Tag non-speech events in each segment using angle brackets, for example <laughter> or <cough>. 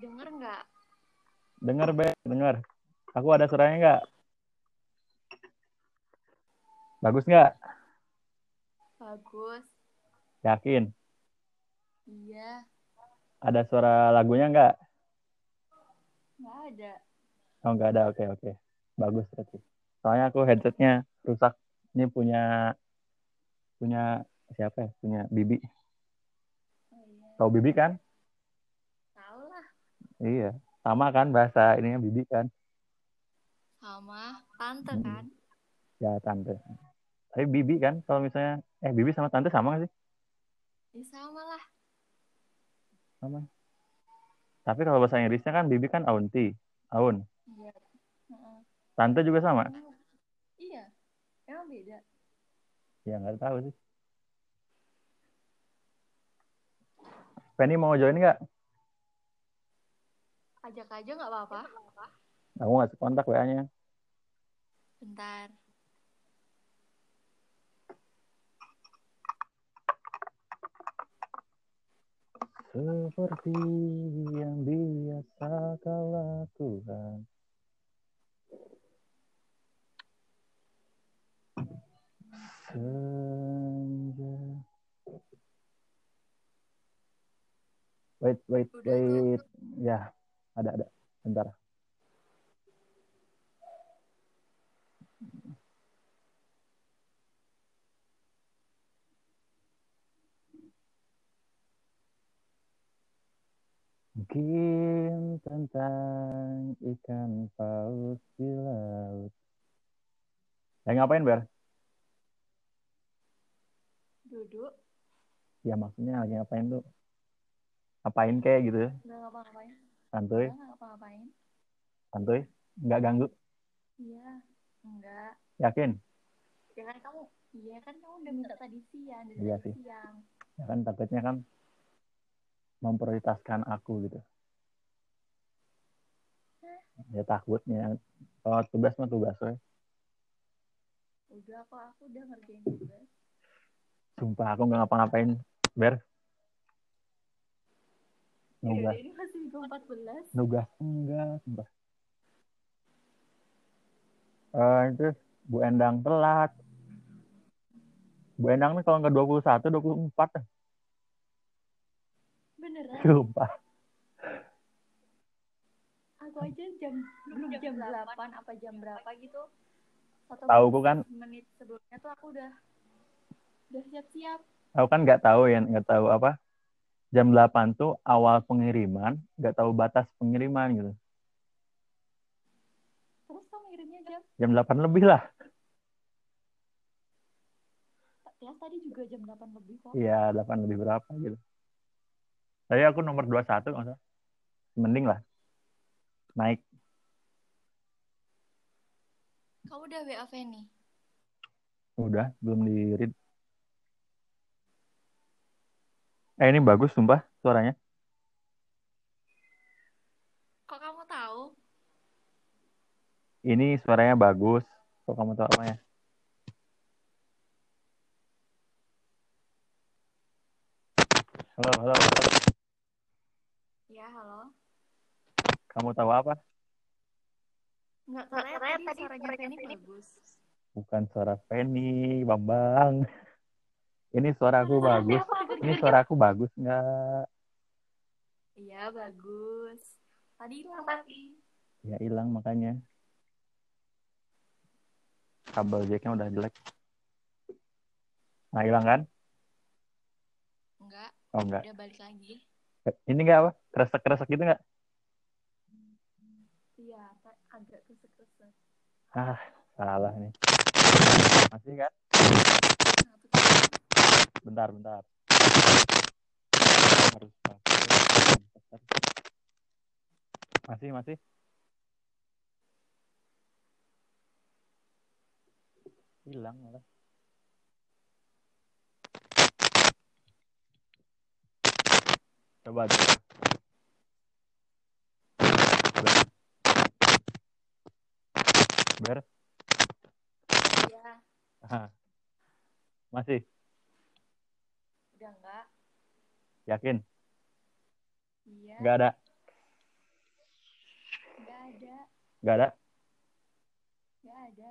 Denger nggak? Dengar, Be. Dengar. Aku ada suaranya nggak? Bagus nggak? Bagus. Yakin? Iya. Ada suara lagunya nggak? Nggak ada. Oh, nggak ada. Oke, oke. Bagus berarti. Soalnya aku headsetnya rusak. Ini punya punya siapa ya? Punya Bibi. Oh iya. Tahu Bibi kan? Iya. Sama kan bahasa ininya Bibi kan? Sama tante Mm-mm. kan? Ya, tante. Tapi Bibi kan kalau misalnya eh Bibi sama tante sama nggak sih? Ya sama lah. Sama. Tapi kalau bahasa Inggrisnya kan Bibi kan auntie, aun. Iya. Tante juga sama? Oh, Iya. Emang beda. Ya nggak tahu sih. Penny mau join nggak? Ajak aja nggak apa-apa. Aku ngasih kontak WA-nya. Bentar. Seperti yang biasa kau lakukan. Senja. Wait, wait, wait. Ya, ada, ada. Bentar. Mungkin tentang ikan paus di laut. Ya ngapain, Ber? Duduk. Ya maksudnya lagi ngapain tuh? Ngapain kayak gitu? Nggak ngapa-ngapain. Santuy, ngapa-ngapain. santuy. Nggak ganggu. Iya. Enggak. Yakin? Ya kan kamu. Iya kan kamu udah minta tadi siang. Dari Iya sih. siang. Ya kan takutnya kan memprioritaskan aku gitu. Ya takutnya. Kalau tugas mah tugas, we. Udah kok aku udah ngerjain tugas. Sumpah aku nggak ngapa-ngapain, Ber. Nugas, ini masih minggu 14. nugas enggak, sumpah. Eh itu Bu Endang telat. Bu Endang nih kalau nggak 21, 24. Beneran? Sumpah. Aku aja jam belum jam 8 apa jam berapa gitu. Satu Tahu ku kan. menit sebelumnya tuh aku udah udah siap-siap. Aku kan nggak tahu ya, nggak tahu apa. Jam 8 tuh awal pengiriman, nggak tahu batas pengiriman gitu. Terus kamu ngirimnya jam Jam 8 lebih lah. ya tadi juga jam 8 lebih kok. Iya, 8 lebih berapa gitu. Tapi aku nomor 21 nggak usah. Mending lah. Naik. Kamu udah WA Feni? Udah, belum di read. Eh, ini bagus sumpah suaranya. Kok kamu tahu? Ini suaranya bagus. Kok kamu tahu apa ya? Halo, halo, halo. Ya, halo. Kamu tahu apa? Enggak, katanya tadi suaranya Feni bagus. Bukan suara Penny, Bambang. Ini suaraku bagus. Ini suaraku bagus nggak? Iya, bagus. Tadi hilang tapi. Ya hilang makanya. Kabel jacknya udah jelek. Nah hilang kan? Enggak, Oh enggak. udah balik lagi. Ini enggak apa? Kresek-kresek gitu enggak? Iya, agak kesek-kesek. Ah, salah nih. Masih kan? Bentar, bentar. Harus. Masih, masih. Hilang malah. Coba coba. Ber. Iya, Ah. Masih udah enggak. yakin? Iya. Enggak ada. ada, Nggak ada? nggak ada.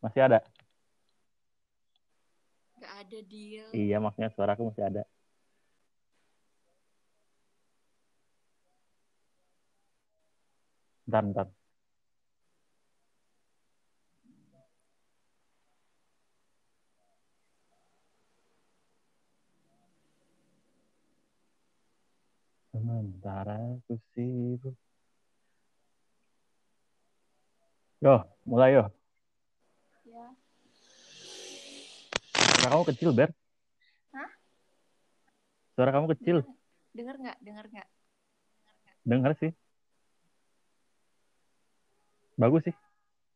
Masih ada? Gak ada deal. Iya, maksudnya suaraku masih ada. Bentar, bentar. Sementara aku sibuk. Yo, mulai yo. Ya, Suara kamu kecil, Ber. Hah? Suara kamu kecil. Dengar nggak? Dengar nggak? Dengar sih. Bagus sih.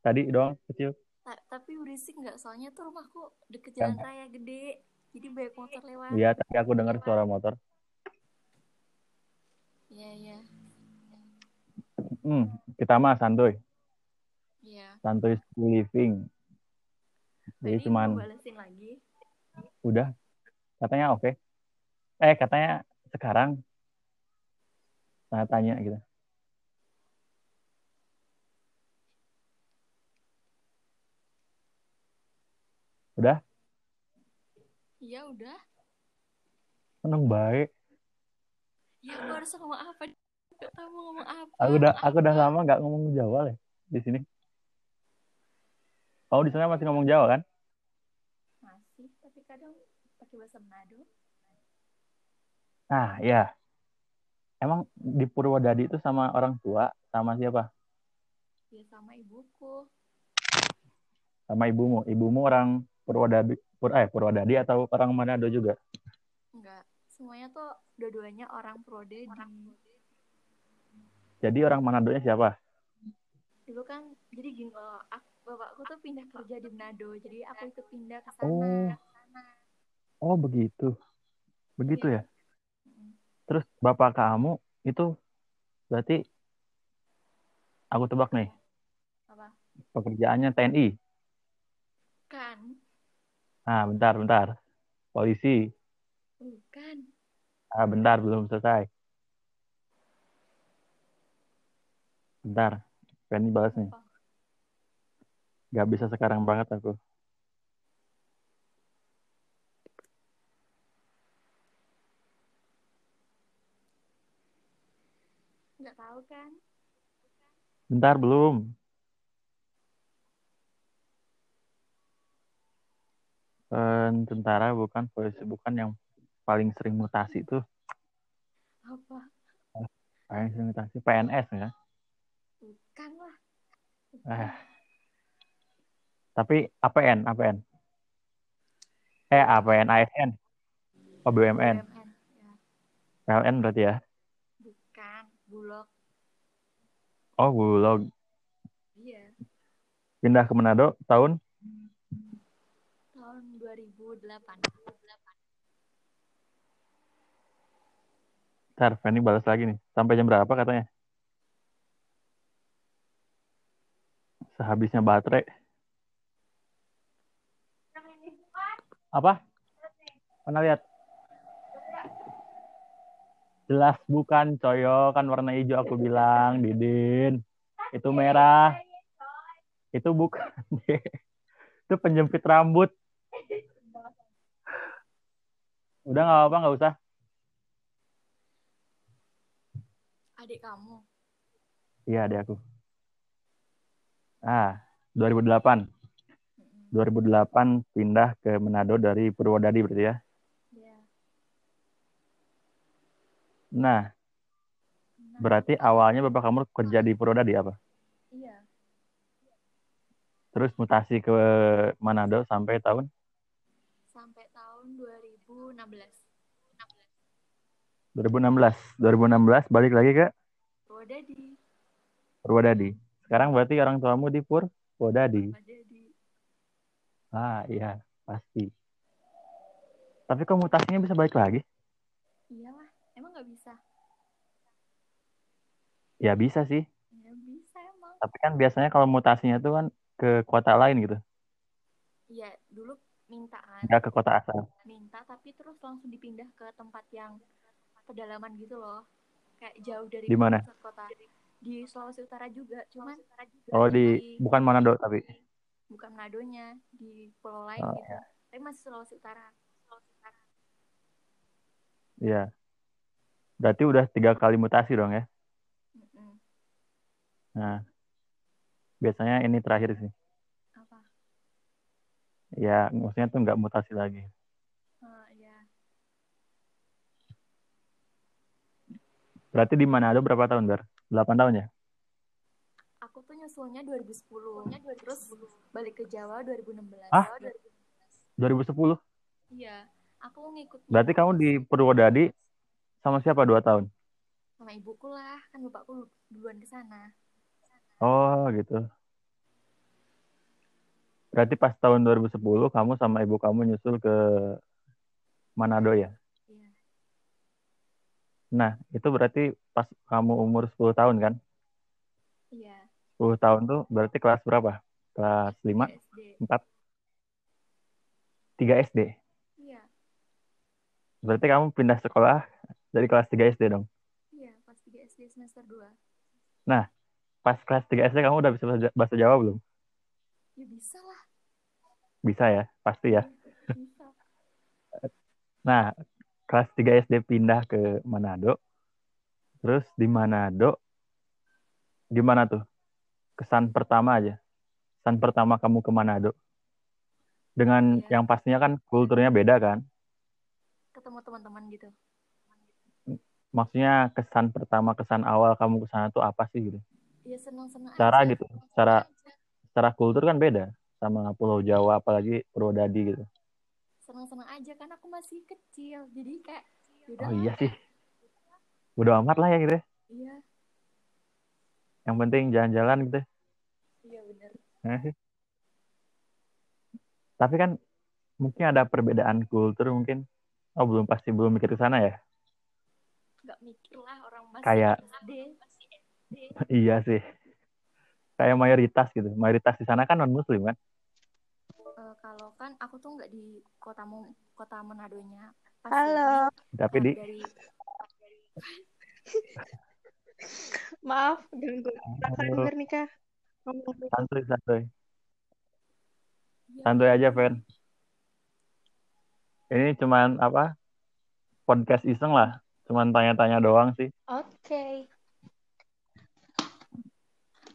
Tadi doang kecil. Ta- tapi berisik nggak? Soalnya tuh rumahku deket Ya. jalan raya gede. Jadi banyak motor lewat. Iya, tadi aku dengar suara motor. Iya, iya. Hmm, kita mah santuy. Iya. Santuy school living. Jadi tadi cuman lagi. udah katanya oke. Eh, katanya sekarang tanya tanya gitu. Udah, Iya, udah. seneng baik. Ya, aku harus ngomong apa? Gak tahu mau ngomong apa. Aku udah aku udah lama nggak ngomong Jawa lah di sini. Kamu di sana masih ngomong Jawa kan? Masih, tapi kadang pakai bahasa Manado. Nah, ya. Emang di Purwodadi itu sama orang tua, sama siapa? Ya, sama ibuku. Sama ibumu. Ibumu orang Purwodadi, Pur, eh, Purwodadi atau orang Manado juga? Enggak. Semuanya tuh dua-duanya orang Prodedi. Jadi orang Manadonya siapa? Dulu kan, jadi gini loh. Aku, bapakku tuh pindah kerja di Manado. Jadi aku ikut pindah ke Oh. sana. Oh, begitu. Begitu ya? Mm. Terus bapak kamu itu berarti aku tebak nih, Apa? pekerjaannya TNI. Kan? Nah, bentar, bentar. Polisi. Bukan. Ah, bentar, belum selesai. Bentar. Penny balas nih. Gak bisa sekarang banget aku. Nggak tahu kan? Bentar, belum. Eh, tentara bukan, polisi bukan yang paling sering mutasi tuh. Apa? Paling sering mutasi PNS ya. Bukan lah. Eh. Tapi APN, APN. Eh, APN, ASN. Oh, BUMN. BUMN. Ya. PLN berarti ya. Bukan. Bulog. Oh, Bulog. Iya. Pindah ke Manado tahun Tahun 2008. Ntar, Fanny balas lagi nih. Sampai jam berapa katanya? Sehabisnya baterai. Apa? Pernah lihat? Jelas bukan, coyo. Kan warna hijau aku bilang, Didin. Itu merah. Itu bukan. <laughs> Itu penjepit rambut. Udah nggak apa-apa, nggak usah. Adik kamu. Iya, ada aku. Ah, 2008. Mm-mm. 2008 pindah ke Manado dari Purwodadi berarti ya. Iya. Nah, Nah, berarti awalnya bapak kamu kerja di Purwodadi apa? Iya. Terus mutasi ke Manado sampai tahun Sampai tahun 2016. 2016. 2016 balik lagi ke Prodedi. Purwodadi. Sekarang berarti orang tuamu di Purwodadi. Prodedi. Ah, iya, pasti. Tapi kok mutasinya bisa balik lagi? Iyalah. Emang nggak bisa? Ya bisa sih. Ya bisa emang. Tapi kan biasanya kalau mutasinya tuh kan ke kota lain gitu. Iya. Dulu minta kan. Nggak ke kota asal. Minta tapi terus langsung dipindah ke tempat yang pedalaman gitu loh kayak jauh dari Di mana? kota di Sulawesi Utara juga cuman Oh di bukan Manado tapi. bukan Manadonya di pulau lain Oh, gitu tapi masih Sulawesi Utara Sulawesi Utara Iya. Berarti udah tiga kali mutasi dong ya. Mm-mm. Nah, biasanya ini terakhir sih. apa Ya, maksudnya tuh nggak mutasi lagi. Ah, ya Berarti di Manado berapa tahun, Bar? 8 tahun ya? aku tuh nyusulnya 2010 terus balik ke Jawa 2016 Ah? 2010. iya aku ngikut Berarti kamu di Purwodadi sama siapa dua tahun? sama ibuku lah kan bapakku duluan ke sana Oh, gitu. Berarti pas tahun 2010 kamu sama ibu kamu nyusul ke Manado ya? Iya Nah, itu berarti pas kamu umur 10 tahun kan? iya 10 tahun tuh berarti kelas berapa? Kelas 5, SD 4, 3 SD. iya Berarti kamu pindah sekolah dari kelas 3 SD dong? iya pas 3 SD semester 2 Pas kelas 3 SD kamu udah bisa bahasa- bahasa Jawa belum? ya bisa lah Bisa ya, pasti ya. bisa Nah, kelas 3 SD pindah ke Manado. Terus di Manado, gimana tuh? Kesan pertama aja. Kesan pertama kamu ke Manado. Dengan Iya. yang pastinya kan kulturnya beda kan? ketemu teman-teman gitu Maksudnya kesan pertama, kesan awal kamu ke sana tuh apa sih gitu? ya seneng-seneng Cara aja. gitu, secara secara kultur kan beda sama Pulau Jawa apalagi Purwodadi gitu. Seneng-seneng aja kan aku masih kecil jadi kayak Oh yaudah iya sih. Udah amat lah ya gitu. ya. iya Yang penting jalan-jalan gitu. iya bener Nah, sih. Tapi kan mungkin ada perbedaan kultur mungkin. Oh belum pasti belum mikir ke sana ya. nggak mikir lah orang masih Kayak- SD <laughs> iya sih. Kayak mayoritas gitu. Mayoritas di sana kan non muslim kan. Aku tuh nggak di kota Mo- kota Manadonya pas Halo. ini, Tapi di dari <laughs> Maaf, ganggu kakak. Bernika. Ngomong dulu. santuy santuy. ya, Santuy aja, Fen. Ini cuman apa? Podcast iseng lah. Cuman tanya-tanya doang sih. Oke.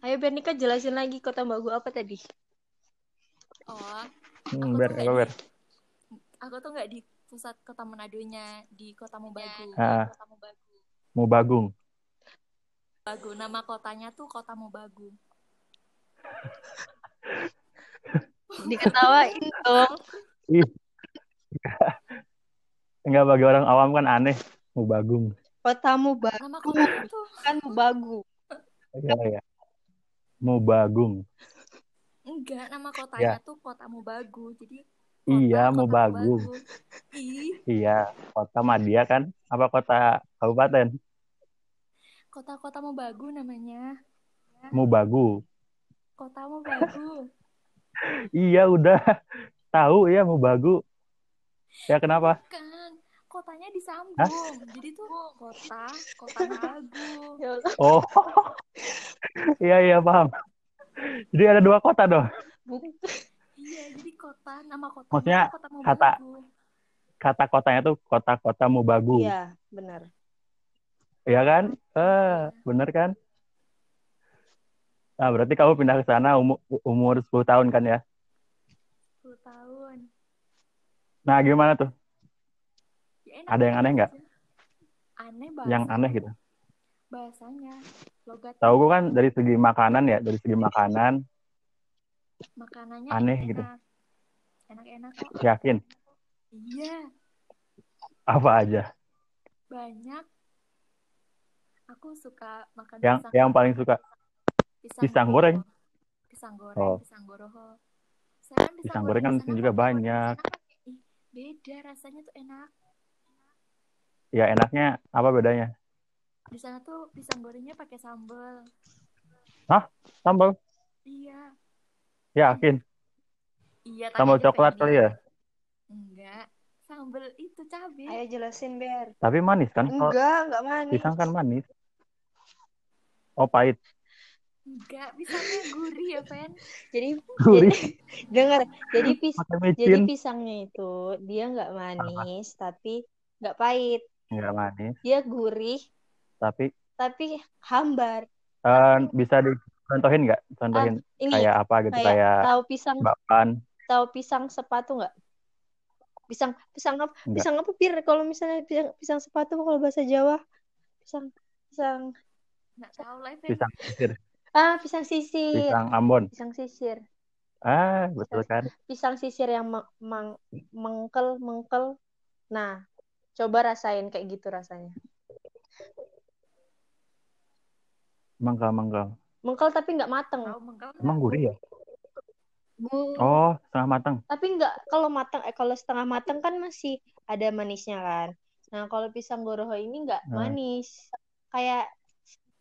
Ayo Bernika jelasin lagi kota Bagu apa tadi? oh Hmm, Aku ber, tuh nggak ber? aku tuh nggak di pusat kota Manadonya di kota Mubagu Ah. kota Mubagu Mau bagung. Bagu nama kotanya tuh kota Mubagu <laughs> Diketawain dong. Ih. Enggak bagi orang awam kan aneh. Mau bagung. Kotamu Bagu nama kotanya tuh kan Bagu. Iya, ya. Mau bagung. Enggak nama kotanya tuh kota Mubagu jadi kota, Iya, mau kota. Mubagu. Iya, kota Madia kan? Apa kota kabupaten? kota-kota Mubagu namanya Mau bagu. kota Mubagu Iya, udah tahu ya mau bagu. Ya kenapa? kan kotanya disambung jadi tuh kota kota Mubagu Ya. Oh. <laughs> Iya, iya paham. Jadi ada dua kota dong. Buk- iya jadi kota nama kota Maksudnya kota kata- Mubagu Kata kotanya tuh kota-kota mau bagu. Iya, benar. Iya kan? Eh, bener kan? Nah, berarti kamu pindah ke sana umur, umur 10 tahun kan ya? 10 tahun Nah, gimana tuh? Ya, enak Ada yang aneh nggak? aneh Yang bahasa- aneh gitu. Bahasanya logat Tahu gue kan dari segi makanan ya, dari segi makanan, makanannya aneh enak. gitu. enak-enak kok yakin iya apa aja. banyak aku suka makan Yang pisang yang paling suka pisang goreng? pisang goreng Oh. pisang Saya kan Pisang goreng kan sana juga goreng banyak. beda rasanya tuh enak ya enaknya apa bedanya? Di sana tuh pisang gorengnya pakai sambal Sambal? iya Yakin? iya tanya Sambal coklat kali ya? enggak sambal sambel itu cabai. Ayo jelasin, Ber. Tapi manis kan? Kalau Enggak, enggak manis. pisang kan manis. Oh, pahit. Enggak, pisangnya gurih ya, Pen. Jadi, Gurih. jadi dengar. Jadi pis jadi pisangnya itu dia nggak manis tapi nggak pahit. Enggak manis. Dia gurih Tapi tapi hambar. eh, bisa dicontohin nggak? Contohin Ini kayak apa gitu? kayak Kayak tahu pisang bakwan. tahu pisang sepatu nggak? Pisang pisang apa? Nggak. Pisang apa pir? Kalau misalnya pisang, pisang sepatu kalau bahasa Jawa pisang pisang Enggak tahu lah. Pisang sisir. ah pisang sisir. Pisang Ambon. Pisang sisir. Ah, betul kan? Pisang sisir yang mang- mang- mengkel mengkel. Nah, coba rasain kayak gitu rasanya. Mangkal-mangkal. Mengkel tapi nggak mateng. Nggak? Emang gurih ya? Bu, Oh, setengah matang. tapi nggak kalau matang eh kalau setengah matang kan masih ada manisnya kan. Nah, kalau pisang goroho ini nggak Hmm. manis. Kayak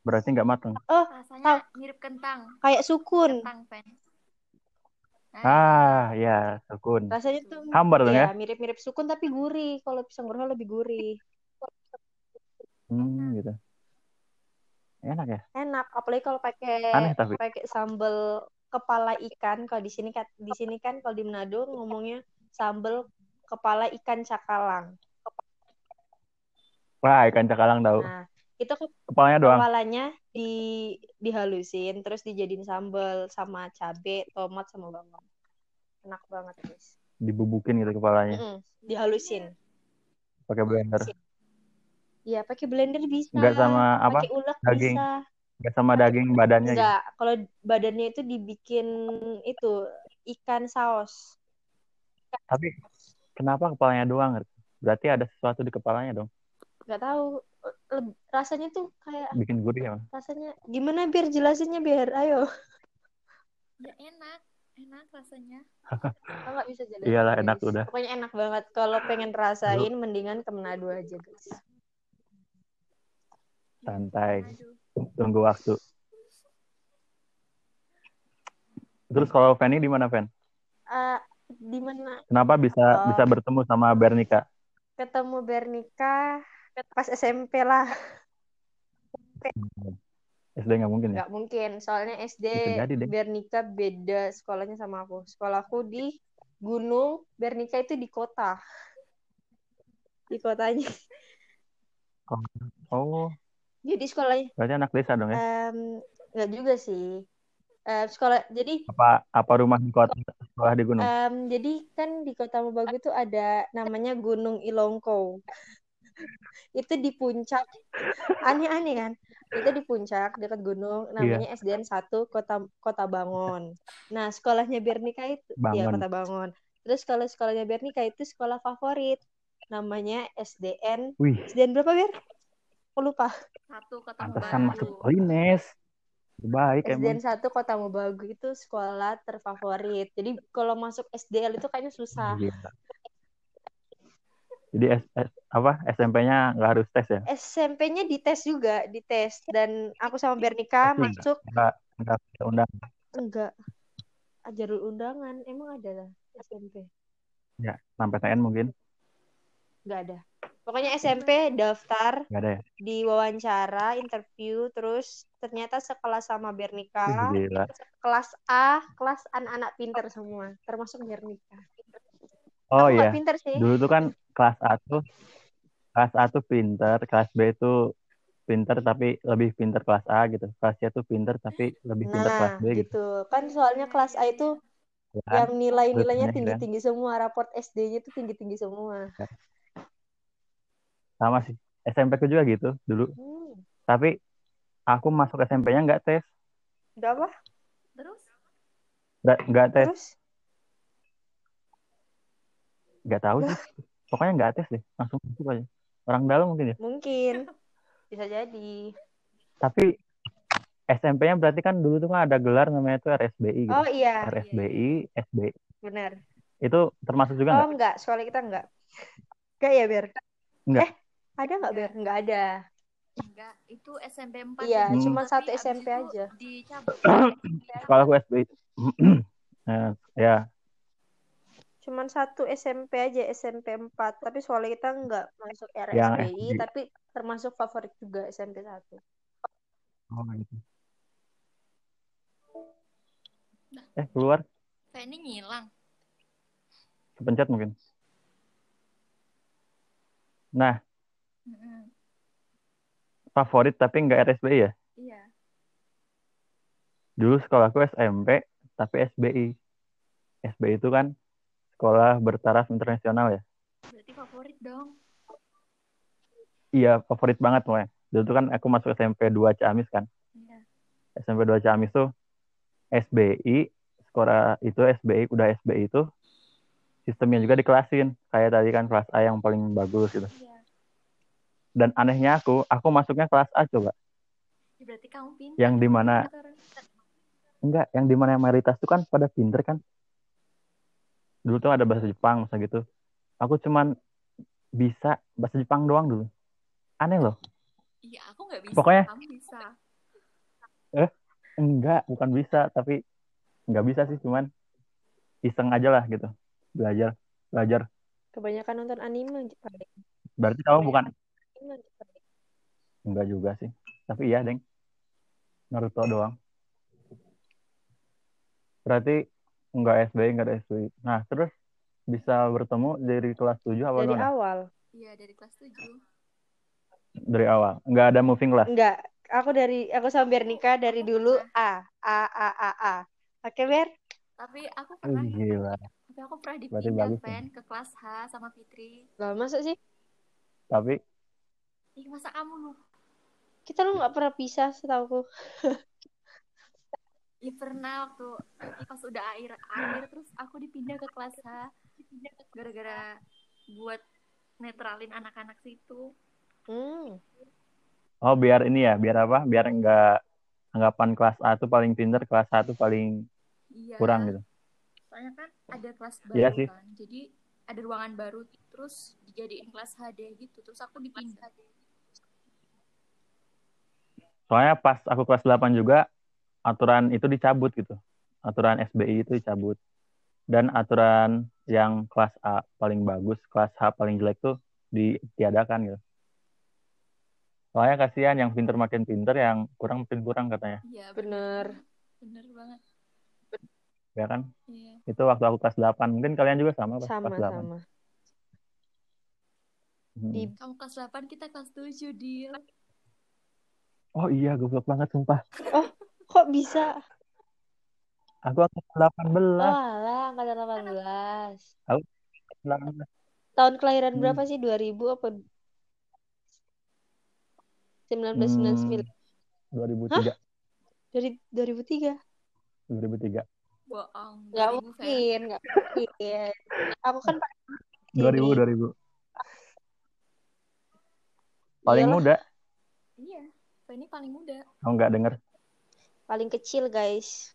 Berarti nggak matang. Rasanya mirip kentang. kayak sukun. Kentang, Pen. Nah, Ah, ya, sukun. Rasanya tuh Hambar dong ya? ya mirip-mirip sukun tapi gurih. Kalau pisang goroho lebih gurih. Hmm, gitu. Enak ya? Enak, apalagi kalau pakai Aneh tapi. pakai sambal kepala ikan. Kalau di sini kan di sini kan kalau di Manado ngomongnya sambal kepala ikan cakalang. Wah, ikan cakalang tahu. Nah, itu ke- Kepalanya doang. kepalanya di dihalusin terus dijadiin sambal sama cabe, tomat sama bawang. Enak banget, guys. Dibubukin gitu kepalanya. Mm-mm, dihalusin. Pakai blender. Iya, pakai blender bisa. Nggak sama apa? Pakai ulek Daging. bisa. Nggak sama daging badannya gitu. Enggak, kalau badannya itu dibikin itu ikan saus. Tapi kenapa kepalanya doang? Berarti ada sesuatu di kepalanya dong. Nggak tahu Leb- rasanya tuh kayak Bikin gurih ya. rasanya gimana biar jelasinnya biar ayo. ya enak. Enak rasanya. <laughs> Kalau nggak bisa jelasin. Iyalah, guys. enak udah. Pokoknya enak banget. Kalau pengen rasain mendingan ke Manado aja, guys. Santai. Aduh. Tunggu waktu. Terus kalau Fanny di mana, Fan? Eh, di mana Kenapa bisa Oh. bisa bertemu sama Bernika? ketemu Bernika pas SMP lah. <laughs> SD nggak mungkin ya? Nggak mungkin, soalnya SD jadi. Bernika beda sekolahnya sama aku. Sekolahku di gunung, Bernika itu di kota. Di kotanya. Oh, Jadi sekolahnya berarti anak desa dong ya? em, nggak juga sih. Em, sekolah jadi Apa apa rumah di kota sekolah di gunung? em, jadi kan di Kota Mobagu itu ada namanya Gunung Ilongko. Itu di puncak. Aneh-aneh kan? Itu di puncak dekat gunung Iya. namanya SDN 1 Kota Kota Bangon. Nah, sekolahnya Bernika itu ya Bangon. Kota Bangon. Terus kalau sekolahnya Bernika itu sekolah favorit namanya SDN Wih, SDN berapa Ber? Aku lupa. Satu ketemu pantesan masuk. Polines. Baik SDN emang. 1 Kota Mobagu itu sekolah terfavorit. Jadi kalau masuk SDL itu kayaknya susah. Gila. Jadi S- S- apa SMP-nya nggak harus tes ya? SMP-nya dites juga, dites dan aku sama Bernika Tapi masuk Nggak nggak ada undang. enggak jalur undangan emang ada lah SMP Ya, sampai TN mungkin enggak ada pokoknya SMP daftar nggak ada ya? diwawancara interview terus ternyata sekelas sama Bernika gila. kelas A kelas anak-anak pinter semua termasuk Bernika Oh aku iya, nggak pinter sih dulu tuh kan kelas A tuh kelas A tuh pinter, kelas B tuh pinter tapi lebih pinter kelas A gitu. Kelas C tuh pinter tapi lebih pinter kelas nah B gitu. gitu kan soalnya kelas A itu Ya kan? yang nilai-nilainya tinggi-tinggi semua raport SD-nya tuh tinggi-tinggi semua Sama sih. SMP ku juga gitu dulu. hmm. Tapi aku masuk SMP-nya nggak tes, udah apa Terus? nggak nggak tes, terus nggak tahu sih. Pokoknya nggak tes deh, langsung masuk aja. Orang dalam mungkin ya. mungkin <laughs> bisa jadi Tapi SMP-nya berarti kan dulu tuh kan ada gelar namanya tuh RSBI gitu. oh iya RSBI, SBI. benar Itu termasuk juga oh nggak? enggak sekolah kita enggak enggak ya Ber Enggak. eh ada enggak Ber enggak ada Enggak, itu SMP 4. Iya, Hmm. cuma satu SMP itu aja. Dicabut. <coughs> Kalau aku SBI. Eh, <coughs> ya, Cuman satu SMP aja, SMP 4. Tapi soalnya kita nggak masuk SD. tapi termasuk favorit juga SMP 1. Oh, gitu. Eh, keluar. Fanny ngilang. Kepencet mungkin. Nah, Mm-mm. favorit tapi nggak RSBI ya? Iya. Dulu sekolahku SMP, tapi SBI. SBI itu kan sekolah bertaraf internasional ya. Berarti favorit dong. Iya, favorit banget pokoknya. Dulu tuh kan aku masuk SMP 2 Ciamis kan. Iya. SMP 2 Ciamis tuh SBI, sekolah itu SBI, udah SBI itu sistemnya juga dikelasin. Kayak tadi kan kelas A yang paling bagus gitu. Iya. Dan anehnya aku, aku masuknya kelas A coba. Berarti kamu pintar. Yang di mana Pintar. enggak, yang di mana mayoritas tuh kan pada pinter kan. Dulu tuh ada bahasa Jepang masa gitu. Aku cuman bisa bahasa Jepang doang dulu. Aneh loh. Iya, aku nggak bisa. Pokoknya- Kamu bisa. Enggak, bukan bisa, tapi enggak bisa sih, cuman iseng aja lah gitu. Belajar, belajar. Kebanyakan nonton anime paling. Berarti kamu bukan Anime paling. Enggak juga sih. Tapi iya, Deng. Naruto doang. Berarti enggak SBI, enggak ada SBI. Nah, terus bisa bertemu dari kelas 7 apa Dari gimana? awal. Iya, dari kelas 7. Dari awal. Enggak ada moving class. Enggak, aku dari aku sama Bernika dari dulu A, A, A, A, A. Oke, Ber? Tapi aku Oh, pernah gila. tapi aku pernah Berarti dipindah bagus. Fan ke kelas H sama Fitri. Lah, masa sih? Tapi Ih, masa kamu lupa? Kita lu nggak pernah pisah setauku. Ya pernah waktu pas udah akhir akhir terus aku dipindah ke kelas H gara-gara buat netralin anak-anak situ. Hmm. oh biar ini ya, biar apa? Biar enggak anggapan kelas A tuh paling pinter, kelas A tuh paling Iya. kurang gitu. Soalnya kan ada kelas baru Iya sih. kan. Jadi ada ruangan baru terus dijadiin kelas HD gitu. Terus aku dipindah. Soalnya pas aku kelas 8 juga aturan itu dicabut gitu. Aturan SBI itu dicabut. Dan aturan yang kelas A paling bagus, kelas H paling jelek tuh ditiadakan gitu. Soalnya kasihan yang pinter makin pinter, yang kurang makin kurang katanya. Iya, Bener. Bener banget. Ya kan? Iya. Itu waktu aku kelas 8. Mungkin kalian juga sama pas Sama, kelas 8. sama. Hmm. Di- Kamu kelas 8, kita kelas 7, Dil. Oh iya, goblok banget sumpah. Kok bisa? Aku angkatan 18. Oh, alah, angkatan 18. 18. Tahun kelahiran Hmm. berapa sih? 2000 apa? 1999. Hmm, 2003. Dari 2003. 2003. Bohong. Nggak 2000, Fan. mungkin, nggak mungkin. Aku kan paling 2000, 2000. Paling Iyalah. muda. Iya. Fanny paling muda. Kamu nggak denger. paling kecil, guys.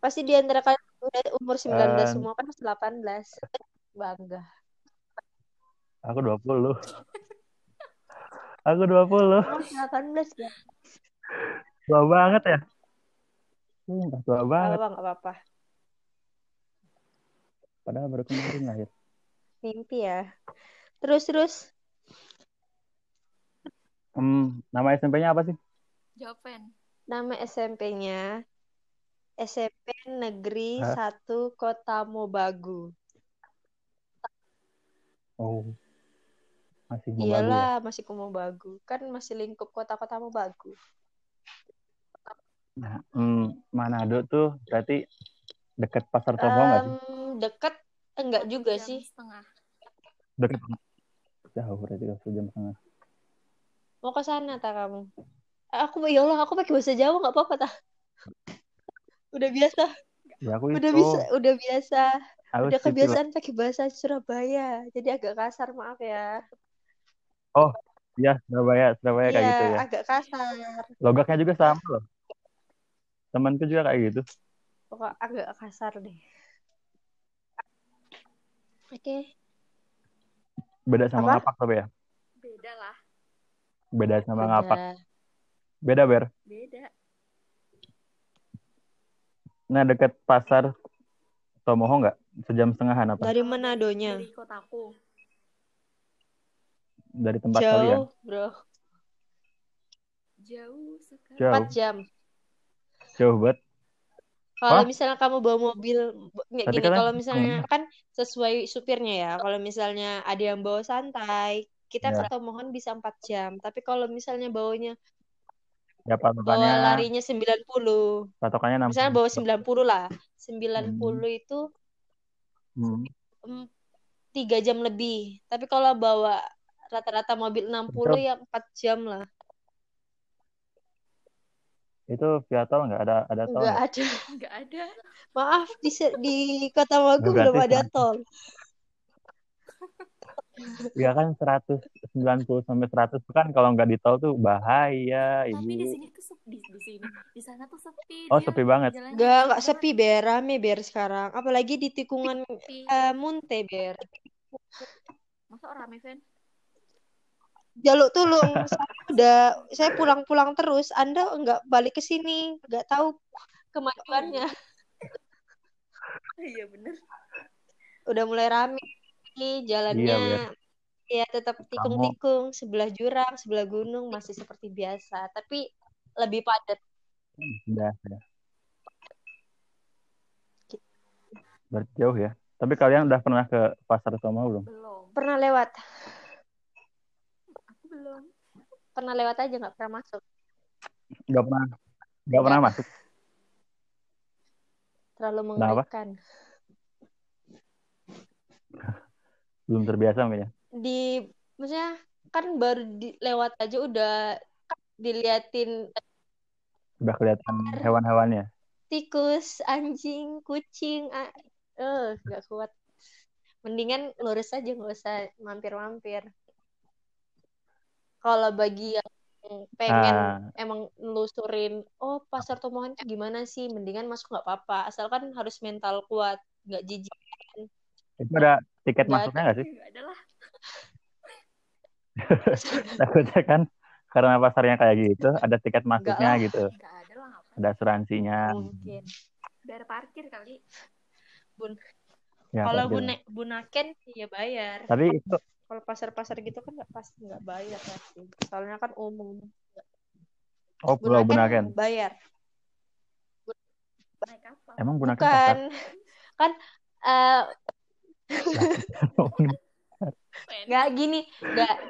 Pasti di antara kalian udah umur 19 Eh. semua kan masih 18. Bangga. Aku 20. Aku 20. Oh, 18 ya. Tua banget ya. Hmm, tua banget. bang, nggak apa-apa. Padahal baru kemarin lahir. Mimpi ya. Terus terus Hmm, nama SMP-nya apa sih? Fan. nama SMP-nya SMP Negeri Hah? 1 Kota Mobagu. Oh. Masih mau bagus ya? Iyalah, masih ke Mobagu. Kan masih lingkup kota-kota Mobagu. Nah, hmm, Manado tuh berarti deket Pasar Tombo nggak sih? Em, deket enggak juga Jam sih. setengah. Deket. Jauh berarti kalau sejam setengah. Mau ke sana tak kamu? Aku ya Allah, aku pakai bahasa Jawa nggak apa-apa tak? <laughs> Udah biasa, Ya aku udah itu. bisa, udah biasa, Aku udah kebiasaan pakai bahasa Surabaya. Jadi agak kasar, maaf ya. Iya, Surabaya, Surabaya kayak Iya, gitu ya. agak kasar. Logatnya juga sama loh. Temanku juga kayak gitu. Pokok agak kasar deh. Oke, Beda sama Apa? tapi ya. Beda lah. Beda sama ngapak. udah. Beda, Ber. Beda. Nah, deket pasar Tomoho nggak? Sejam setengahan apa? Dari Manadonya. Dari kotaku. Dari tempat kalian? Jauh, bro. Jauh sekali. Jauh. 4 jam. Jauh banget. Kalau misalnya kamu bawa mobil, nggak Tapi gini, kalian- kalau misalnya kan sesuai supirnya ya. Kalau misalnya ada yang bawa santai, kita ke Tomohon bisa 4 jam. Tapi kalau misalnya bawanya Ya bawa patokannya larinya 90, patokannya 60. misalnya bawa 90 lah. 90 itu Hmm. em, 3 jam lebih. Tapi kalau bawa rata-rata mobil 60 Betul. ya 4 jam lah. Itu via tol nggak ada ada tol nggak? ada. <laughs> Nggak ada. Maaf di di Kota Magu belum ada tol. Ya kan 190 sampai 100 itu kan kalau nggak di tol tuh bahaya, Tapi di Ibu. sini tuh sepi. Di, di sini. Di sana tuh sepi. Oh, dia sepi banget. Enggak, enggak sepi ber, rame ber sekarang. Apalagi di tikungan eh, Munte ber. Masa orang rame, Ven? Jaluk tulung. Saya udah saya pulang-pulang terus. Anda enggak balik ke sini, enggak tahu kemajuannya. Iya, bener. Udah mulai rame nih Iya, jalannya. Ber. Ya tetap tikung-tikung, sebelah jurang, sebelah gunung masih seperti biasa, tapi lebih padat. Udah, udah. Berarti jauh ya. Tapi kalian udah pernah ke pasar Tomoho belum? Belum. Pernah lewat, Aku belum. pernah lewat aja nggak pernah masuk. Nggak pernah. Nggak pernah masuk. Terlalu Kenapa? Belum terbiasa mungkin ya. Di maksudnya kan baru di, lewat aja udah diliatin Udah kelihatan hewan-hewannya. tikus, anjing, kucing, eh nggak kuat. Mendingan lurus aja nggak usah mampir-mampir. Kalau bagi yang pengen Ah, emang nelusurin, oh pasar Tomohon itu gimana sih? Mendingan masuk nggak apa-apa, asalkan harus mental kuat, nggak jijik. itu ada tiket Nggak masuknya nggak sih? Nggak ada lah. <laughs> Takutnya kan karena pasarnya kayak gitu, ada tiket masuknya lah. gitu. Nggak ada lah. Ngapain? Ada asuransinya. Mungkin. Bayar parkir kali. Ya, Kalau bune, bunaken ya bayar. Tapi itu Kalau pasar-pasar gitu kan nggak pasti nggak bayar pasti. Soalnya kan umum. oh Pulau Bunaken Bunaken. bayar. Kapal. Emang Bunaken Bukan. pasar? <laughs> Kan eh <laughs> Nggak gini,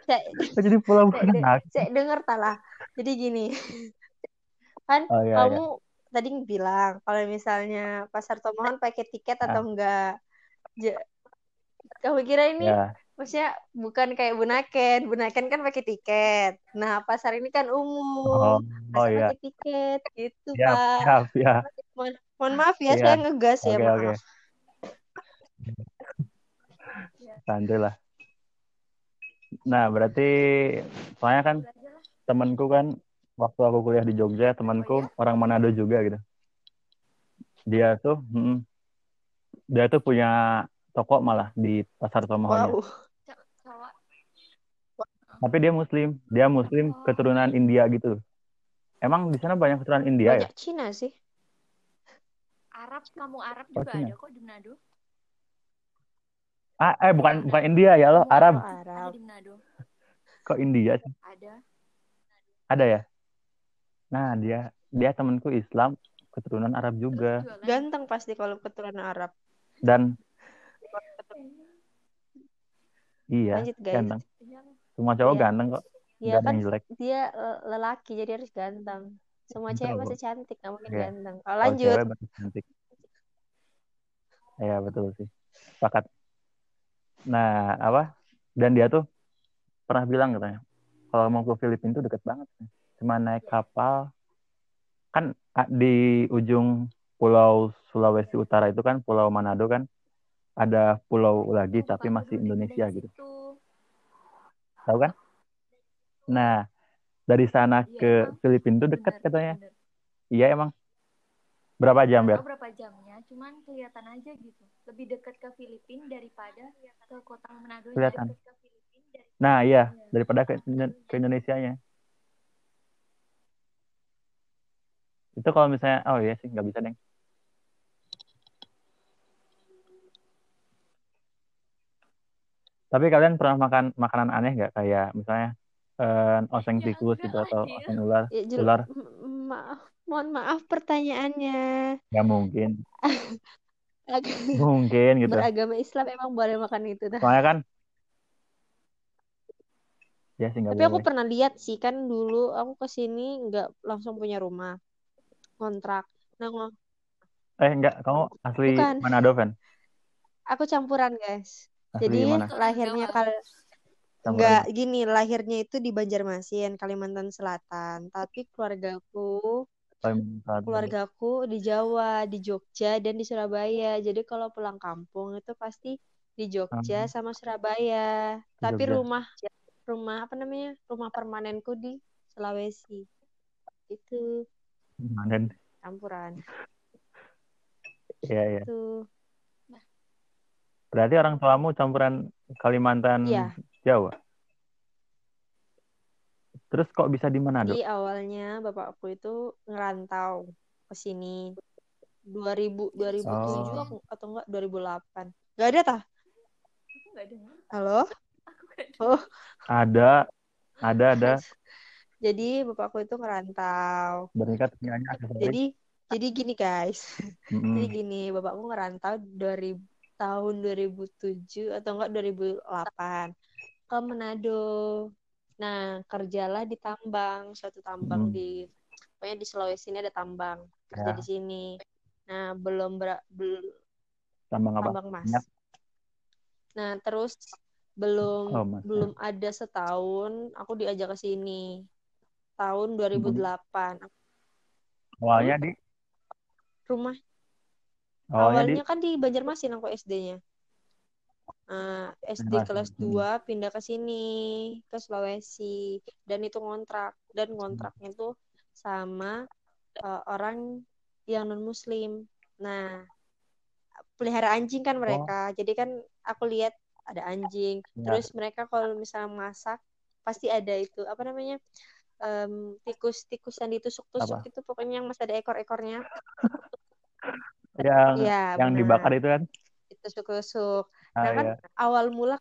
saya, Kok jadi de- Bunaken? saya denger talah. Jadi gini. Kan Oh iya, iya. kamu tadi bilang kalau misalnya pasar Tomohon pakai tiket atau enggak. Ja- kamu kira ini Ya, maksudnya bukan kayak Bunaken. Bunaken kan pakai tiket. Nah, pasar ini kan umum. oh, oh iya. pakai tiket gitu, Ya, Pak. ya, ya. Mohon, mohon maaf ya, Iya. saya ngegas ya, Oke, maaf. oke. Santai lah. Nah, berarti soalnya kan temanku kan waktu aku kuliah di Jogja, temanku Oh, orang Manado juga gitu. Dia tuh, mm, dia tuh punya toko malah di pasar Tomohonya. Wow. Ca- Cowok. Tapi dia Muslim, dia Muslim Oh. keturunan India gitu. Emang di sana banyak keturunan India ya? Banyak Cina sih. Arab, kamu Arab Oh, juga Cina. ada kok di Manado. Ah, eh bukan bukan India ya lo, Oh, Arab. Ada Arab. di Manado. Kok India sih? Ada. Ada ya? Nah, dia dia temanku Islam, keturunan Arab juga. Jualan. Ganteng pasti kalau keturunan Arab. Dan iya, Lanjut, guys. ganteng. Iya. Semua cowok Iya. ganteng kok. Ada kan jelek. dia le- lelaki jadi harus ganteng. Semua cewek pasti cantik, nggak mungkin Iya. ganteng. Kalau Kalau lanjut, cewek pasti cantik. Iya, betul sih. Sepakat. Nah, apa? Dan dia tuh pernah bilang katanya, kalau mau ke Filipina tuh deket banget. Cuma naik kapal. Kan ah, di ujung Pulau Sulawesi Utara itu kan Pulau Manado kan ada pulau lagi tapi masih Indonesia gitu. Tahu kan? Nah, dari sana Iya, ke. Filipina tuh Bener, katanya. Iya emang. Berapa jam, ber? Oh, berapa jamnya, cuman kelihatan aja gitu. Lebih dekat ke Filipina daripada ke kota Manado. Kelihatan. Ke nah, iya, daripada ke, ke Indonesia-nya. Itu kalau misalnya, oh iya sih, nggak bisa, Deng. Tapi kalian pernah makan makanan aneh nggak kayak misalnya uh, oseng ya, tikus gitu atau oseng ular? Ya, ular. Maaf mohon maaf pertanyaannya. nggak mungkin, <laughs> mungkin gitu. Beragama Islam emang boleh makan itu dah. Soalnya kan ya sih Tapi aku boleh. pernah lihat sih kan dulu aku ke sini nggak langsung punya rumah, kontrak. Nah, Eh enggak, kamu asli Bukan. Manado, Van? aku campuran guys. Asli Jadi mana? lahirnya kal Campuran. nggak gini, lahirnya itu di Banjarmasin, Kalimantan Selatan. Tapi keluargaku. Keluargaku di Jawa, di Jogja dan di Surabaya. Jadi kalau pulang kampung itu pasti di Jogja Ah. sama Surabaya. Tapi Jogja. rumah rumah apa namanya? Rumah permanenku di Sulawesi. Itu Kemarin. campuran. Iya, iya. Itu Berarti orang tuamu campuran Kalimantan Iya. Jawa. Terus kok bisa di Manado? Jadi awalnya bapakku itu ngerantau ke sini 2000 2007 Oh. aku- atau enggak 2008. Gak ada tah? Aku nggak dengar. Halo? Aku. Oh, Ada, ada, ada. <laughs> jadi bapakku itu ngerantau. Aksesoris. Jadi jadi gini guys. <laughs> Mm-mm. Jadi gini, bapakku ngerantau dari tahun 2007 atau enggak 2008 ke Manado. Nah, kerjalah di tambang, suatu tambang Hmm. di pokoknya di Sulawesi ini ada tambang. Kerja Ya. di sini. Nah, belum ber, bel- Tambang apa? tambang emas. Minyak. Nah, terus belum Oh, Mas, ya. belum ada setahun aku diajak ke sini. Tahun 2008. Awalnya di Rumah awalnya, awalnya kan di Banjarmasin aku SD-nya. Nah, SD Banjarmasin, kelas hmm. 2 pindah ke sini, ke Sulawesi. Dan itu ngontrak. Dan ngontraknya tuh sama uh, orang yang non-muslim. Nah, pelihara anjing kan mereka. Jadi kan aku lihat ada anjing. Ya. Terus mereka kalau misalnya masak, pasti ada itu, apa namanya? Em, tikus-tikus yang ditusuk-tusuk itu pokoknya yang masih ada ekor-ekornya. <laughs> yang Iya, yang benar. dibakar itu kan? Ditusuk-tusuk. Ah, Nah kan iya. awal mula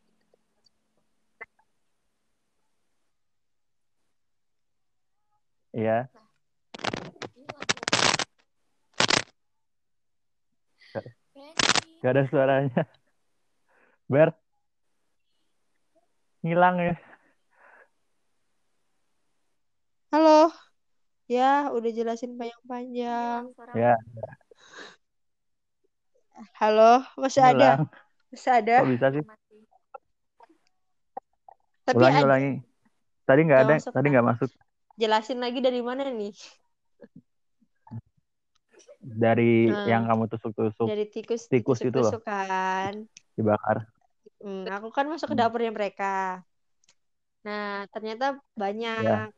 Iya. Gak- ada suaranya. Ber. Hilang ya. Halo. Ya, udah jelasin panjang-panjang. Hilang suara Ya, Halo, masih ada? Masih ada? Kok bisa sih? Tapi Ulangi, ada- ulangi. Tadi nggak ada, masuk, tadi Kak. nggak masuk. jelasin lagi dari mana nih? Dari Hmm. yang kamu tusuk-tusuk, Dari tikus Tikus itu loh. kan. dibakar. Hmm, aku kan masuk ke Hmm. dapurnya mereka. Nah, ternyata banyak. Ya.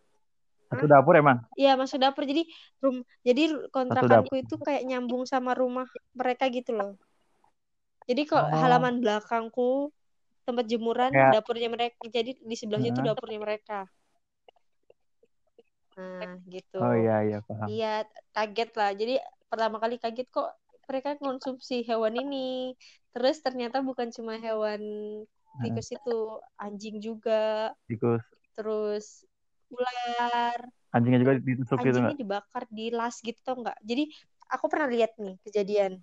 Satu dapur emang? Iya, masuk dapur. Jadi rum jadi kontrakanku itu kayak nyambung sama rumah mereka gitu loh. Jadi kalau Oh. halaman belakangku tempat jemuran Kayak- dapurnya mereka. Jadi di sebelahnya itu Heeh. dapurnya mereka. Nah, gitu. Oh iya, iya, paham. Iya, kaget lah. Jadi pertama kali kaget kok mereka konsumsi hewan ini. Terus ternyata bukan cuma hewan tikus itu, anjing juga, Tikus. terus ular. Anjingnya juga ditusuk gitu Anjingnya dibakar di las gitu tau nggak? Jadi aku pernah lihat nih kejadian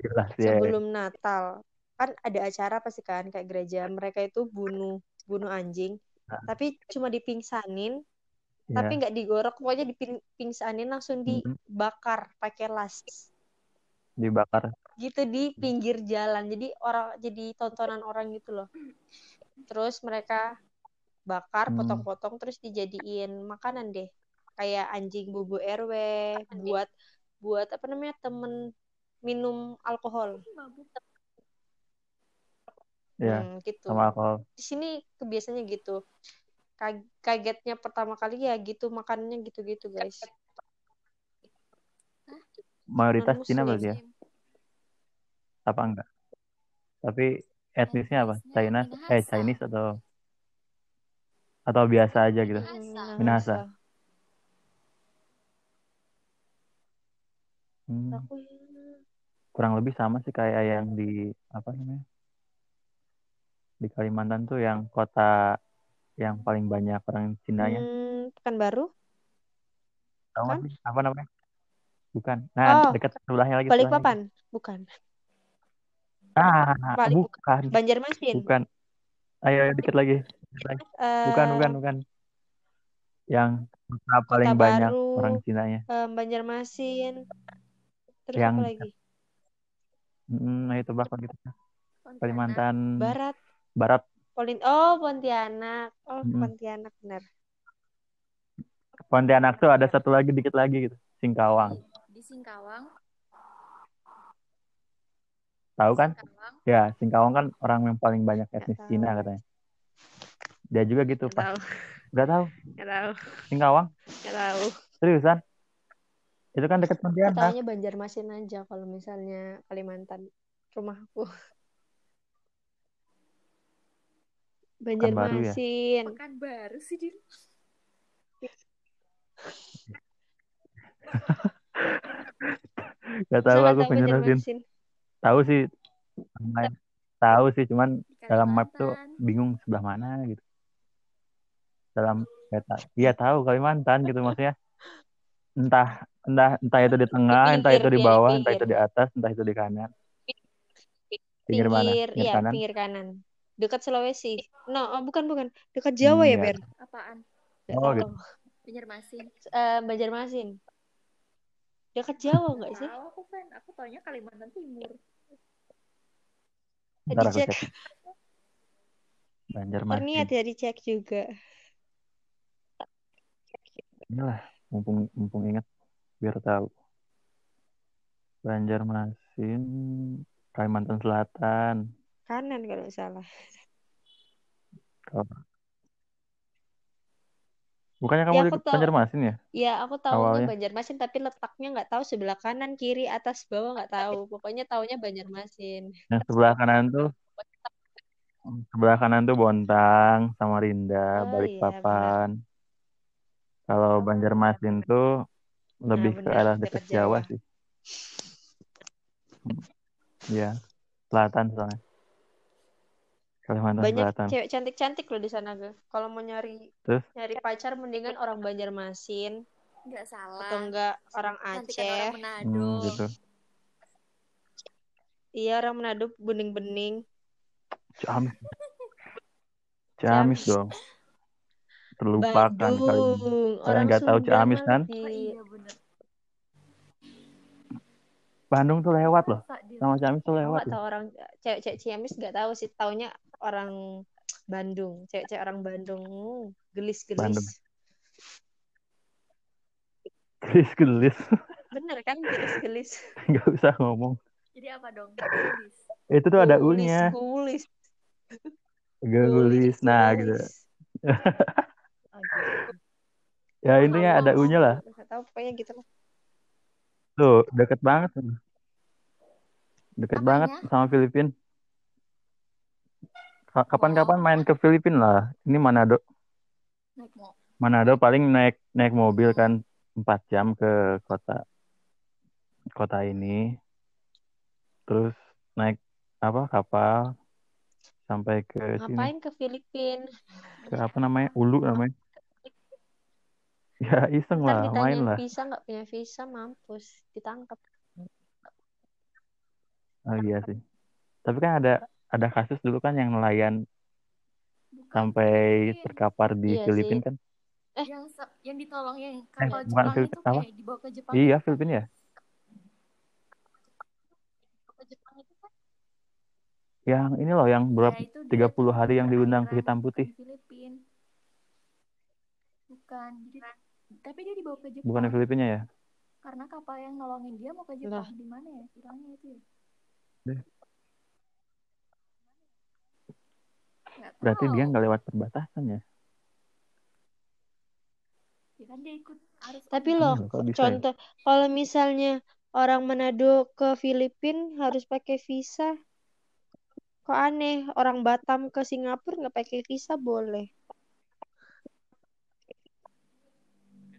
Jelas ya. sebelum Natal. Kan ada acara pasti kan kayak gereja. Mereka itu bunuh bunuh anjing, Nah. tapi cuma dipingsanin, Ya. tapi nggak digorok, pokoknya dipingsanin langsung dibakar pakai las. Dibakar. gitu di pinggir jalan jadi orang jadi tontonan orang gitu loh terus mereka bakar Hmm. potong-potong terus dijadiin makanan deh kayak anjing bubu RW buat buat apa namanya temen minum alkohol. Ya, Hmm, gitu sama alkohol. di sini kebiasaannya gitu Ka- kagetnya pertama kali ya gitu makanannya gitu-gitu guys Mayoritas Cina berarti ya? Apa enggak? Tapi etnisnya apa? China, eh. Chinese atau atau biasa aja gitu? Minahasa. Minahasa. Hmm, aku kurang lebih sama sih kayak yang di apa namanya? di Kalimantan tuh yang kota yang paling banyak orang Cinanya. Hmm, Pekanbaru? Tahu nggak kan? sih? Apa namanya? Bukan. Nah, Oh, dekat sebelahnya lagi. sebelahnya. Balikpapan? Bukan. Ah, Balik- bukan. Banjarmasin? Bukan. Ayo, ayo dikit lagi. Lagi. Bukan, Eh, bukan, bukan. Yang kota paling Kota banyak Baru. orang Cinanya. em, Banjarmasin. Terus Yang apa lagi? Hmm, ayo tebak lagi. Pontianak. Kalimantan Barat. Barat. Polin oh Pontianak. Oh, Mm-mm. Pontianak benar. Pontianak tuh ada satu lagi dikit lagi gitu. Singkawang. Di Singkawang. Tahu kan? Singkawang. Ya, Singkawang kan orang yang paling banyak etnis tahu. Cina katanya. Dia juga gitu Nggak pas. tahu. Gak tahu. Nggak tahu. Singkawang? Nggak tahu. Seriusan? Itu kan deket Pontianak. taunya Banjarmasin aja kalau misalnya Kalimantan rumahku. <laughs> Ya? Banjarmasin. Pekan baru sih di Gak tahu aku Banjarmasin. Tahu sih. Main- Tahu sih, cuman dalam map tuh bingung sebelah mana gitu. Dalam peta. Iya tahu Kalimantan gitu maksudnya. Entah entah entah itu di tengah, Di entah itu pinggir, di bawah, entah pinggir. itu di atas, entah itu di kanan. Pinggir mana? Pinggir, Pinggir iya, kanan? pinggir kanan. Dekat Sulawesi. No, oh, bukan bukan. Dekat Jawa Hmm, ya, iya. Ber? Apaan? Oh, gitu. Banjarmasin. Eh, Banjarmasin. Dekat Jawa nggak sih? Tahu aku kan, aku taunya Kalimantan Timur. Ntar Dicek. cek. Banjarmasin. Terniat ya dicek juga. Inilah, mumpung mumpung ingat biar tahu. Banjarmasin, Kalimantan Selatan. Kanan kalau salah. Kalau- Bukannya kamu Ya, di tahu. Banjarmasin ya? Ya, aku tahunya Awalnya. Banjarmasin tapi letaknya nggak tahu sebelah kanan, kiri, atas, bawah nggak tahu. Pokoknya taunya Banjarmasin. Yang sebelah kanan tuh sebelah kanan tuh Bontang, Samarinda, Oh, Balikpapan. Kalau Banjarmasin tuh lebih ke benar, arah dekat Jawa Jawa. sih. Hmm. Iya, selatan soalnya. Kalimantan Banyak Selatan. cewek cantik-cantik loh di sana, Ge. Kalau mau nyari Terus? nyari pacar mendingan orang Banjarmasin Enggak salah. atau enggak orang Cantikan Aceh. orang Manado. Hmm, gitu. Iya, orang Manado bening-bening. Ciamis. Ciamis Ciamis. dong. Terlupakan kali ini. Bandung, orang nggak tahu Ciamis kan? Oh, iya bener. Bandung tuh lewat loh. Sama Ciamis tuh lewat tahu orang cewek-cewek Ciamis nggak tahu sih, taunya orang Bandung, cewek-cewek orang Bandung, gelis-gelis. Bandung. Gelis-gelis. Bener kan, gelis-gelis. <laughs> Nggak usah ngomong. Jadi apa dong? Tulis. Itu tuh ada Gulis, U-nya. gulis, Gelis. Nah, gitu. <laughs> Oh. Ya intinya ada U-nya lah. Tahu, pokoknya gitu lah. Tuh, deket banget. Deket Apanya? banget sama Filipina. Ka- Kapan-kapan main ke Filipina lah. Ini Manado. Manado paling naik naik mobil kan 4 jam ke kota kota ini. Terus naik apa kapal sampai ke sini. Ngapain ke Filipina? Ke apa namanya? Ulu namanya. Ya iseng Ntar lah, main ditanyain lah. visa nggak punya visa, mampus, ditangkap. Oh iya sih. Tapi kan ada ada kasus dulu kan yang nelayan Bukan sampai terkapar di Iya Filipina kan? yang se- yang ditolong yang kapal bukan Jepang Filipin, itu apa? kayak dibawa ke Jepang. Iya? Filipina ya. Ke Jepang itu kan. Yang ini loh yang berapa Ya, itu dia 30 hari yang diundang ke hitam putih. Filipin. Bukan. Jadi, tapi dia dibawa ke Jepang. Bukan Filipina ya? Karena kapal yang nolongin dia mau ke Jepang di mana ya? Kiranya itu ya. Deh. Berarti dia nggak lewat perbatasan ya? Ya kan dia ikut arus Tapi loh, kok bisa ya? contoh kalau misalnya orang Manado ke Filipina harus pakai visa. Kok aneh, orang Batam ke Singapura nggak pakai visa boleh.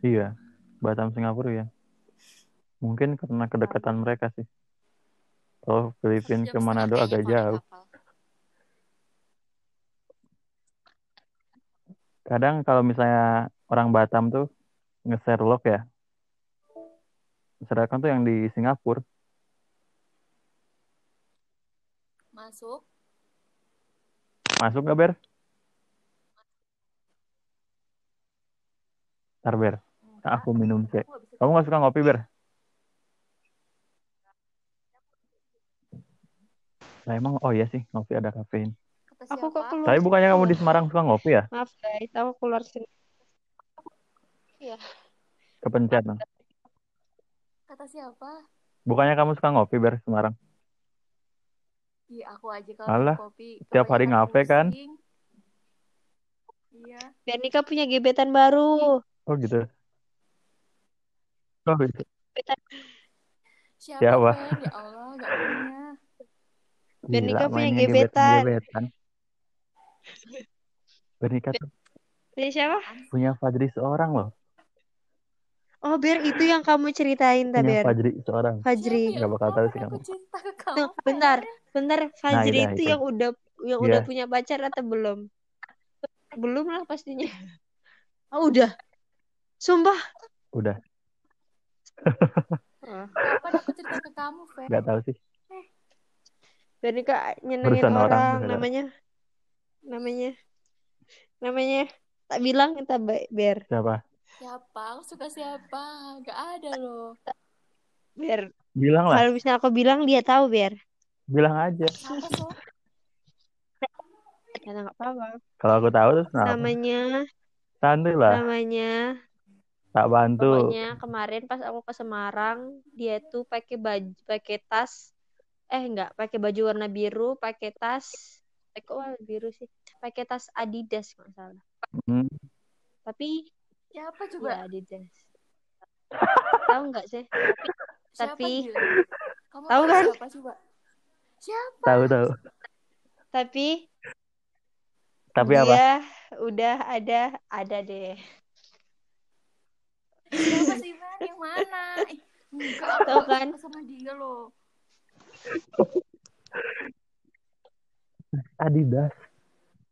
Iya, Batam Singapura ya. Mungkin karena kedekatan mereka sih. Kalau Filipina ke Manado agak jauh. kapal. kadang kalau misalnya orang Batam tuh nge-share log ya. Sedangkan tuh yang di Singapura. Masuk. Masuk gak, Ber? Ntar, Ber. Aku minum nggak bisa Kamu gak suka ngopi, Ber? Nah, emang, oh iya sih, ngopi ada kafein. Aku kok keluar. Tapi bukannya kamu di Iya. Semarang suka ngopi ya? Maaf guys, aku keluar sini. Kepencet. no? Kata siapa? Bukannya kamu suka ngopi, Ber, Semarang? Iya, aku aja kalau Alah, kopi. tiap hari ngafe kan? Iya. Biar Nika punya gebetan baru. Oh gitu. Oh gitu. Siapa, Siapa? Ya Allah, gak punya. Biar Gila, Nika punya gebetan. gebetan. Bernika tuh Punya siapa? punya Fajri seorang loh. Oh, Ber, itu yang kamu ceritain, ta, Punya Ber. Fajri seorang. Fajri. Nggak bakal tahu sih kamu. cinta ke kamu, Tuh, bentar, Ben? bentar. Fajri Nah, itu itu. yang udah yang Iya. udah punya pacar atau belum? Belum lah pastinya. Oh, udah. Sumpah. Udah. Kapan aku cerita ke kamu, Fer? nggak tahu sih. Biar Nika nyenengin Urusan orang, orang, namanya namanya namanya tak bilang kita baik Ber. Siapa? Siapa? Aku suka siapa? Gak ada loh. Ber. Bilang lah, Kalau misalnya aku bilang dia tahu Ber. bilang aja. Siapa, So? Nggak apa-apa. Kalau aku tahu terus kenapa? Namanya Santuy lah, namanya tak bantu. pokoknya kemarin pas aku ke Semarang dia tuh pakai baju pakai tas eh enggak pakai baju warna biru pakai tas eh kok warna biru sih pakai tas Adidas nggak salah Hmm, tapi ya coba? Adidas <laughs> tahu nggak sih Siapa tapi- Tahu kan? Siapa coba? Siapa? tahu tahu. tapi Tapi dia apa? udah ada ada deh Siapa sih? Yang mana? Eh, enggak, gak kan? sama dia loh. Adidas.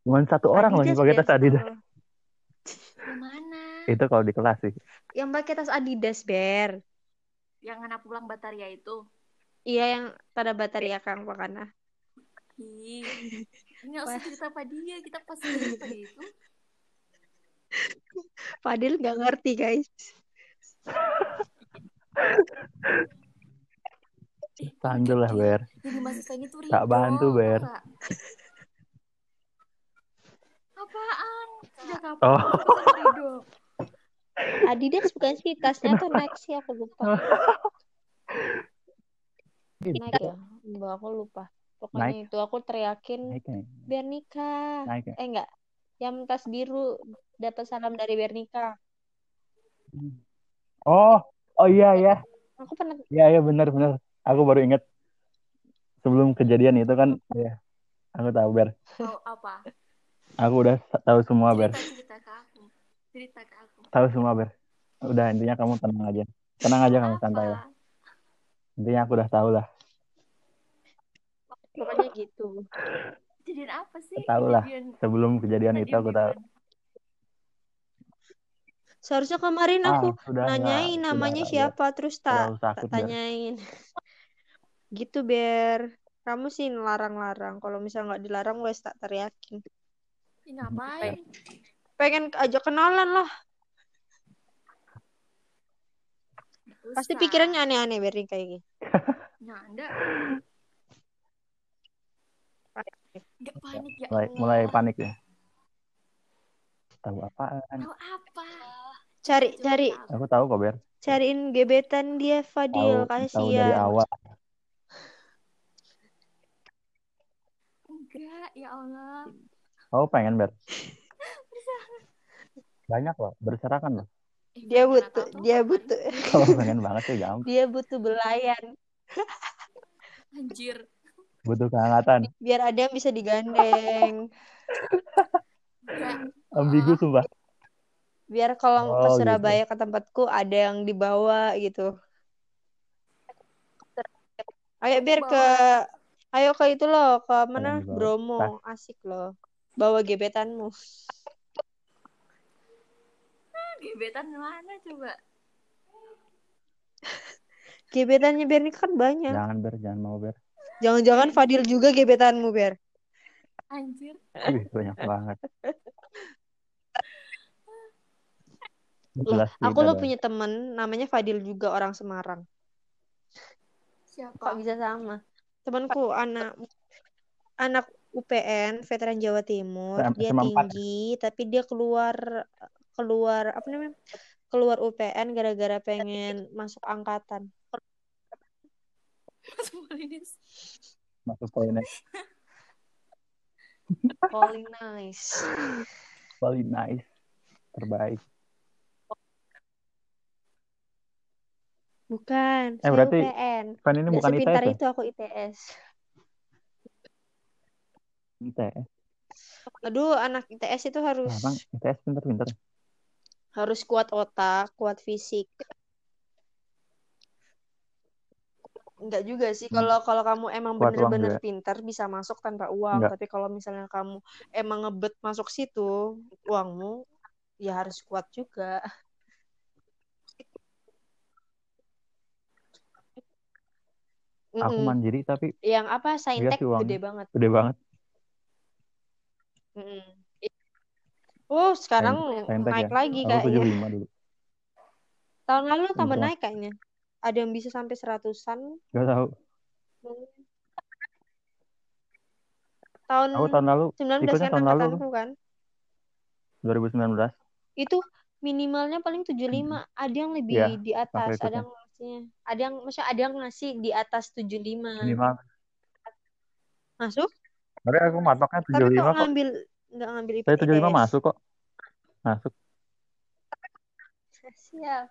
Cuman satu orang loh yang pakai tas. Adidas. Yang mana? Itu kalau di kelas sih. yang pakai tas Adidas Ber Yang anak pulang Bataria itu. iya yang pada bataria kang pakana Ih, ini usah cerita apa dia, kita pas cerita itu. Fadil nggak ngerti guys Santuy lah, Ber. Jadi mahasiswanya tuh Tak Ridho, bantu, Ber. Apaan? Sejak kapan Oh. Ridho? Adidas bukan sih tasnya tuh Nike sih aku lupa Nike ya Mbak aku lupa pokoknya itu aku teriakin Naik ya? biar nikah Naik ya? eh enggak yang tas biru dapat salam dari Bernika Oh, oh iya ya. aku pernah Iya iya benar benar. Aku baru ingat sebelum kejadian itu kan ya. Aku tahu Ber. Tahu apa? Aku udah tahu semua Ber. Cerita cerita ke aku. Cerita ke aku. Tahu semua Ber. Udah intinya kamu tenang aja. Tenang aja kamu santai lah. Intinya aku udah tahu lah. pokoknya gitu Kejadian apa sih? Tahu lah. Sebelum kejadian itu aku tahu. Seharusnya kemarin Ah, aku nanyain sudah namanya Ber. siapa terus tak Ber. tanyain <laughs> gitu Ber kamu sih larang-larang kalau misalnya nggak dilarang wes tak teriakin Ih, ngapain? pengen ajak kenalan lah pasti pikirannya aneh-aneh Bernika kayak gini <laughs> Nyanda. Gak <laughs> panik ya Mulai mulai panik ya. Tahu apaan? Tahu apa? Cari cari. Aku tahu kok Ber. cariin gebetan dia Tahu Fadil tahu dari kasihan awal. Enggak, ya Allah. Kamu pengen Ber? <laughs> Banyak loh, berserakan loh. Eh, dia butuh dia butuh <laughs> Kalau pengen banget sih gampang. dia butuh belayan Anjir. Butuh kehangatan. biar ada yang bisa digandeng. Ambigu sumpah. Biar kalau ke Oh, gitu. Surabaya ke tempatku ada yang dibawa gitu ayo biar ke ayo ke itu loh ke mana? Bromo asik loh bawa gebetanmu gebetan mana coba? <laughs> Gebetannya Ber ini kan banyak. Jangan ber, jangan mau ber. Jangan-jangan Fadil juga gebetanmu Ber. Anjir. Wih, banyak banget. <laughs> Loh, aku lo punya temen namanya Fadil juga orang Semarang. Siapa? Kok bisa sama? Temanku anak anak UPN, veteran Jawa Timur. Sama- Dia sama tinggi, tapi dia keluar keluar apa namanya? Keluar UPN gara-gara pengen masuk angkatan. Masuk poinnya. Calling nice. Paling nice. Terbaik. Bukan, Eh, saya berarti UPN. Kan ini Nggak bukan ITS ya? itu aku ITS. ITS. Aduh, anak ITS itu harus Nah, bang, ITS pinter-pinter. harus kuat otak, kuat fisik. Enggak juga sih. Hmm. Kalau kalau kamu emang bener-bener pintar bisa masuk tanpa uang. Enggak. Tapi kalau misalnya kamu emang ngebet masuk situ, uangmu ya harus kuat juga. Aku Mm-mm. mandiri tapi Yang apa? Saintek gede banget. gede banget. Mm-mm. Oh, sekarang Saintek naik ya. lagi Aku kayaknya. 75 dulu. Tahun lalu tambah naik kayaknya. Ada yang bisa sampai seratusan. Gak tahu. Tahun Aku tahun lalu 19 ikutnya kan tahun lalu kan. 2019. Itu minimalnya paling 75. Ada yang lebih Iya, di aku atas, ada yang ngasihnya. Ada yang maksudnya ada yang ngasih di atas 75. Minimal. Masuk? Tapi aku matoknya Tapi 75 kok kok. ngambil nggak ngambil Saya 75 IPS? masuk kok. Masuk. Siap.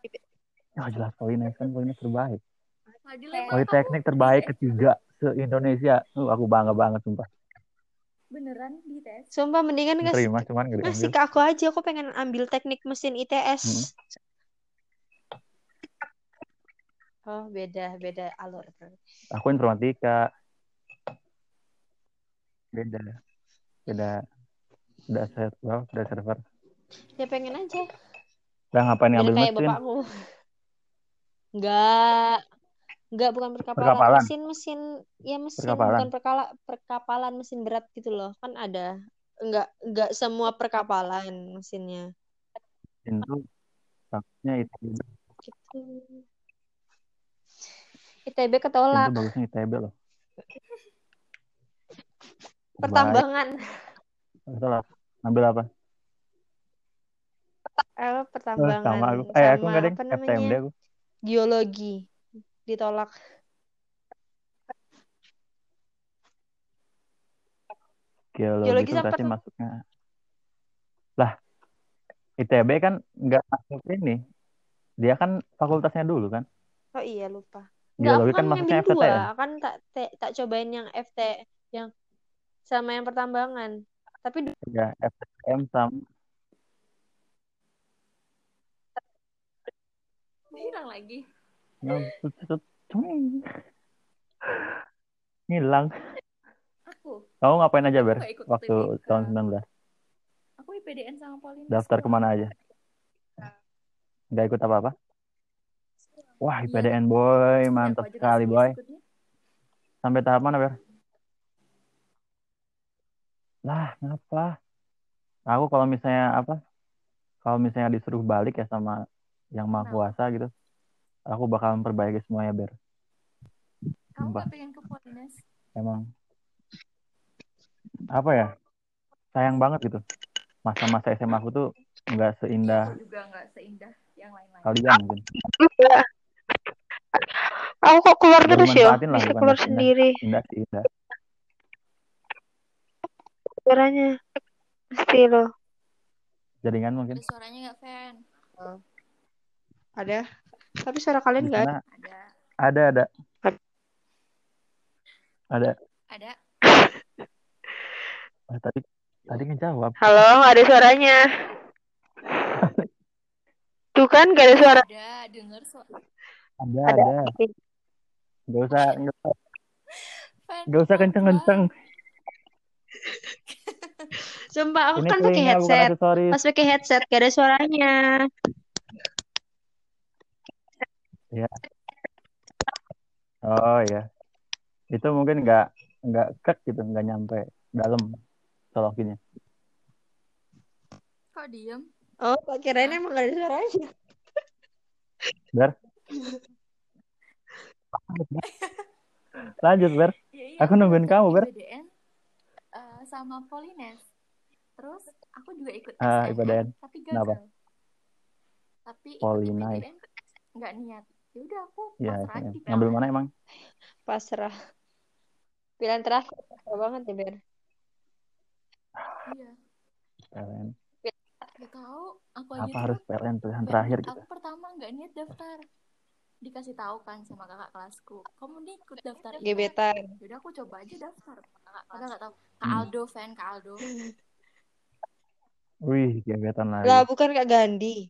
Ya jelas Polines kan Polines terbaik. Politeknik kamu terbaik ketiga se-Indonesia. Uh, aku bangga banget sumpah. Beneran di tes? Sumpah mendingan ngasih Terima cuman gak ngasih diambil. ke aku aja. Aku pengen ambil teknik mesin ITS. Oh, beda, beda alur. Aku informatika. Beda. Beda. Set, wow, udah server. Ya pengen aja. Udah ngapain Biar ngambil kayak mesin? bapakku. Enggak. Enggak bukan perkapalan. Perkapalan? Mesin mesin ya mesin Perkapalan. bukan perkala, perkapalan mesin berat gitu loh. Kan ada. Enggak enggak semua perkapalan mesinnya. Mesin tuh bagusnya itu. Gitu. ITB ketolak. tuh bagusnya ITB loh. Pertambangan. Betul lah. Ambil apa? Eh, Eh, pertambangan sama aku. Eh, aku enggak deh. apa FTMD aku. Geologi. Ditolak. Geologi, Geologi itu berarti masuknya. Lah, ITB kan nggak masuk ini. Dia kan fakultasnya dulu kan. Oh iya lupa. Enggak, aku Geologi kan ngambil FTTN. dua. Kan tak te- tak cobain yang FT yang sama yang pertambangan. Tapi Ya, FTM sama hilang lagi. hilang. Aku, Kamu ngapain aja, Ber? Waktu UTBK. tahun 19. aku IPDN sama Pauline. Daftar ke mana aja? Nggak ikut apa-apa? Wah, Iya. IPDN, boy. Mantap sekali, boy. Sampai tahap mana, Ber? Lah, ngapa? Aku kalau misalnya apa? Kalau misalnya disuruh balik ya sama yang maha Kenapa? kuasa gitu, aku bakal memperbaiki semuanya, Ber. Kamu Sumpah. gak pengen ke Polines? Emang apa ya? Sayang banget gitu. Masa-masa SMA aku tuh nggak seindah Aku juga gak seindah yang lain-lain. kalian mungkin. Aku kok keluar terus ya? Bisa keluar indah. sendiri Indah sih indah. suaranya. Pasti loh. Jaringan mungkin. Ada suaranya gak, Fan? Ada. Tapi suara kalian nggak ada. Ada. ada ada. Ada. Ah, tadi tadi ngejawab. Halo, nggak ada suaranya. <laughs> Tuh kan nggak ada suara. Ada. Denger suara. Ada Ada. ada. Gak usah nggak usah, nggak usah kenceng-kenceng. Sumpah aku Ini kan pakai headset. Pas pakai headset gak ada suaranya. Oh ya. Itu mungkin nggak nggak kek gitu, nggak nyampe dalam colokinnya. Kok diem? Oh, Pak kirain emang gak ada suaranya. Ber. Lanjut, Ber. Ya, iya, Aku nungguin kamu, Ber. IPDN eh, sama Polines. Terus aku juga ikut Ah, SNM, IPDN. tapi Kenapa? gagal. Tapi ikut Polinize. IPDN nggak niat. Ya udah aku Iya, pasrah iya. di Ngambil mana emang? Pasrah. Pilihan terakhir. Pasrah banget ya, Ber. Iya. PLN. Gak tahu. Aku aja Apa harus PLN pilihan terakhir gitu? Aku pertama nggak niat daftar. Dikasih tahu kan sama kakak kelasku. Kamu nih ikut daftar. Gebetan. Yaudah aku coba aja daftar. Padahal nggak tahu. Kak Hmm. Aldo fan Kak Aldo. <laughs> Wih, gebetan lagi. Lah, bukan Kak Gandhi.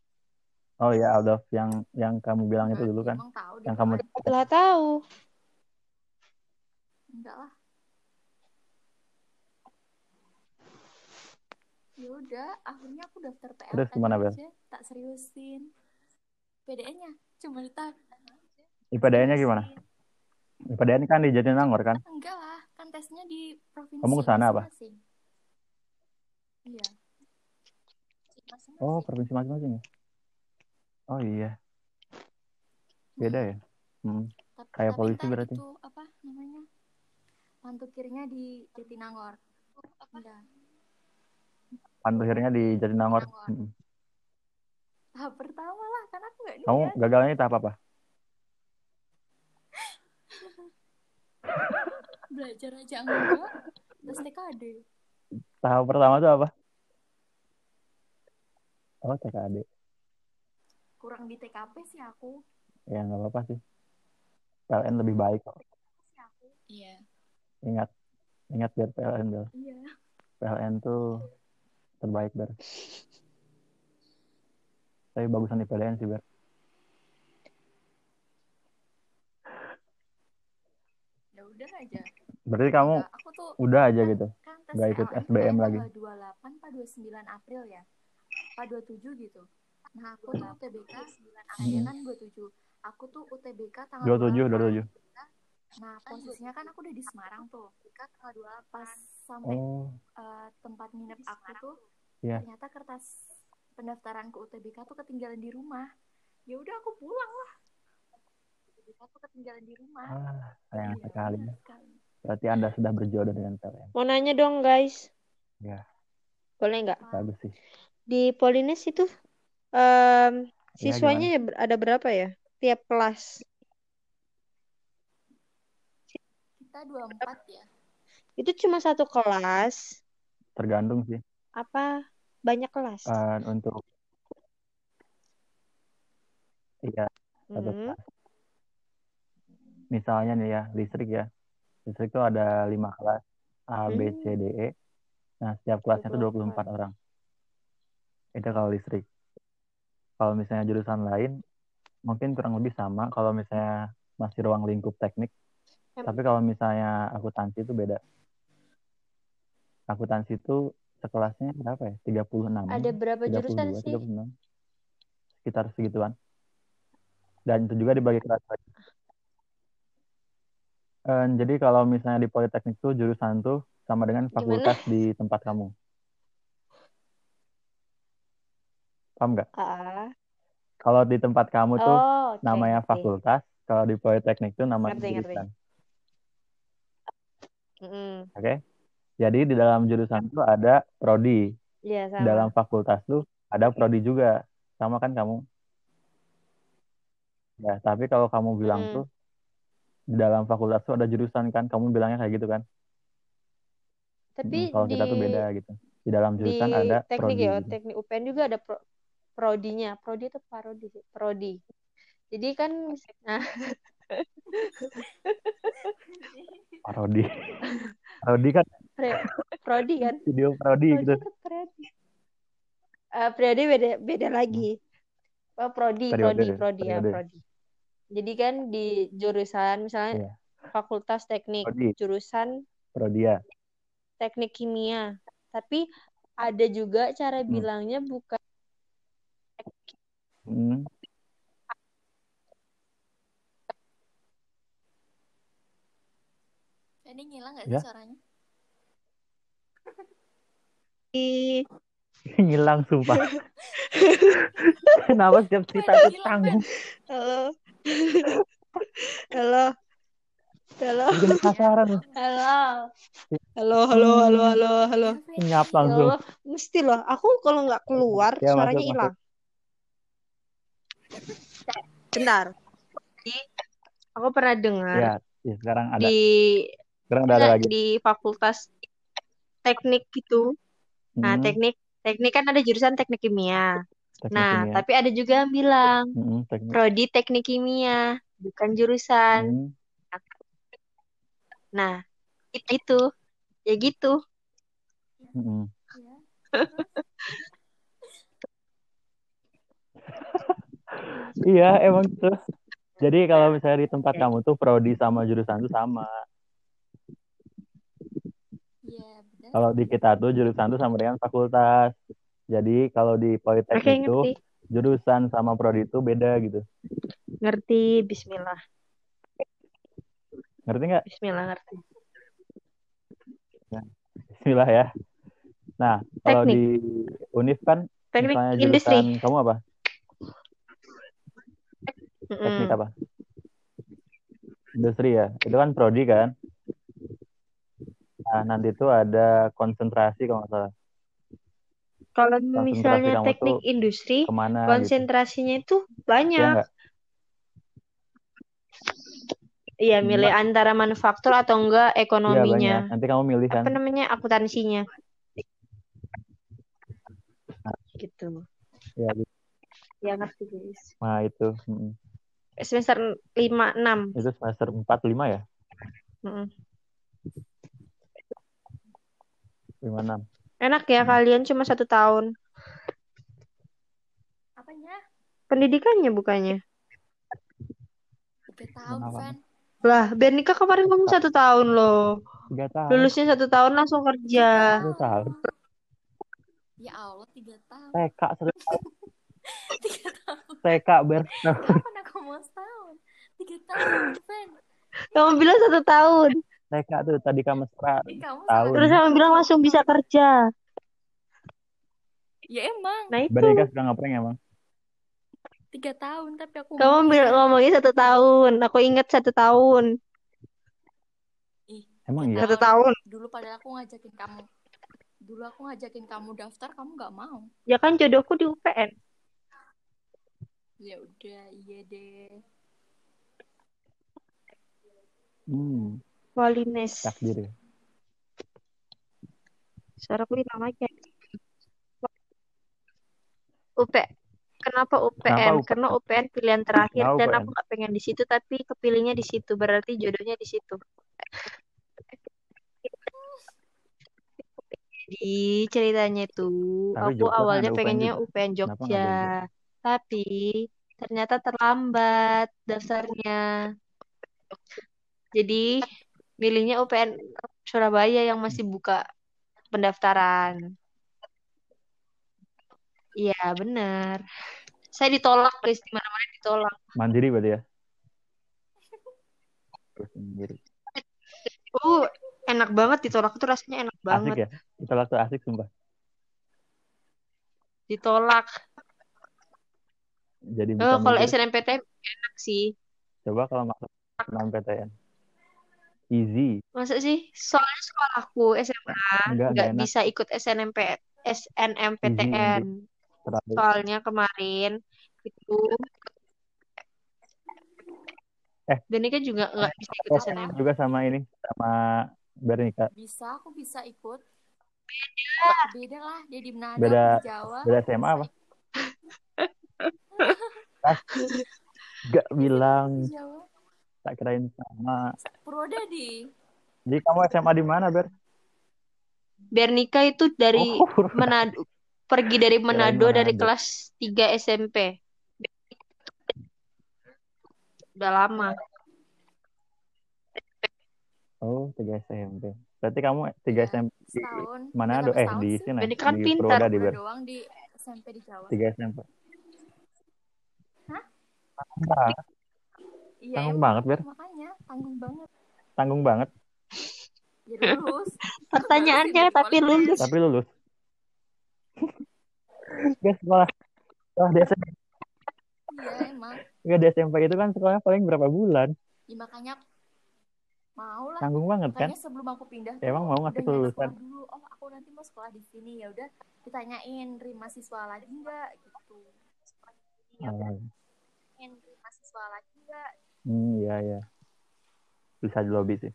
Oh ya, Aldov yang yang kamu bilang itu Nggak, dulu kan? Emang tahu Yang kamu Lah tahu. enggak lah. Ya udah, akhirnya aku daftar PLN Terus gimana, Bel? aja, tak seriusin. PDN-nya cuma ditak. IPDN-nya gimana? IPDN kan di Jatinangor kan? Enggak lah, kan tesnya di provinsi Kamu ke sana apa? masing-masing. Iya. Oh, provinsi masing-masing ya? Oh iya, beda ya? Hmm. Tapi, Kayak tapi polisi berarti. itu apa namanya? Mantu kirinya di Jatinangor. Udah. Pantuhirnya di Jatinangor. Jatinangor. Hmm. Tahap pertama lah, kan aku nggak Kamu gagalnya tahap apa? Belajar aja enggak. Terus TKD. Tahap pertama tuh apa? Oh, TKD. Kurang di TKP sih aku. Ya nggak apa-apa sih. PLN lebih baik kok. Iya. Ingat, ingat biar PLN Bel. Iya. PLN tuh terbaik Ber. Tapi bagusan di PLN sih Ber. Ya udah aja. Berarti kamu Enggak, aku tuh udah aja gitu. kan nggak ikut SBM lagi. tanggal 28 apa 29 April ya. Apa 27 gitu. Nah, aku tuh UTBK 9 April kan 27. Aku tuh UTBK tanggal 27, 28. 27. Nah, posisinya kan aku udah di Semarang tuh. Pas sampai Oh, eh, tempat nginep aku tuh Iya. ternyata kertas pendaftaran ke UTBK tuh ketinggalan di rumah. Ya udah aku pulang lah. UTBK tuh ketinggalan di rumah. ah, sayang Iya, sekali. sekali. Berarti Anda sudah berjodoh dengan PLN. Mau nanya dong, guys. Ya. Boleh nggak? Bagus sih. Di Polines itu em, Ya, siswanya ya ada berapa ya? Tiap kelas. Kita 24 ya. Itu cuma satu kelas. Tergantung sih. Apa banyak kelas? Eh, untuk Iya, satu Hmm. kelas. Misalnya nih ya, listrik ya. Listrik itu ada lima kelas. A, B, C. D, E. Nah, setiap kelasnya itu 24 orang. Itu kalau listrik. Kalau misalnya jurusan lain, mungkin kurang lebih sama. Kalau misalnya masih ruang lingkup teknik. Em- Tapi kalau misalnya akuntansi itu beda. Akuntansi itu sekelasnya berapa ya? 36. Ada berapa jurusan 32, sih? 36. Sekitar segituan. Dan itu juga dibagi kelas lagi. Eh, jadi kalau misalnya di Politeknik tuh jurusan tuh sama dengan Gimana? fakultas di tempat kamu. Paham nggak? Ah. Kalau di tempat kamu tuh Oh, oke, namanya ngerti. fakultas, kalau di Politeknik tuh namanya Ngerti, ngerti. jurusan. Mm-mm. Oke? Jadi di dalam jurusan tuh ada prodi. Iya, Di sama. dalam fakultas tuh ada prodi juga. Sama kan kamu? Ya, tapi kalau kamu bilang Mm-mm. tuh di dalam fakultas tuh ada jurusan kan, kamu bilangnya kayak gitu kan? Tapi Mm, kalau di kita tuh beda gitu. Di dalam di jurusan ada teknik prodi ya, gitu. teknik UPN juga ada pro, prodinya. Prodi itu parodi prodi. Jadi kan nah, Parodi. Parodi kan pre- prodi kan? video parodi Prodi gitu. itu prodi. Eh, periode beda beda lagi. Oh, prodi, Hmm. Periode, prodi, prodi ya, prodi jadi kan di jurusan misalnya yeah. fakultas teknik Prodi. jurusan Prodia ya. teknik kimia tapi ada juga cara hmm. bilangnya bukan hmm. Ini ngilang gak sih ya? suaranya? <laughs> ngilang sumpah. <laughs> <laughs> Kenapa setiap cerita itu tanggung? Halo. Halo. Halo. Bikin penasaran. Halo. Halo, halo, halo, halo, halo. Nyap Ya langsung. Allah, mesti loh. Aku kalau nggak keluar, Ya, suaranya hilang. Bentar. Jadi, aku pernah dengar Ya, ya sekarang ada. di Sekarang udah ada lagi. di fakultas teknik gitu. Nah, Hmm, teknik teknik kan ada jurusan teknik kimia. Teknik Nah, kimia. tapi ada juga yang bilang Hmm, teknik. prodi teknik kimia, bukan jurusan. Hmm, Nah, itu, itu. ya gitu. hmm. Ya. <laughs> Iya, emang gitu. Jadi kalau misalnya di tempat kamu tuh prodi sama jurusan tuh sama. Iya. Kalau di kita tuh jurusan tuh sama dengan fakultas. Jadi kalau di politeknik tuh ngerti. jurusan sama prodi itu beda gitu. Ngerti, bismillah. Ngerti nggak? Bismillah ngerti. Bismillah ya. Nah, kalau di Unif kan Teknik misalnya industri. jurusan kamu apa? Teknik apa? Industri ya. Itu kan prodi kan? Nah, nanti tuh ada konsentrasi kalau nggak salah. Kalau misalnya teknik industri, Ke mana gitu. konsentrasinya itu Iya banyak. Iya, milih Ba- antara manufaktur atau enggak Iya banyak. ekonominya. Nanti kamu milih kan. Apa namanya? Akuntansinya. Gitu. Ya, gitu. Ya ngerti, guys. Nah, itu. Mm. Semester 5 6. Itu semester 4 5 ya? Mm-mm. 5 6. Enak ya Hmm. kalian cuma satu tahun. Apanya? Pendidikannya bukannya. Tiga tahun, Kenapa? Fen. Lah, Bernika kemarin kamu satu tahun loh. 3 tahun. Lulusnya satu tahun langsung kerja. Tiga tahun. Ya Allah, tiga tahun. TK serius. <laughs> Tiga tahun. TK ber. Kapan aku mau setahun? Tiga tahun, Fen. Kamu bilang satu tahun. TK tuh tadi kamu kamu Tahun. Terus kamu bilang langsung bisa kerja. Ya emang, Nah itu. Bernika suka ngeprank emang. tiga tahun tapi aku Kamu bilang ngomongnya satu tahun. Aku ingat satu tahun. Ih, Emang iya. Satu tahun. Dulu padahal aku ngajakin kamu. Dulu aku ngajakin kamu daftar, kamu nggak mau. Ya kan jodohku di UPN. Ya udah, iya deh. Hmm, Walines. takdir ya. Hilang aja. UP. Kenapa UPN? Kenapa UPN? Karena UPN pilihan terakhir Kenapa dan UPN? aku gak pengen di situ tapi kepilihnya di situ. Berarti jodohnya di situ. Jadi ceritanya itu Tapi aku Jogja awalnya UPN pengennya. UPN nggak Jogja. Jogja? Tapi ternyata terlambat daftarnya. Jadi milihnya UPN Surabaya yang masih buka pendaftaran. Iya, benar. Saya ditolak, guys. Di mana-mana ditolak. Mandiri berarti ya. Mandiri. Uh, enak banget ditolak tuh rasanya enak Asik banget. ya. Kita waktu asik sumpah. Ditolak. Jadi Oh, kalau. SNMPTN enak sih. Coba kalau masuk PTN. Easy. Masa sih? Soalnya sekolahku SMA Enggak, enggak enak. bisa ikut SNMP SNMPTN. Terlalu. Soalnya kemarin itu Eh. Benika juga nggak bisa ikut SNM. juga sama ini. Sama Bernika. Bisa, aku bisa ikut. Beda. Beda lah, dia di Manado, Beda- di Jawa. beda SMA apa? <laughs> Gak bilang. Jawa. Tak kirain sama. Purwodadi. Jadi kamu SMA di mana, Ber? Bernika itu dari Oh, Manado, pergi dari Manado dari kelas 3 SMP. Udah lama. Oh, tiga SMP. Berarti kamu tiga Iya, SMP di. Manado? Nggak Eh, di sini. Berarti kan Di pintar. Purwodadi, Dua Ber. doang di SMP di Jawa. Tiga SMP. Hah? Banget. Iya, Tanggung emang. banget, Ber. Makanya, tanggung banget. Tanggung banget. Ya lulus. <laughs> Pertanyaannya tapi lulus. Tapi lulus. Guys, sekolah. Sekolah di SMP, Iya emang. nggak di SMP itu kan sekolahnya paling berapa bulan? Ya, makanya mau lah. Tanggung banget kan? Makanya sebelum aku pindah Ya, emang mau ngasih kelulusan. dulu. Oh aku nanti mau sekolah di sini ya udah ditanyain terima siswa lagi nggak gitu. Ah, Terima siswa lagi nggak? Hmm, iya, iya. Bisa di lobby sih.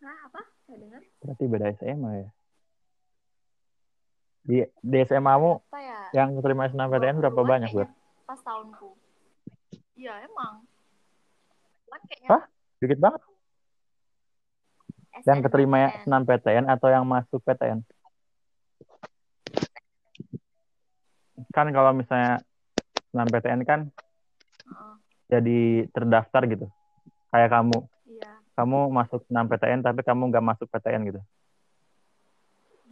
Nah apa? Nggak dengar? Berarti beda SMA ya? Di, di SMA-mu ya? yang terima SNMPTN berapa 20-an banyak, kayaknya Pas tahunku. Iya emang. Cuman kayaknya Hah? Dikit banget. Yang keterima. SNMPTN atau yang masuk PTN? Kan kalau misalnya SNMPTN kan Jadi terdaftar gitu. Kayak kamu. Iya. Kamu masuk SNMPTN tapi kamu nggak masuk PTN gitu.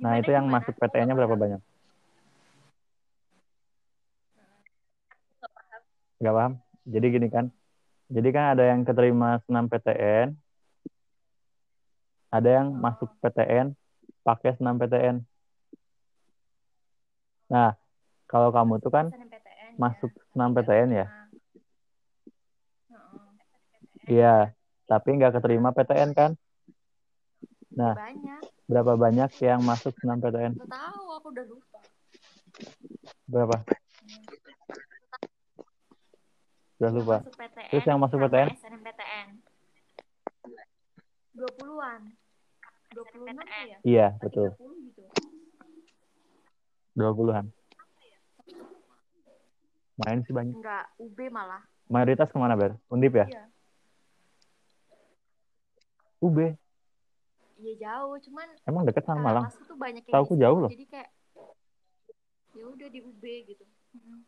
Nah, Gimana, itu yang gimana? masuk PTN-nya berapa banyak? Nggak paham? Jadi gini kan. Jadi kan ada yang keterima senam PTN, ada yang masuk PTN pakai senam PTN. Nah, kalau kamu tuh kan SNMPTN, masuk ya. senam PTN ya? Iya, tapi nggak keterima PTN kan? Nah, Banyak. berapa banyak yang masuk senam PTN? Tahu, aku udah lupa. Berapa? Udah Yang lupa. Masuk PTN Terus yang masuk PTN? SNMPTN. 20-an. 26 tuh ya? Iya, betul. 30 gitu. 20-an. Main sih banyak. Enggak, UB malah. Mayoritas ke mana, Ber? Undip ya? Iya. UB. Iya jauh, cuman Emang deket sama Malang? tuh banyak yang di situ, jauh loh. Jadi kayak ya udah di UB gitu. Mm.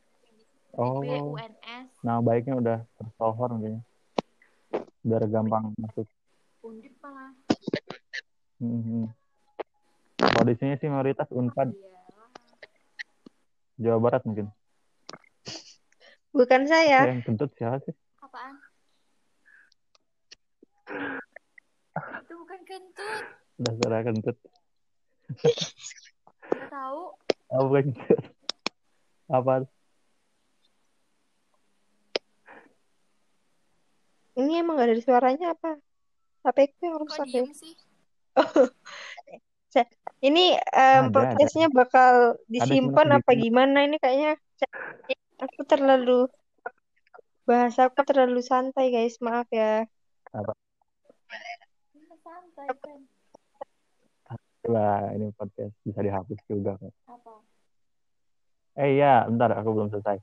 Oh, UB, UNS, nama baiknya udah tersohor kayaknya. Biar gampang masuk. Undip malah. Mhm. Kalau di sini sih mayoritas Unpad, Iya. Jawa Barat mungkin. Bukan saya. Eh, yang kentut siapa sih? Apaan? Itu bukan kentut. Dasar kentut. <laughs> Gak tahu. Oh, bukan kentut. Apa? Ini emang gak ada suaranya apa? HP yang Kok rusak ya? sih? <laughs> Ini em, Ada, podcastnya bakal disimpan apa gimana? Ini kayaknya aku terlalu bahasa aku terlalu santai guys, maaf ya. Ini kan. Lah, ini podcast bisa dihapus juga kok. Apa? Eh iya, bentar aku belum selesai.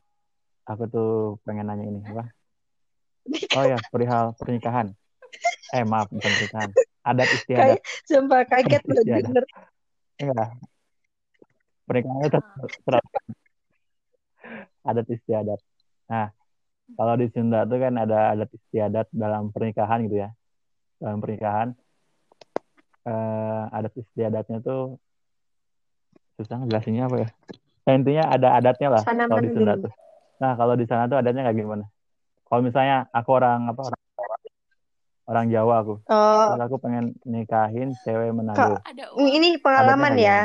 Aku tuh pengen nanya ini apa? Oh ya, perihal pernikahan. Eh maaf, bukan pernikahan. Adat istiadat. Sumpah kaget loh denger. Enggak. Pernikahan itu ter- ter- adat istiadat. Nah, kalau di Sunda tuh kan ada adat istiadat dalam pernikahan gitu ya. Dalam pernikahan eh, adat istiadatnya tuh susah ngejelasinnya apa ya? Nah, intinya ada adatnya lah Sanaman kalau di Sunda tuh. Nah, kalau di sana tuh adatnya kayak gimana? Kalau misalnya aku orang apa orang orang Jawa aku, Oh, terus aku pengen nikahin cewek Manado. Ada ini pengalaman Adatnya ya.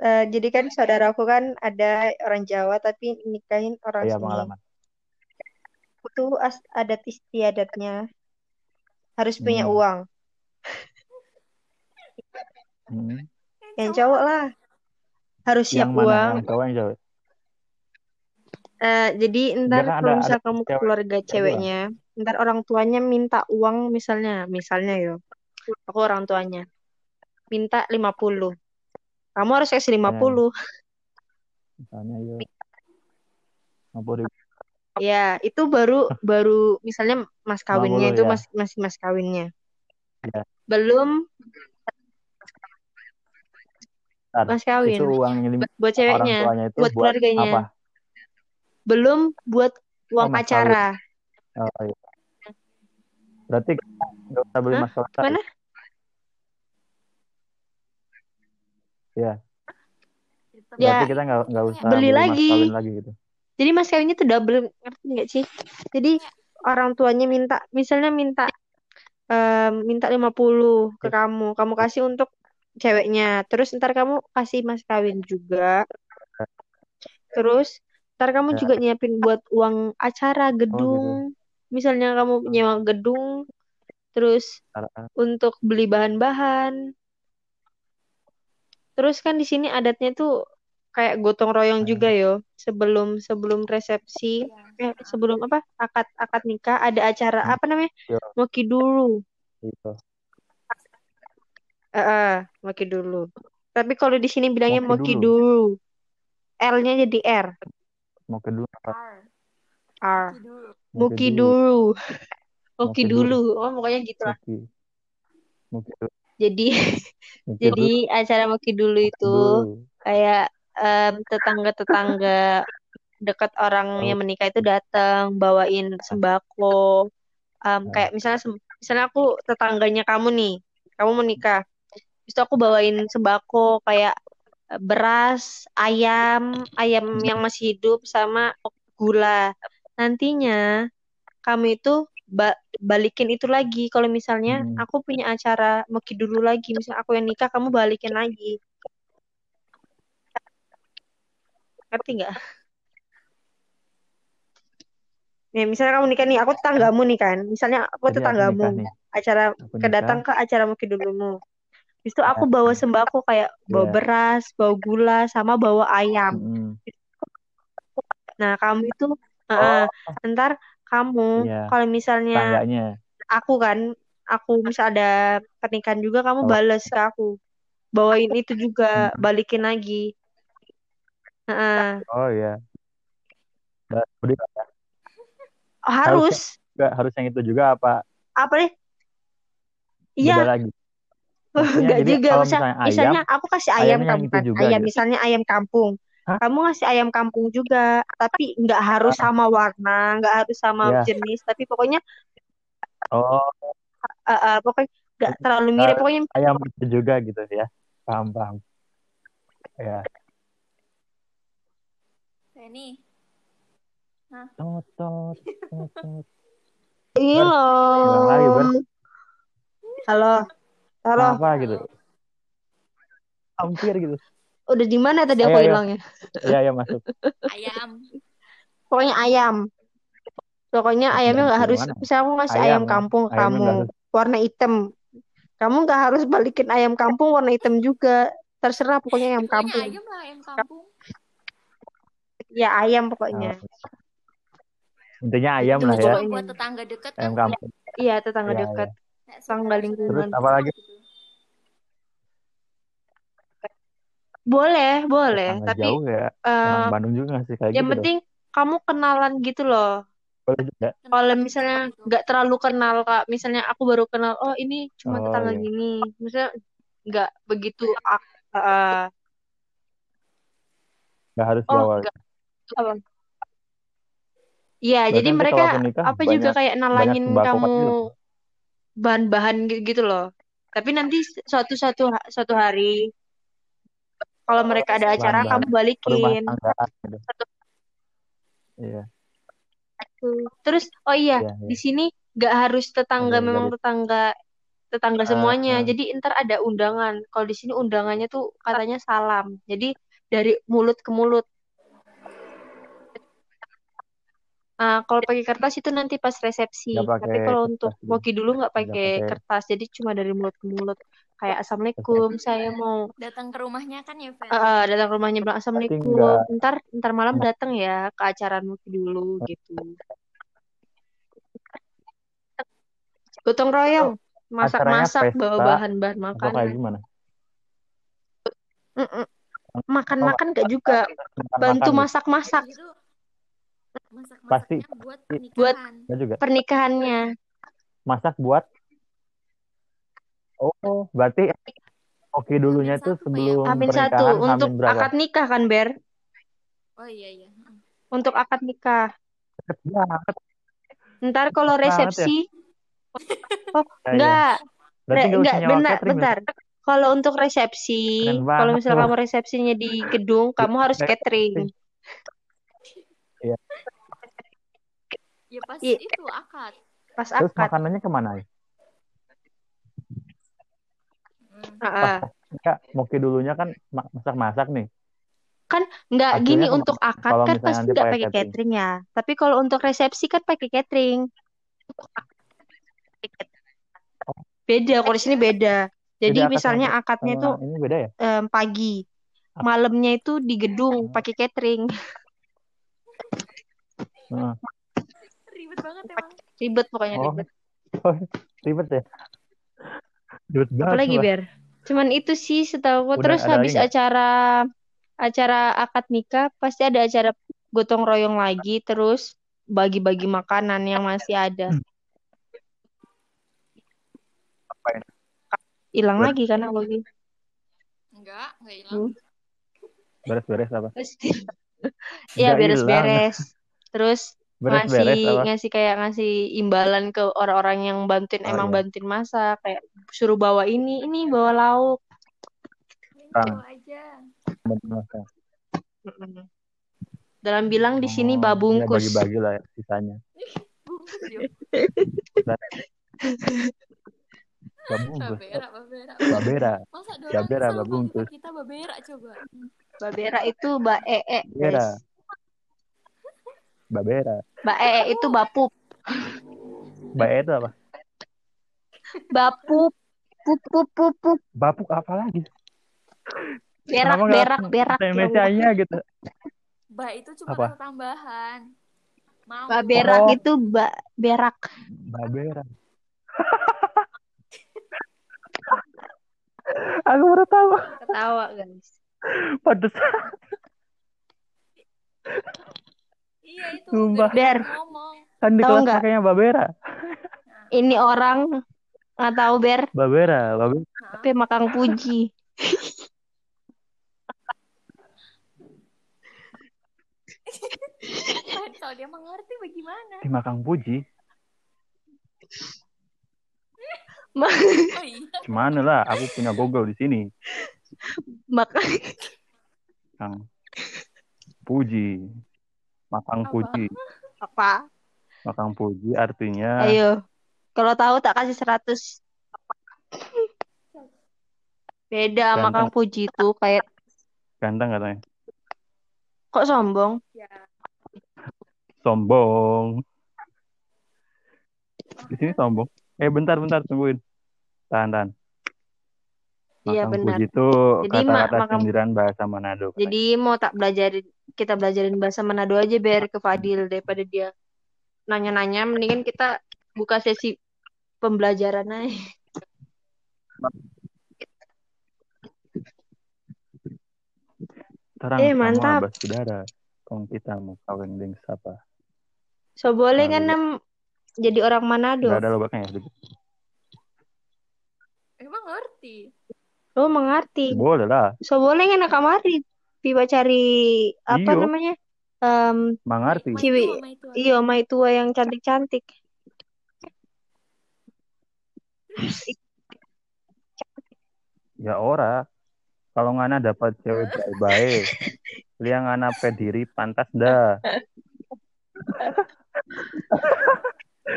Eh, jadi kan saudaraku kan ada orang Jawa tapi nikahin orang Iya sini. pengalaman. Itu adat istiadatnya harus punya Hmm. uang. Hmm. Yang cowok lah harus siap Yang mana? uang. Yang cowok yang cewek? Eh, jadi ntar kan kalau ada- misal ada kamu cewek keluarga cewek ceweknya, ntar orang tuanya minta uang misalnya, misalnya yo, aku orang tuanya minta 50. Kamu harus kasih 50. Misalnya yuk. 50 ribu. Ya, itu baru baru misalnya mas kawinnya 50 itu ya. mas masih mas kawinnya. Ya. Belum mas kawin. Itu uang yang Buat orang ceweknya, tuanya itu buat buat keluarganya. apa? Belum buat uang Oh, mas acara. Oh iya. Berarti nggak usah beli Hah? mas kawin. Mana? Iya. Ya, Berarti kita nggak nggak usah beli beli mas lagi. kawin lagi gitu. Jadi mas kawinnya tuh double, ngerti nggak sih? Jadi orang tuanya minta, misalnya minta em, minta 50 ke kamu. Kamu kasih untuk ceweknya. Terus ntar kamu kasih mas kawin juga. Terus ntar kamu Ya. juga nyiapin buat uang acara Oh, gedung. Misalnya kamu nyewa gedung, terus Cara- untuk beli bahan-bahan. Terus kan di sini adatnya tuh kayak gotong royong juga yo. Sebelum sebelum resepsi, Iya. eh sebelum apa? Akad akad nikah ada acara Hmm. apa namanya? Yo. Moki dulu. Gitu. Eh, eh, moki dulu. Tapi kalau di sini bilangnya Moki moki dulu. dulu. L-nya jadi R. Kedua apa? R. R. Iki dulu. Dulu. Moki Moki dulu. dulu. Oh, pokoknya gitu lah. Muki dulu. Jadi Muki <laughs> jadi dulu. acara moki dulu itu Dulu. kayak em, tetangga-tetangga dekat orang yang menikah itu datang bawain sembako. Em, Nah. kayak misalnya misalnya aku tetangganya kamu nih. Kamu mau aku bawain sembako kayak eh, beras, ayam, ayam yang masih hidup sama gula. Nantinya kamu itu ba- balikin itu lagi. Kalau misalnya Hmm. aku punya acara moki dulu lagi, misalnya aku yang nikah, kamu balikin lagi. Ngerti nggak? Ya, misalnya kamu nikah nih, aku tetanggamu nih kan. Misalnya aku Jadi aku tetanggamu, nikah nih. acara Aku kedatang nikah. ke acara moki dulumu. Habis itu aku bawa sembako kayak bawa Iya. beras, bawa gula, sama bawa ayam. Mm-mm. Nah, kamu itu, eh, ntar kamu, Iya. kalau misalnya Tangganya. aku kan, aku misal ada pernikahan juga, kamu Oh. bales ke aku. Bawain itu juga, Hmm. balikin lagi. Heeh. Oh iya. Udah ya. Harus. Nggak, harus yang itu juga apa? Apa? Beda Iya, lagi. Maksudnya juga. kalau Misal, misalnya ayam, misalnya aku kasih ayam ayamnya yang kamu itu kan. juga Ayam, gitu. misalnya ayam kampung. Hah? Kamu ngasih ayam kampung juga, tapi nggak harus sama warna, nggak harus sama Iya. jenis, tapi pokoknya, Oh, eh, eh, pokoknya nggak terlalu mirip. Pokoknya ayam itu juga gitu ya. Paham, paham. Ya. Tot, tot, tot, tot. ini Bilang lagi, Ber. loh. Halo, halo. Apa gitu? Hampir gitu. Udah di mana tadi aku hilangnya? Iya, iya masuk. Ayam. Pokoknya ayam. Pokoknya Ayam ayamnya nggak harus. Misalnya aku ngasih Ayam, ayam ya. kampung ke Ayamnya kamu, warna hitam. Kamu nggak harus balikin ayam kampung warna hitam juga. Terserah pokoknya ayam Pokoknya kampung. ayam lah, ayam kampung. Ya ayam pokoknya. Intinya ayam Itu lah ya. Buat tetangga dekat Ayam kan. kampung. Iya tetangga Iya, dekat. Kayak Saudara-saudara lingkungan. Terus apa lagi? gitu. Boleh, boleh. Tetangga Tapi jauh ya. eh, Orang Bandung juga ngasih kayak yang gitu. penting kamu kenalan gitu loh. Boleh juga. Kalau misalnya nggak terlalu kenal kak, misalnya aku baru kenal, oh ini cuma Oh, tetangga iya. gini, misalnya nggak begitu. eh, Nggak harus oh bawa. apa? Iya, jadi mereka nikah apa juga banyak kayak banyak nalangin kamu. Bahan-bahan gitu, loh. Tapi nanti suatu suatu suatu hari kalau mereka ada acara kamu balikin. gitu. Iya, Tuh. Terus oh iya, iya, iya. di sini nggak harus tetangga Ada memang dari tetangga tetangga Ah, semuanya. ah. Jadi ntar ada undangan. Kalau di sini undangannya tuh katanya salam. Jadi dari mulut ke mulut. Nah, kalau pakai kertas itu nanti pas resepsi. Tapi kalau untuk moki dulu nggak pakai kertas. Jadi cuma dari mulut ke mulut. Kayak assalamualaikum, saya mau Datang ke rumahnya kan ya, eh, eh, datang ke rumahnya bilang assalamualaikum. Ntar ntar malam datang ya ke acara moki dulu gitu. Gotong royong, masak-masak, bawa bahan-bahan kayak gimana? Oh, Makan-makan gak juga, bantu gitu. masak-masak Pasti buat buat pernikahan. Nggak juga. pernikahannya. Masak buat Oh, berarti oke dulunya satu ya? sebelum Hamin pernikahan satu untuk berapa? akad nikah kan, Ber? Oh iya iya. Untuk akad nikah. Banget, Ntar kalau ya. resepsi, <laughs> oh Ya, iya. enggak, enggak, benar, ya? bentar. Kalau untuk resepsi, kalau misalnya kamu resepsinya di gedung, kamu harus catering. Iya. Ya pas Iya, itu akad. pas Terus akad. makanannya ke mana ya? Heeh. Kak, Moki dulunya kan ma- masak-masak nih. Nggak Hasilnya gini untuk akad kan pasti nanti nggak pakai catering. catering ya. Tapi kalau untuk resepsi kan pakai catering. Beda, kalau di sini beda. Jadi Jadi akad misalnya akadnya ini beda ya? em, pagi, malamnya itu di gedung pakai catering. <laughs> Ribet banget emang. Ribet pokoknya Oh, ribet. oh, ribet ya? Ribet banget Apalagi. Ber? Cuman itu sih setahu aku. Terus habis lagi acara acara akad nikah pasti ada acara gotong royong lagi, terus bagi-bagi makanan yang masih ada. Apa ya? Hilang Ber- lagi kan aku lagi. Enggak, enggak hilang. Hmm. Beres-beres apa? <laughs> Ya hilang. beres-beres. Terus Beres-beres ngasih apa? ngasih kayak ngasih imbalan ke orang-orang yang bantuin Oh emang iya. bantuin masak kayak suruh bawa ini ini bawa lauk Kang, Bawa aja. dalam bilang di sini Oh, ya babungkus bagi-bagi lah ya, sisanya. <laughs> <laughs> Babungkus. Babera, babera. Babera. Masa babungkus. kita babera coba. babera itu ba ee Babera. guys Babera. ba ee itu bapup Bae itu apa? bapup pup pup pup pup Bapuk apa lagi? berak Kenapa berak berak ya Indonesia-nya gitu? Ba itu cuma Apa? tambahan. Mau. ba berak Oh, itu ba berak Babera. <laughs> Aku baru tahu. ketawa guys Pantes. Iya itu Sumpah. ber. Kan di kelas pakainya Babera. ini orang nggak tahu ber Babera. Babera. Tapi makang puji <laughs> kalau dia mengerti bagaimana? Di Makang Puji. Oh iya. Gimana lah? Aku punya Google di sini. makang Makang Puji. Makang Apa? Puji. apa Makang Puji artinya ayo kalau tahu tak kasih 100 beda ganteng. makang puji itu kayak Ganteng katanya. kok sombong Ya. Sombong. Di sini sombong. Eh bentar bentar tungguin. Tahan tahan. Iya benar itu jadi mak kata-kata sindiran bahasa Manado. katanya. jadi mau tak belajarin kita belajarin bahasa Manado aja biar ke Fadil daripada dia nanya-nanya mendingan kita buka sesi pembelajaran aja Terang eh mantap saudara. Kong kita mau kawin deng siapa? so boleh kan Nam jadi orang Manado nggak ada lobaknya ya? Emang ngerti. Oh mengerti Boleh lah. so boleh kan kamari pipa cari apa Iyo, namanya Em mangarti. Mai ciwi tua, mai tua. iyo mai tua yang cantik-cantik Ya ora. Kalau ngana dapat cewek baik-baik, liang ngana pediri pantas dah.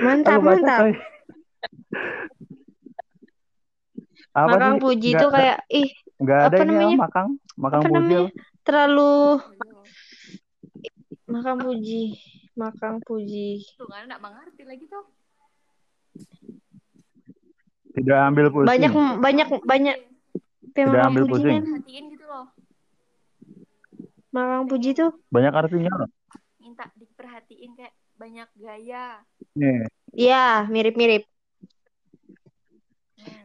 mantap mantap. Apa Makang sih? Puji Nggak itu nggak kayak ih nggak ada apa ini namanya ah, makang makang apa puji namanya terlalu. Makang Puji Makang Puji Tuh kan enggak mengerti lagi tuh. Tidak ambil banyak pusing. banyak banyak Iya. Pe Tidak Makang ambil Puji pusing. gitu loh. Makang Puji tuh Banyak artinya loh. Minta diperhatiin kayak banyak gaya. Nih, ya mirip-mirip.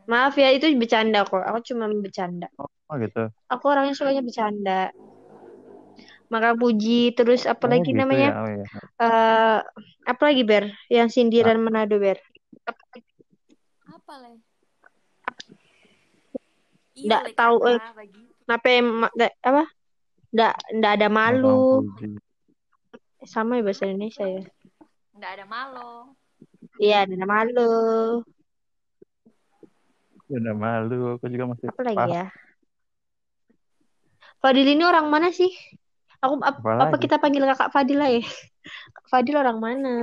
Maaf ya itu bercanda kok. Aku cuma bercanda. Oh gitu. aku orangnya sukanya bercanda. Makang Puji terus apa Oh lagi gitu namanya? ya. Oh iya. eh apa lagi Ber? Yang sindiran Manado Ber? Apa le? Iya nggak le tahu eh. Apa apa? Nggak nggak ada malu. sama ya bahasa Indonesia ya? Enggak ada malo. iya ada malu Udah malu, aku juga masih apa lagi ya Fadil ini orang mana sih aku ap- Apa apa kita panggil kakak Fadil lah ya Kak Fadil orang mana.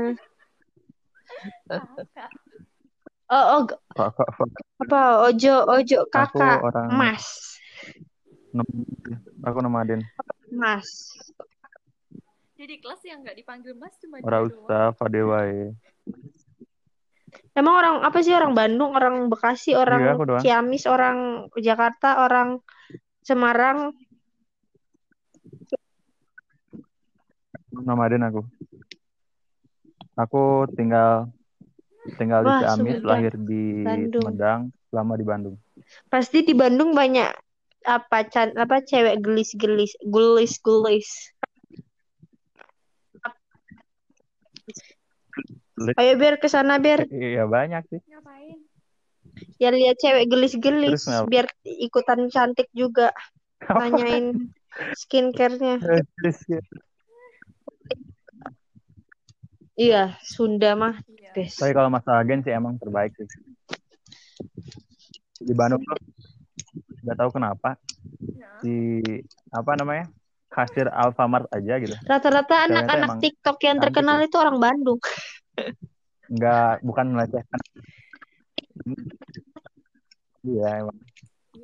Oh, oh, apa? Ojo, ojo Aku kakak, orang Mas, aku nomaden. Mas. Jadi kelas yang nggak dipanggil mas cuma Ora usah pada wae. Emang orang apa sih orang Bandung, orang Bekasi, Iya, orang doang. Ciamis, orang Jakarta, orang Semarang. Nomaden aku. Aku tinggal tinggal di Wah, Ciamis, Sumedang, lahir di Bandung. Sumedang, lama di Bandung. Pasti di Bandung banyak apa can apa cewek gelis-gelis, gulis-gulis. Ayo biar ke sana biar Iya banyak sih. Ngapain? ya lihat cewek gelis-gelis biar ikutan cantik juga. Tanyain skincare-nya. <laughs> Ya. Iya, Sunda mah Iya. best. Tapi kalau masalah agen sih emang terbaik sih. Di Bandung tuh nggak tahu kenapa Nah, di apa namanya kasir Alfamart aja gitu. Rata-rata anak-anak TikTok yang terkenal itu orang Bandung. <laughs> Nggak bukan melecehkan. Iya emang.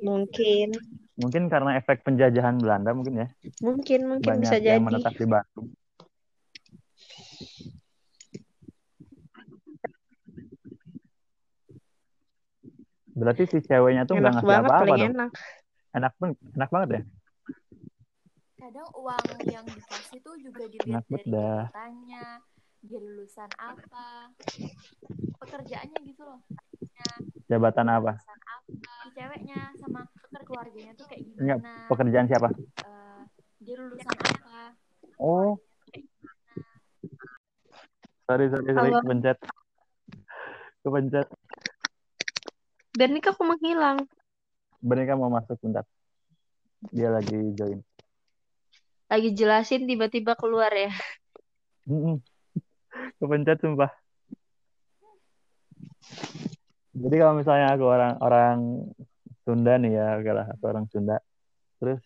Mungkin, Mungkin karena efek penjajahan Belanda mungkin ya. mungkin, mungkin Banyak bisa yang jadi. menetap di Bandung. Berarti si ceweknya tuh nggak ngasih apa-apa dong. enak. Enak pun enak banget ya. kadang uang yang dikasih tuh juga dilihat Enak dari dah. Dia lulusan apa, pekerjaannya gitu loh. Jabatan apa? Lulusan apa, si ceweknya sama keluarganya tuh kayak Enggak, gimana, pekerjaan siapa? eh, dia lulusan apa. Oh. Sorry, sorry, sorry, Halo. kepencet. Kepencet. Bernika kok menghilang? Benika mau masuk bentar. Dia lagi join. Lagi jelasin tiba-tiba keluar ya. Mm-mm. Kepencet sumpah. Jadi kalau misalnya aku orang orang Sunda nih ya, oke lah, aku orang Sunda. Terus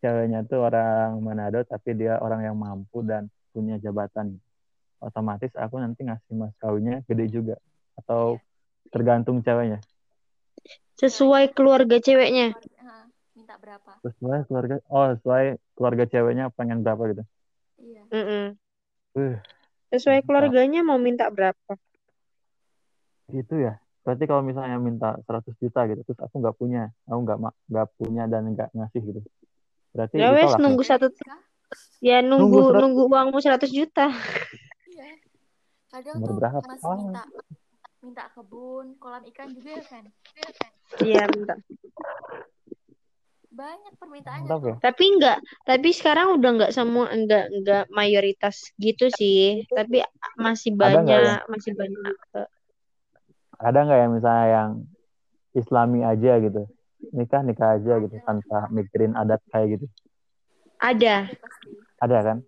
ceweknya tuh orang Manado, tapi dia orang yang mampu dan punya jabatan. Otomatis aku nanti ngasih mas kawinnya gede juga. Atau tergantung ceweknya. Sesuai keluarga ceweknya. Minta berapa? Sesuai keluarga, oh sesuai keluarga ceweknya pengen berapa gitu. Iya. Mm-mm. Uh, Sesuai keluarganya mau minta berapa? itu ya. Berarti kalau misalnya minta 100 juta gitu, terus aku nggak punya, aku nggak ma- nggak punya dan nggak ngasih gitu. Berarti Ya wes ya? nunggu satu ya Nunggu nunggu nunggu uangmu 100 juta. Iya. Kadang tuh berapa? masih Oh. minta minta kebun, kolam ikan juga ya, Fen? Iya, minta. Banyak permintaannya Mantap ya. Tapi enggak, tapi sekarang udah enggak semua enggak enggak mayoritas gitu sih. Tapi masih Ada banyak, ya? masih banyak. Ada nggak ya misalnya yang Islami aja gitu, nikah nikah aja gitu tanpa mikirin adat kayak gitu. Ada. Ada kan?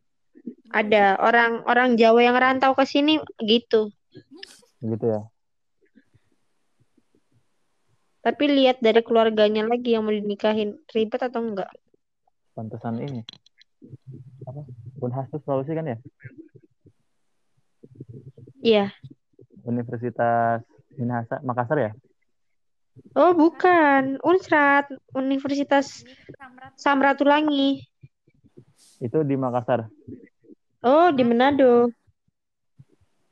ada orang orang Jawa yang rantau ke sini gitu. Gitu ya. Tapi lihat dari keluarganya lagi yang mau dinikahin ribet atau enggak. Pantesan ini. Apa? Unhas tuh Sulawesi kan ya? Iya. Universitas Minahasa Makassar ya? Oh, bukan. Unsrat, Universitas Samratulangi. Itu di Makassar. Oh, di Manado.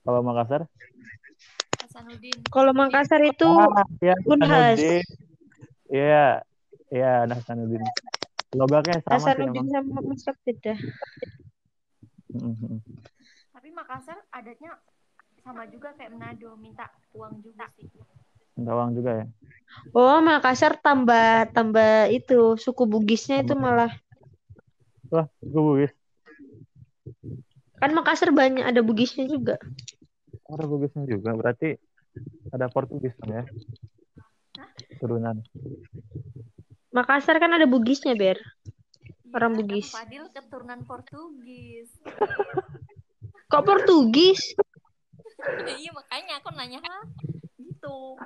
Kalau Makassar? Hasanuddin. Kalau Makassar itu Ah, ya, Unhas. Iya, iya, Hasanuddin. Logaknya sama sih Hasanuddin emang. sama Unsrat beda. Mm-mm. Tapi Makassar adatnya sama juga kayak Manado, minta uang juga sih. Minta uang juga ya. Oh, Makassar tambah tambah itu suku Bugisnya itu malah Wah, gue Bugis. kan Makassar banyak ada Bugisnya juga. Ada Bugisnya juga. Berarti ada Portugis ya. Turunan. Makassar kan ada Bugisnya, Ber. Orang Iya, Bugis. Fadil keturunan Portugis. <laughs> Kok Portugis? <laughs> iya makanya aku nanya ha gitu.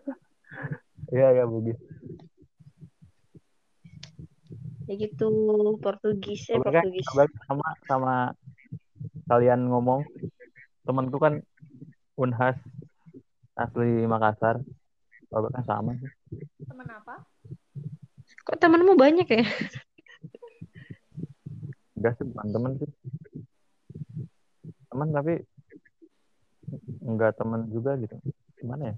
Iya, iya Bugis. Ya gitu, Portugis ya Portugis. sama sama kalian ngomong. Temanku kan Unhas asli Makassar. Kalau kan sama sih. Temen apa? Kok temanmu banyak ya? Enggak sih, bukan temen sih. Temen tapi enggak temen juga gitu. Gimana ya?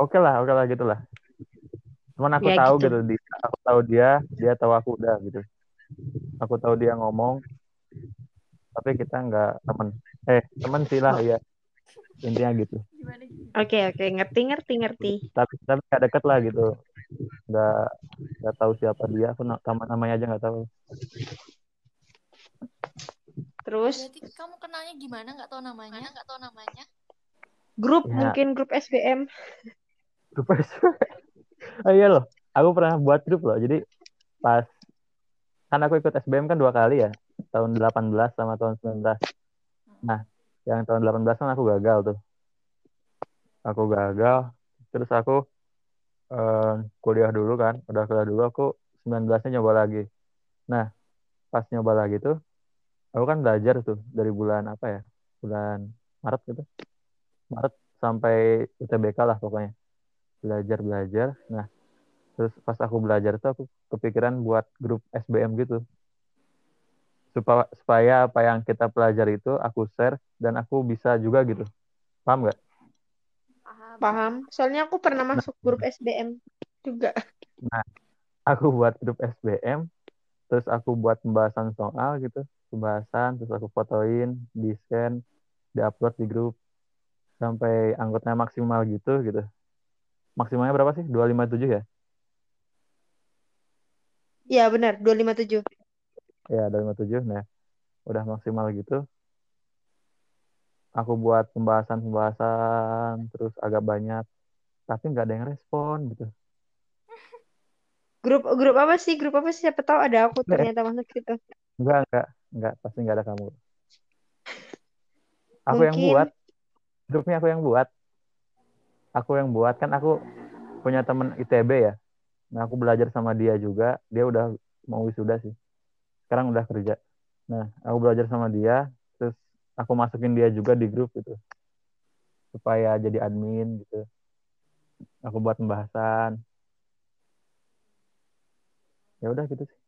Oke lah, oke lah gitu lah. Cuman aku Ya, tahu gitu. gitu, di, aku tahu dia, dia tahu aku udah gitu. Aku tahu dia ngomong, tapi kita enggak temen. Eh, temen sih lah ya. Intinya gitu. Gimana gitu? Oke, oke, ngerti, ngerti, ngerti. Tapi tapi nggak deket lah gitu. Nggak nggak tahu siapa dia. Aku na- nama namanya aja nggak tahu. Terus Berarti kamu kenalnya gimana? Nggak tahu namanya? Nggak tahu namanya? grup Ya. mungkin grup SBM. Grup SBM. <laughs> Oh iya loh, aku pernah buat grup loh. Jadi pas kan aku ikut SBM kan dua kali ya, tahun 18 sama tahun 19. Nah, yang tahun 18 kan aku gagal tuh. Aku gagal, terus aku eh, kuliah dulu kan, udah kuliah dulu aku 19-nya nyoba lagi. Nah, pas nyoba lagi tuh, aku kan belajar tuh dari bulan apa ya, bulan Maret gitu. Maret sampai UTBK lah pokoknya belajar belajar nah terus pas aku belajar tuh aku kepikiran buat grup SBM gitu supaya supaya apa yang kita pelajari itu aku share dan aku bisa juga gitu paham nggak Paham. Paham? Soalnya aku pernah masuk grup SBM juga. aku buat grup SBM terus aku buat pembahasan soal gitu pembahasan terus aku fotoin di scan diupload di grup sampai anggotanya maksimal gitu gitu maksimalnya berapa sih 257 ya Iya, benar, 257. Ya 257 nah udah maksimal gitu aku buat pembahasan-pembahasan terus agak banyak tapi nggak ada yang respon gitu Grup grup apa sih? Grup apa sih? Siapa tahu ada aku ternyata masuk situ. Enggak, enggak, enggak, pasti enggak ada kamu. Aku yang Mungkin. buat. Grupnya aku yang buat. Aku yang buat kan aku punya temen ITB ya. Nah, aku belajar sama dia juga. Dia udah mau wisuda sih. Sekarang udah kerja. Nah, aku belajar sama dia, terus aku masukin dia juga di grup gitu. Supaya jadi admin gitu. Aku buat pembahasan. Ya udah gitu sih.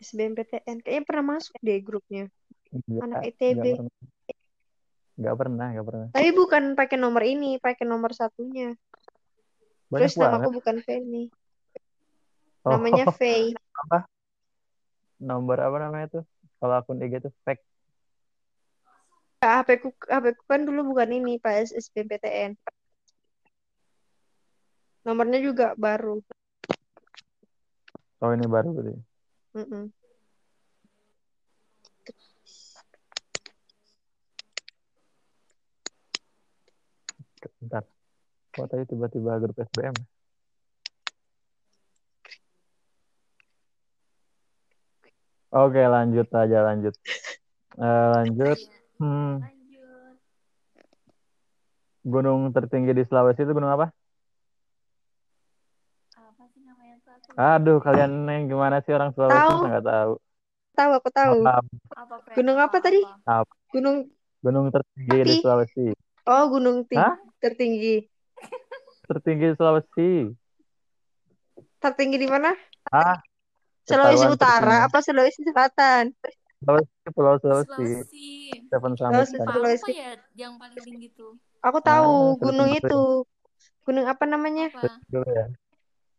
SBMPTN. Kayaknya pernah masuk deh grupnya. Enggak, Anak ITB. pernah. Enggak pernah, enggak pernah. Tapi bukan pakai nomor ini, pakai nomor satunya. Banyak Terus nama aku bukan Feni. Oh. Namanya <laughs> Faye. nomor apa namanya tuh kalau akun IG tuh fake HP ku, HP ku kan dulu bukan ini, pas SBMPTN. Nomornya juga baru. oh ini baru gitu ya. Mm-mm. bentar kok tadi tiba-tiba grup SBM Oke lanjut aja lanjut Eh, lanjut Iya. hmm, Lanjut. gunung tertinggi di Sulawesi itu gunung apa? Apa sih namanya tuh? Aku Aduh kalian nih gimana sih orang Sulawesi Tahu. nggak tahu Tahu, aku tahu. Apa? Gunung apa tadi? Apa? Gunung gunung tertinggi di Api. Sulawesi Oh, gunung ting- Hah? tertinggi. tertinggi di Sulawesi Tertinggi di mana? ah Sulawesi Utara apa Sulawesi Selatan? Sulawesi Pulau Sulawesi Sulawesi. Seven Sulawesi, kan. Apa Sulawesi. ya yang paling tinggi tuh? Aku tahu Ah, gunung dulu itu. Gunung apa namanya? Apa? ya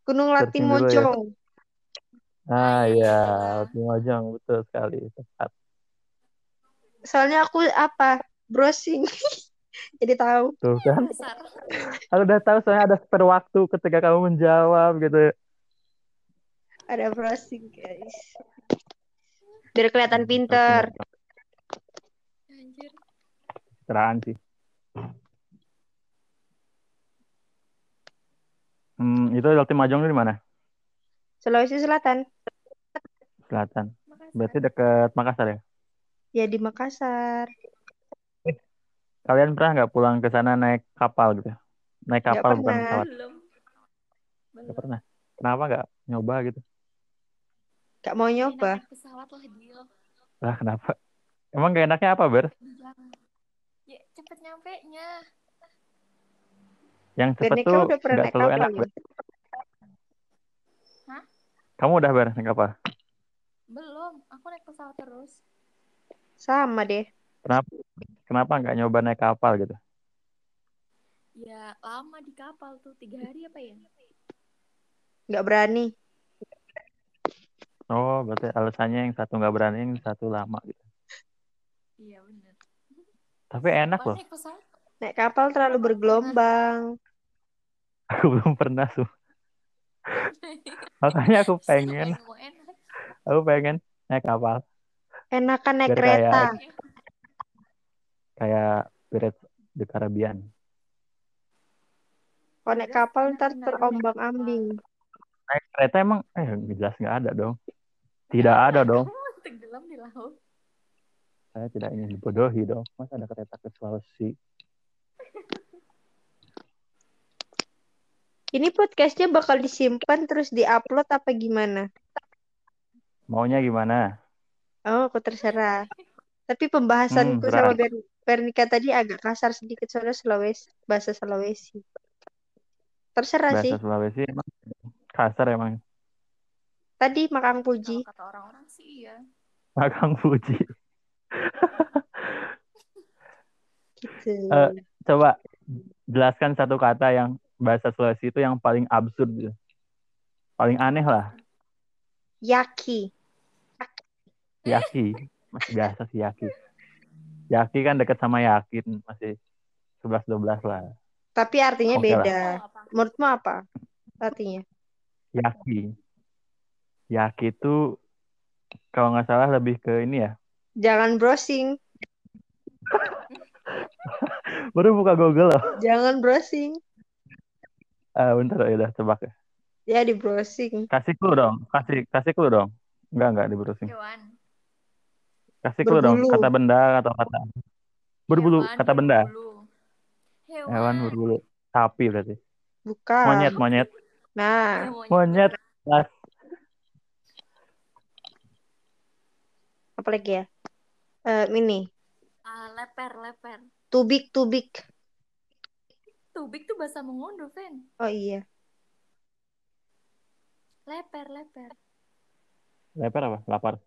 Gunung dulu ya. Latimojong. ah Ah, iya, iya iya. Timojong betul sekali tepat Soalnya aku apa? Browsing. <laughs> Jadi tahu. tuh kan. Aku udah tahu soalnya ada spare waktu ketika kamu menjawab gitu. Ada browsing, guys. Biar kelihatan pinter. Anjir. Teraan sih. Hmm, itu Lokti Majong di mana? Sulawesi Selatan. Selatan. Makasih. Berarti dekat Makassar ya? Ya di Makassar. Kalian pernah nggak pulang ke sana naik kapal gitu? Naik kapal bukan pernah. pesawat? Belum. Nggak Belum. pernah. Kenapa nggak nyoba gitu? Gak mau Ini nyoba. naik pesawat lah, Dio. Lah kenapa? Emang gak enaknya apa, Ber? Ya, cepet nyampe nya. Yang cepet Benika tuh udah terlalu kapal enak. ya? Ber. Hah? Kamu udah ber naik apa? Belum, aku naik pesawat terus. Sama deh. Kenapa? Kenapa nggak nyoba naik kapal gitu? Ya, lama di kapal tuh. Tiga hari apa ya? Nggak berani. Oh, berarti alasannya yang satu nggak berani, yang satu lama gitu. Iya, bener. Tapi enak loh. naik pesawat. Naik kapal terlalu bergelombang. <laughs> Aku belum pernah tuh. <laughs> Makanya aku pengen, aku pengen naik kapal. Enakan naik Biar kereta. kayak- Kayak Pirates the Caribbean. Kalau naik kapal ntar terombang ambing. Naik kereta emang, eh jelas nggak ada dong. Tidak ada dong. <laughs> Kamu tenggelam di laut. Saya tidak ingin dibodohi dong. Masa ada kereta ke Sulawesi? <laughs> Ini podcastnya bakal disimpan terus diupload apa gimana? Maunya gimana? Oh, aku terserah. Tapi Hmm, pembahasanku terang. sama Ber- Bernika tadi agak kasar sedikit soalnya Sulawesi, bahasa Sulawesi. Terserah sih. Bahasa Sulawesi emang kasar emang. Tadi Makang Puji. Kalau kata orang-orang sih iya. Makang Puji. Gitu. Eh, Coba jelaskan satu kata yang bahasa Sulawesi itu yang paling absurd gitu. Paling aneh lah. Yaki. Yaki. Masih biasa sih Yaki. Yaki kan deket sama Yakin. Masih 11-12 lah. Tapi artinya Oke lah. beda. Apa? Menurutmu apa artinya? Yaki. Yaki itu kalau nggak salah lebih ke ini ya. Jangan browsing. <laughs> Baru buka Google loh. Jangan browsing. Eh, bentar ya udah coba ke. Ya di browsing. Kasih clue dong. Kasih kasih clue dong. Enggak enggak di browsing. Hewan. Kasih clue dong. Berbulu. Kata benda atau kata berbulu. Hewan Kata benda. berbulu. Hewan. Hewan berbulu. Sapi berarti. Bukan. Monyet monyet. Nah, Ya, Monyet. Las. apa lagi ya? Eh, ini. Ah, leper, leper. Tubik, tubik. Tubik tuh bahasa Mengondo, Fen. Oh iya. Leper, leper. Leper apa? Lapar.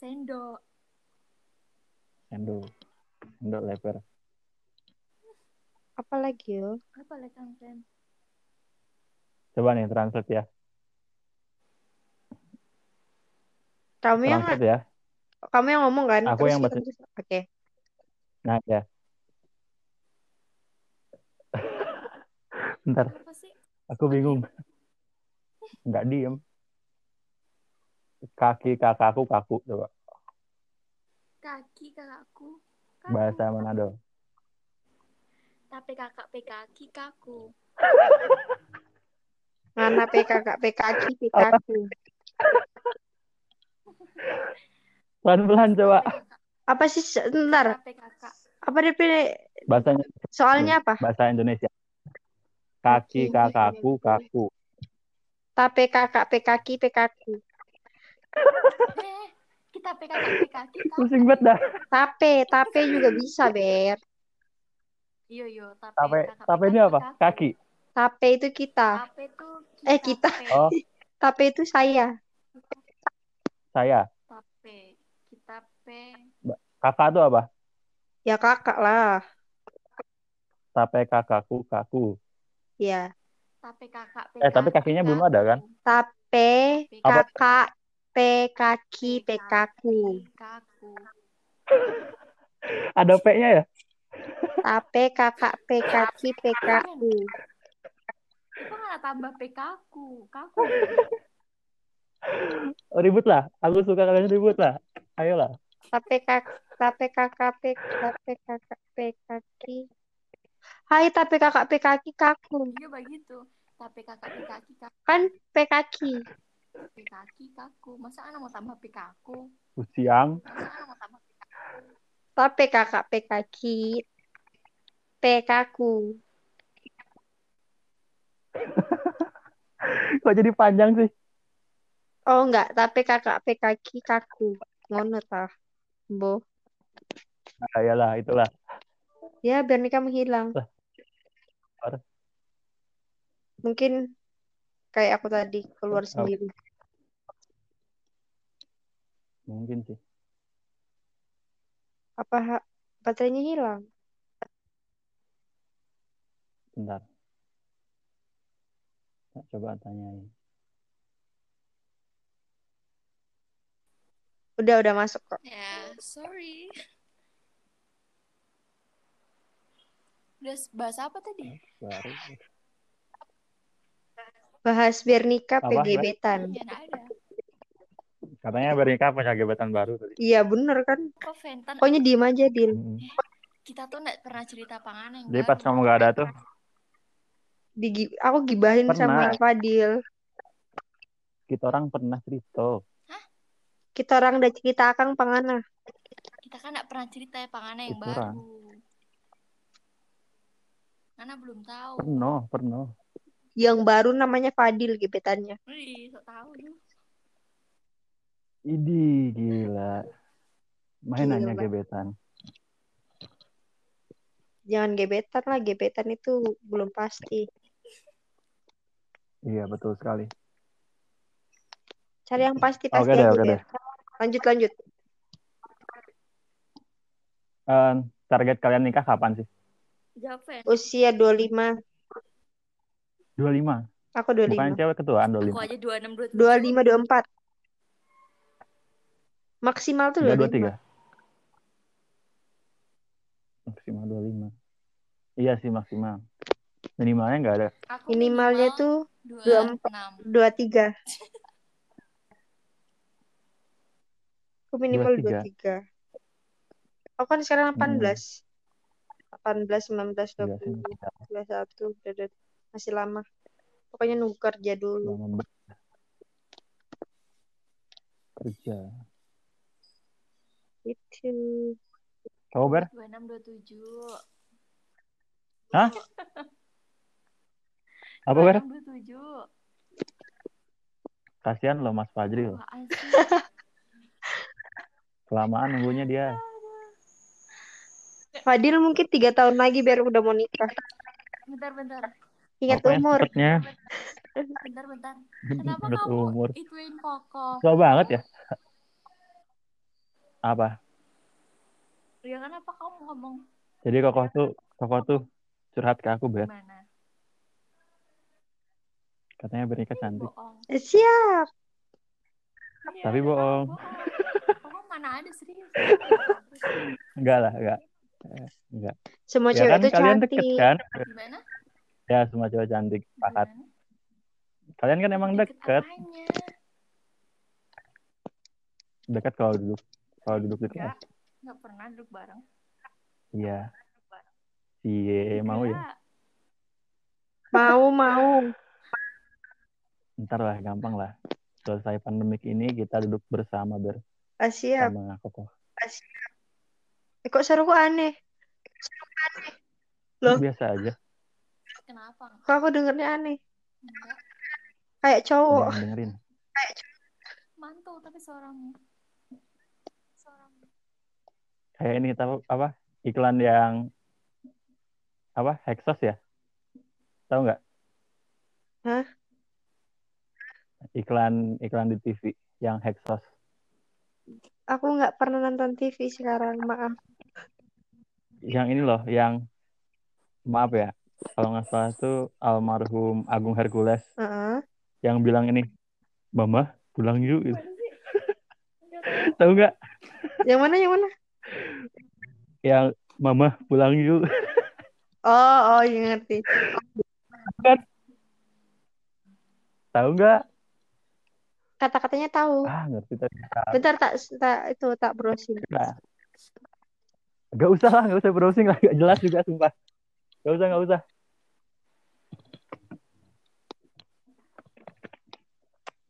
Sendok. Sendok. Sendok leper. Apa lagi yo? Apa lekan, Fen? Coba nih translate ya. Kamu yang Translate ya. Kamu yang ngomong kan? Aku Terus yang baca. Oke. Nah ya. <laughs> Bentar. Apa sih? Aku bingung. Enggak diem. Kaki kakakku kaku coba. Kaki kakakku. Kaku. Bahasa Manado. Tapi kakak pekaki kaku. Mana PKK PKK PKK. Pelan-pelan coba. Apa sih sebentar? Apa DP Bahasanya soalnya apa? bahasa Indonesia. Kaki kakakku kaku. Tape kakak PKK PKK. Eh, kita pekaki pekaki kaku. Pusing banget dah. Tape, tape juga bisa, Ber. Iya, iya. Tapi Tape, tape ini pekaki apa? Kaki. Tape itu kita. Tape tuh Eh, kita. Oh, <laughs> Tape itu saya. saya. Kakak tuh apa? Ya kakak lah. Tape kakakku kaku. Ya. Tape kakak Eh, tapi kakinya belum ada kan? Tape Apa? kakak PKK PKK. Kaku. Ada P-nya ya? Tape kakak PKK PKK. Kok nggak tambah pekaku? Kaku. Oh, <laughs> ribut lah. Aku suka kalian ribut lah. Ayolah. Kakak P tape kakak PKK. Hai tape kakak PKK kaku. Iya begitu. Tape kakak pekaki kaku. Kan PKK. Pekaki kaku. Masa anak mau tambah pekaku? Siang. Masa mau tambah pekaku? Tape kakak PKK. PKK. Kok jadi panjang sih? Oh enggak, tape kakak PKK kaku. Ngono tah. Bo. Nah, iyalah, itulah. Ya, biar nikah menghilang. Lah. Mungkin kayak aku tadi keluar Oh. sendiri. Mungkin sih. Apa baterainya hilang? Bentar. Nah, coba tanyain. Udah, udah masuk kok. Ya, sorry. Udah bahas apa tadi? Bahas biar nikah? PGB-tan. Ya, nggak ada. Katanya bernikah punya gebetan baru tadi. Iya, bener kan? Kok Ventan? Pokoknya diem aja, Dil. Mm-mm. Kita tuh nggak pernah cerita pangan yang Jadi pas kamu gak ada tuh, Digi aku gibahin sama Pernah. Fadil. kita orang pernah cerita. Kita orang udah cerita akang pangana. Kita kan nggak pernah cerita ya pangan yang Itu orang. baru. Karena belum tahu. Pernah, pernah. Yang baru namanya Fadil gebetannya. Wih, sok tahu lu. Idi, gila. Mainannya gebetan. Jangan gebetan lah, gebetan itu belum pasti. Iya, betul sekali. Cari yang pasti-pasti Oke deh, aja, oke deh. Lanjut, lanjut. Eh, target kalian nikah kapan sih? Jawab, Ven. Usia 25. 25. Aku Bukan 25. cewek ketuaan Aku 25. aja 26 27. 25, 24. Maksimal tuh 25. 23. Maksimal 25. Iya sih maksimal. Minimalnya nggak ada. Aku Minimalnya minimal tuh 26. 23. Aku minimal 23. 23. Aku kan sekarang Hmm. 18. 18, 19, Iya sih 20, masih 21. Udah, udah. Masih lama. Pokoknya nunggu kerja dulu. kerja. Itu. Kamu ber? 26 27. Hah? Apa ber? 26 27. Kasihan loh Mas Fajri loh. Kelamaan nunggunya dia. Fadil mungkin tiga tahun lagi biar udah mau nikah. Bentar, bentar. Ingat Pokoknya umur. cepetnya. Bentar, bentar. <laughs> Kenapa Ingat kamu umur. ituin Koko? Tua banget ya? Apa? Ya kan apa kamu ngomong Jadi kokoh tuh, kokoh tuh curhat ke aku ber. gimana? Katanya bernikah cantik. Eh, Siap. Iya, Tapi bohong. Mana ada serius. Enggak lah, enggak. Enggak. Semua Ya cewek kan itu kalian cantik. deket kan? Gimana? Ya semua cewek cantik. Gimana? Kalian kan emang deket. apanya? Deket kalau duduk. Kalau duduk di Enggak, kelas. enggak pernah duduk bareng. Iya. Cie, mau ya? Mau, mau. Ntar lah, gampang lah. Selesai pandemik ini kita duduk bersama ber Siap. sama kokoh. Eh, kok seru kok aneh? Loh? Biasa aja. Kenapa? Kok aku dengernya aneh? Enggak. Kayak cowok. yang dengerin. Mantul tapi seorang seorang Kayak ini tahu apa? Iklan yang apa? Hexos ya? Tahu nggak? Hah? Iklan iklan di TV yang Hexos. Aku nggak pernah nonton TV sekarang, maaf. Yang ini loh, yang maaf ya. Kalau nggak salah tuh almarhum Agung Hercules Heeh. yang bilang ini, Mama pulang yuk. Gitu. <laughs> Tahu. Nggak? Yang mana, yang mana? Yang Mama pulang yuk. <laughs> Oh, oh, yang ngerti. Tahu nggak? Kata-katanya tahu. Ah ngerti tadi. Bentar, tak, tak itu tak browsing. Nah. Gak usah lah, gak usah browsing lah, gak jelas juga sumpah. Gak usah, gak usah.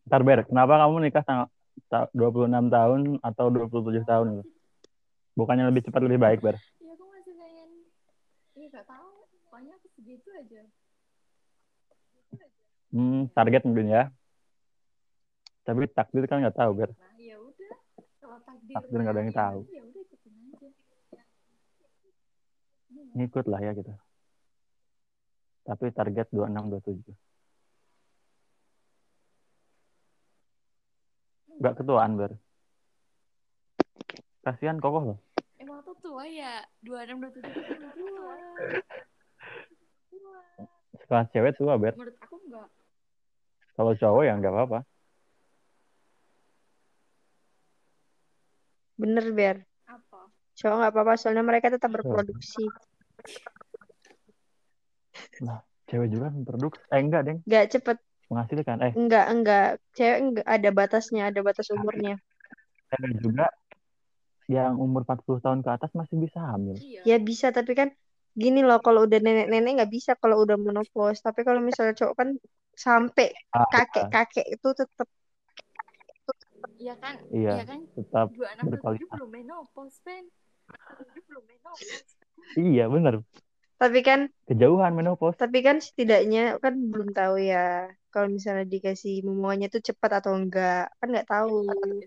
Ntar Ber, kenapa kamu nikah tanggal ta- 26 tahun atau 27 tahun itu? Bukannya lebih cepat lebih baik, Ber? Iya aku masih pengen Iya gak tahu Pokoknya aku segitu aja Hmm, target mungkin ya. Tapi takdir kan nggak tahu, Ber. Nah ya udah Kalau takdir Takdir nggak ada yang tahu. Ya udah ikutin aja Iya nggak? ngikut lah ya gitu. Tapi target 26 27. Gak ketuaan ber. Kasihan kokoh loh. Emang tuh tua ya? 26 27 itu tua. Sekelas cewek tua ber. Menurut aku enggak. Kalau cowok ya nggak apa-apa. Bener, Ber. Apa? Cowok nggak apa-apa, soalnya mereka tetap berproduksi. Cewek juga kan produksi. Eh enggak deng. Nggak cepet, Menghasilkan. Eh nggak, enggak. Cewek enggak ada batasnya, ada batas umurnya. cewek juga yang umur 40 tahun ke atas masih bisa hamil. Iya. Ya bisa, tapi kan gini loh, kalau udah nenek-nenek nggak bisa kalau udah menopause. Tapi kalau misalnya cowok kan sampai kakek-kakek itu tetap Iya kan? Iya. Iya kan? tetap 26 27 berkualitas. belum menopause, Ben. 27 belum menopause. Iya bener. tapi kan Kejauhan menopause. tapi kan setidaknya kan belum tahu ya kalau misalnya dikasih memuanya itu cepat atau enggak kan nggak tahu Iya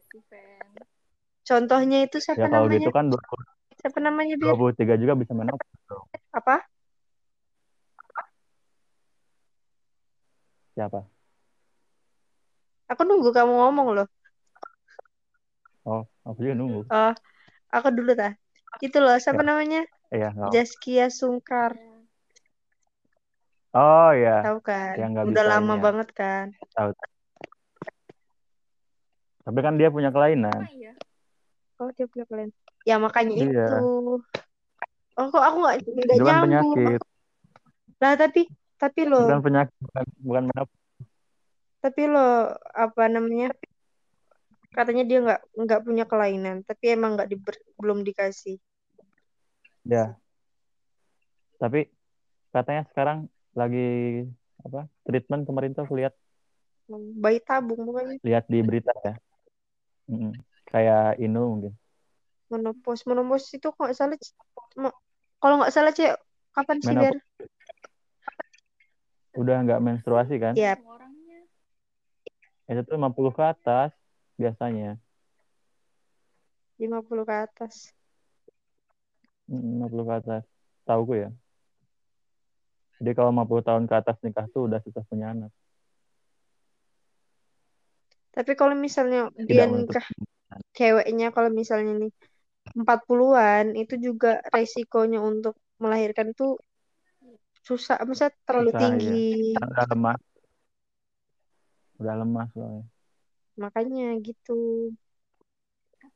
contohnya itu siapa Ya kalau namanya gitu kan 20, siapa namanya biar 23 juga bisa menopause. apa Siapa? aku nunggu kamu ngomong loh Oh, aku juga nunggu. oh aku dulu tah itu loh siapa Ya. namanya Iya, nggak- Zaskia Sungkar. Oh ya, tahu kan Yang udah lama ini ya. banget kan tahu. Tapi kan dia punya kelainan. Ah, iya. oh dia punya kalian ya makanya Iya. itu oh kok aku nggak nggak kan nyambung penyakit, lah tapi tapi loh bukan penyakit, bukan, bukan menopause. tapi lo apa namanya katanya dia nggak nggak punya kelainan tapi emang nggak diber, belum dikasih Ya. Tapi katanya sekarang lagi apa? Treatment pemerintah lihat bayi tabung bukan lihat di berita ya. Mm-mm. Kayak Inu mungkin. menopause menopause itu kok salah kalau nggak salah cek kapan sih biar Udah nggak menstruasi kan? ya Orangnya. Itu tuh 50 ke atas biasanya. 50 ke atas Mm, 50 ke atas. Tahu gue ya. Jadi kalau 50 tahun ke atas nikah tuh udah susah punya anak. tapi kalau misalnya Tidak dia nikah ceweknya kalau misalnya nih 40-an itu juga resikonya untuk melahirkan tuh susah masa terlalu Susah, tinggi Udah lemah. Udah lemah soalnya. Makanya gitu?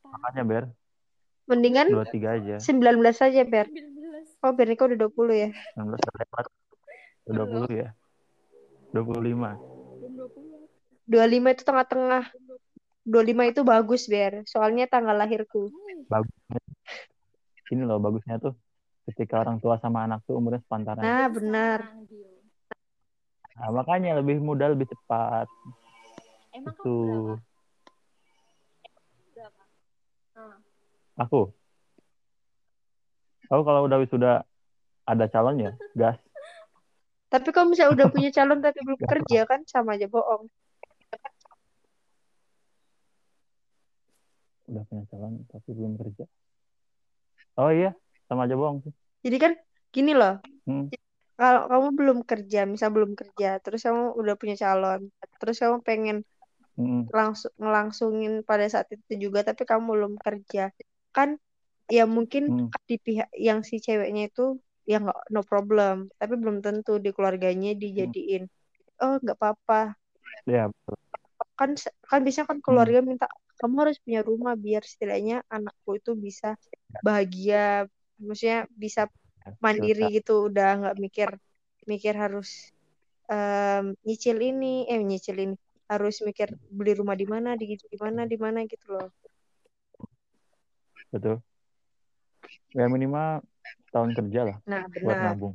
Makanya Ber, mendingan 23 aja. 19 saja Ber 19. oh Ber nikah udah 20 ya 19 udah lewat. Udah 20 ya. 25. Belum 20. 25 itu tengah-tengah 25 itu bagus Ber soalnya tanggal lahirku. Bagusnya. Ini loh bagusnya tuh ketika orang tua sama anak tuh umurnya sepantaran. nah benar. Nah, makanya lebih mudah, lebih cepat. Emang kamu Itu berapa? Berapa? Ah. aku. Aku kalau udah wisuda ada calonnya, <laughs> gas. tapi kalau misalnya udah punya <laughs> calon tapi belum kerja kan sama aja bohong Udah punya calon tapi belum kerja. Oh iya, sama aja bohong sih. jadi kan gini loh Hmm. kalau kamu belum kerja misal belum kerja terus kamu udah punya calon terus kamu pengen Langsung ngelangsungin pada saat itu juga tapi kamu belum kerja. Kan ya mungkin Hmm. di pihak yang si ceweknya itu ya nggak no problem. Tapi belum tentu di keluarganya dijadiin. Oh nggak apa-apa. Ya, betul. kan kan biasanya kan keluarga minta kamu harus punya rumah biar setidaknya anakku itu bisa bahagia. Maksudnya bisa mandiri gitu. Udah nggak mikir mikir harus em, nyicil ini. Eh nyicil ini harus mikir beli rumah di mana di di mana di mana gitu loh Betul. Ya minimal tahun kerja lah nah buat benar nabung.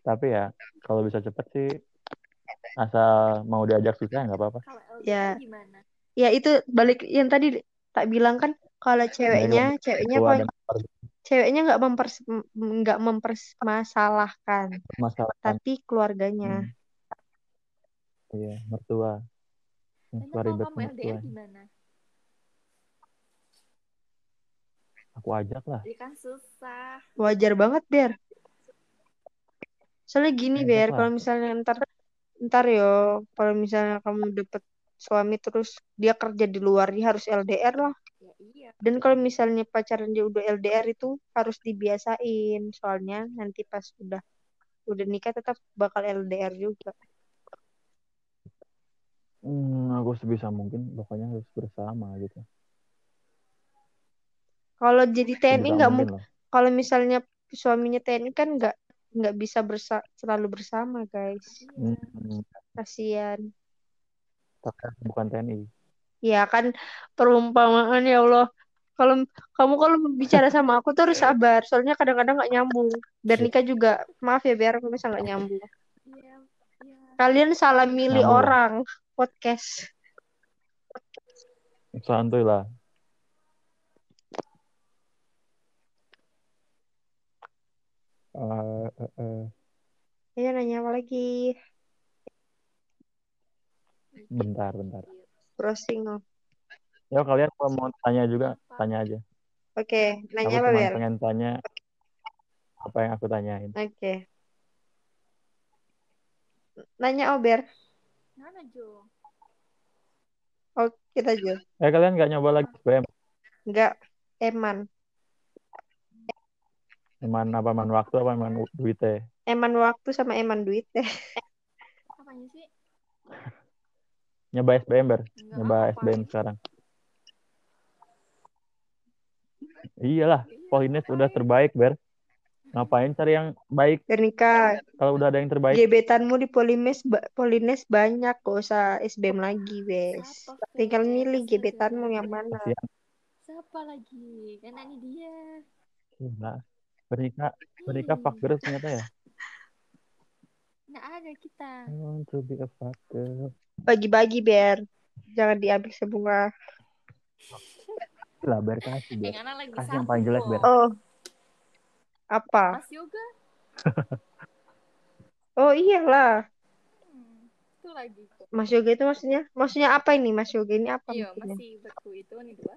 Tapi ya kalau bisa cepet sih asal mau diajak susah nggak apa-apa. Ya. Gimana? ya itu balik yang tadi tak bilang kan kalau ceweknya ceweknya Tua kok dan ceweknya nggak mempers nggak mempermasalahkan masalah tapi keluarganya Iya, mertua. Emang Mertua kalau ribet kamu LDR mertua. gimana? Aku ajak lah. Ya kan susah. Wajar banget, Ber. Soalnya gini, lah. kalau misalnya ntar ntar yo, kalau misalnya kamu dapet suami terus dia kerja di luar, dia harus LDR lah. Ya iya. Dan kalau misalnya pacaran dia udah LDR itu harus dibiasain, soalnya nanti pas udah udah nikah tetap bakal LDR juga. Hmm, aku sebisa mungkin pokoknya harus bersama gitu. Kalau jadi TNI nggak mungkin. Kalau misalnya suaminya TNI kan nggak nggak bisa bersa selalu bersama, guys. Hmm, Kasian. bukan TNI. Ya kan perumpamaan ya Allah. Kalau kamu kalau bicara sama aku tuh harus sabar, soalnya kadang-kadang nggak nyambung. Biar Iya. nikah juga, maaf ya biar aku bisa nggak nyambung. Kalian salah milih ya? orang podcast. Santuy lah. Eh, eh, eh. Ayo nanya apa lagi? bentar, bentar. Browsing. oh. Ya kalian kalau mau tanya juga, tanya aja. Oke, Aku nanya apa cuma Ber? pengen tanya apa yang aku tanyain. Oke. Nanya Ober. Mana Jo? Oh, kita aja. Eh kalian nggak nyoba lagi SBM? Enggak, Eman. Eman apa eman waktu apa eman u- duitnya? Eman waktu sama Eman duit deh. <laughs> Apanya sih? Nyoba SBM ber? Enggak Nyoba apa. SBM sekarang. Iyalah, Polines udah terbaik ber. Ngapain cari yang baik Bernikah. kalau udah ada yang terbaik? Gebetanmu di Polines ba- Polines banyak, gak usah SBM lagi, wes. Tinggal milih gebetanmu yang mana. Siapa lagi? Kan ini dia. Gila. Bernikah, bernikah Hmm. fucker ternyata ya. Nggak ada kita. I want to be a fucker. Bagi-bagi, Ber. Jangan diambil semua. Gila, ber kasih ber. Yang anak lagi Kasih yang paling jelek, kok. Ber. Oh. Apa? Mas Yoga. <laughs> Oh, iyalah. Hmm. Itu lagi. Mas Yoga itu maksudnya? Maksudnya apa ini, Mas Yoga? Ini apa Iya, maksudnya? masih beku itu nih dua.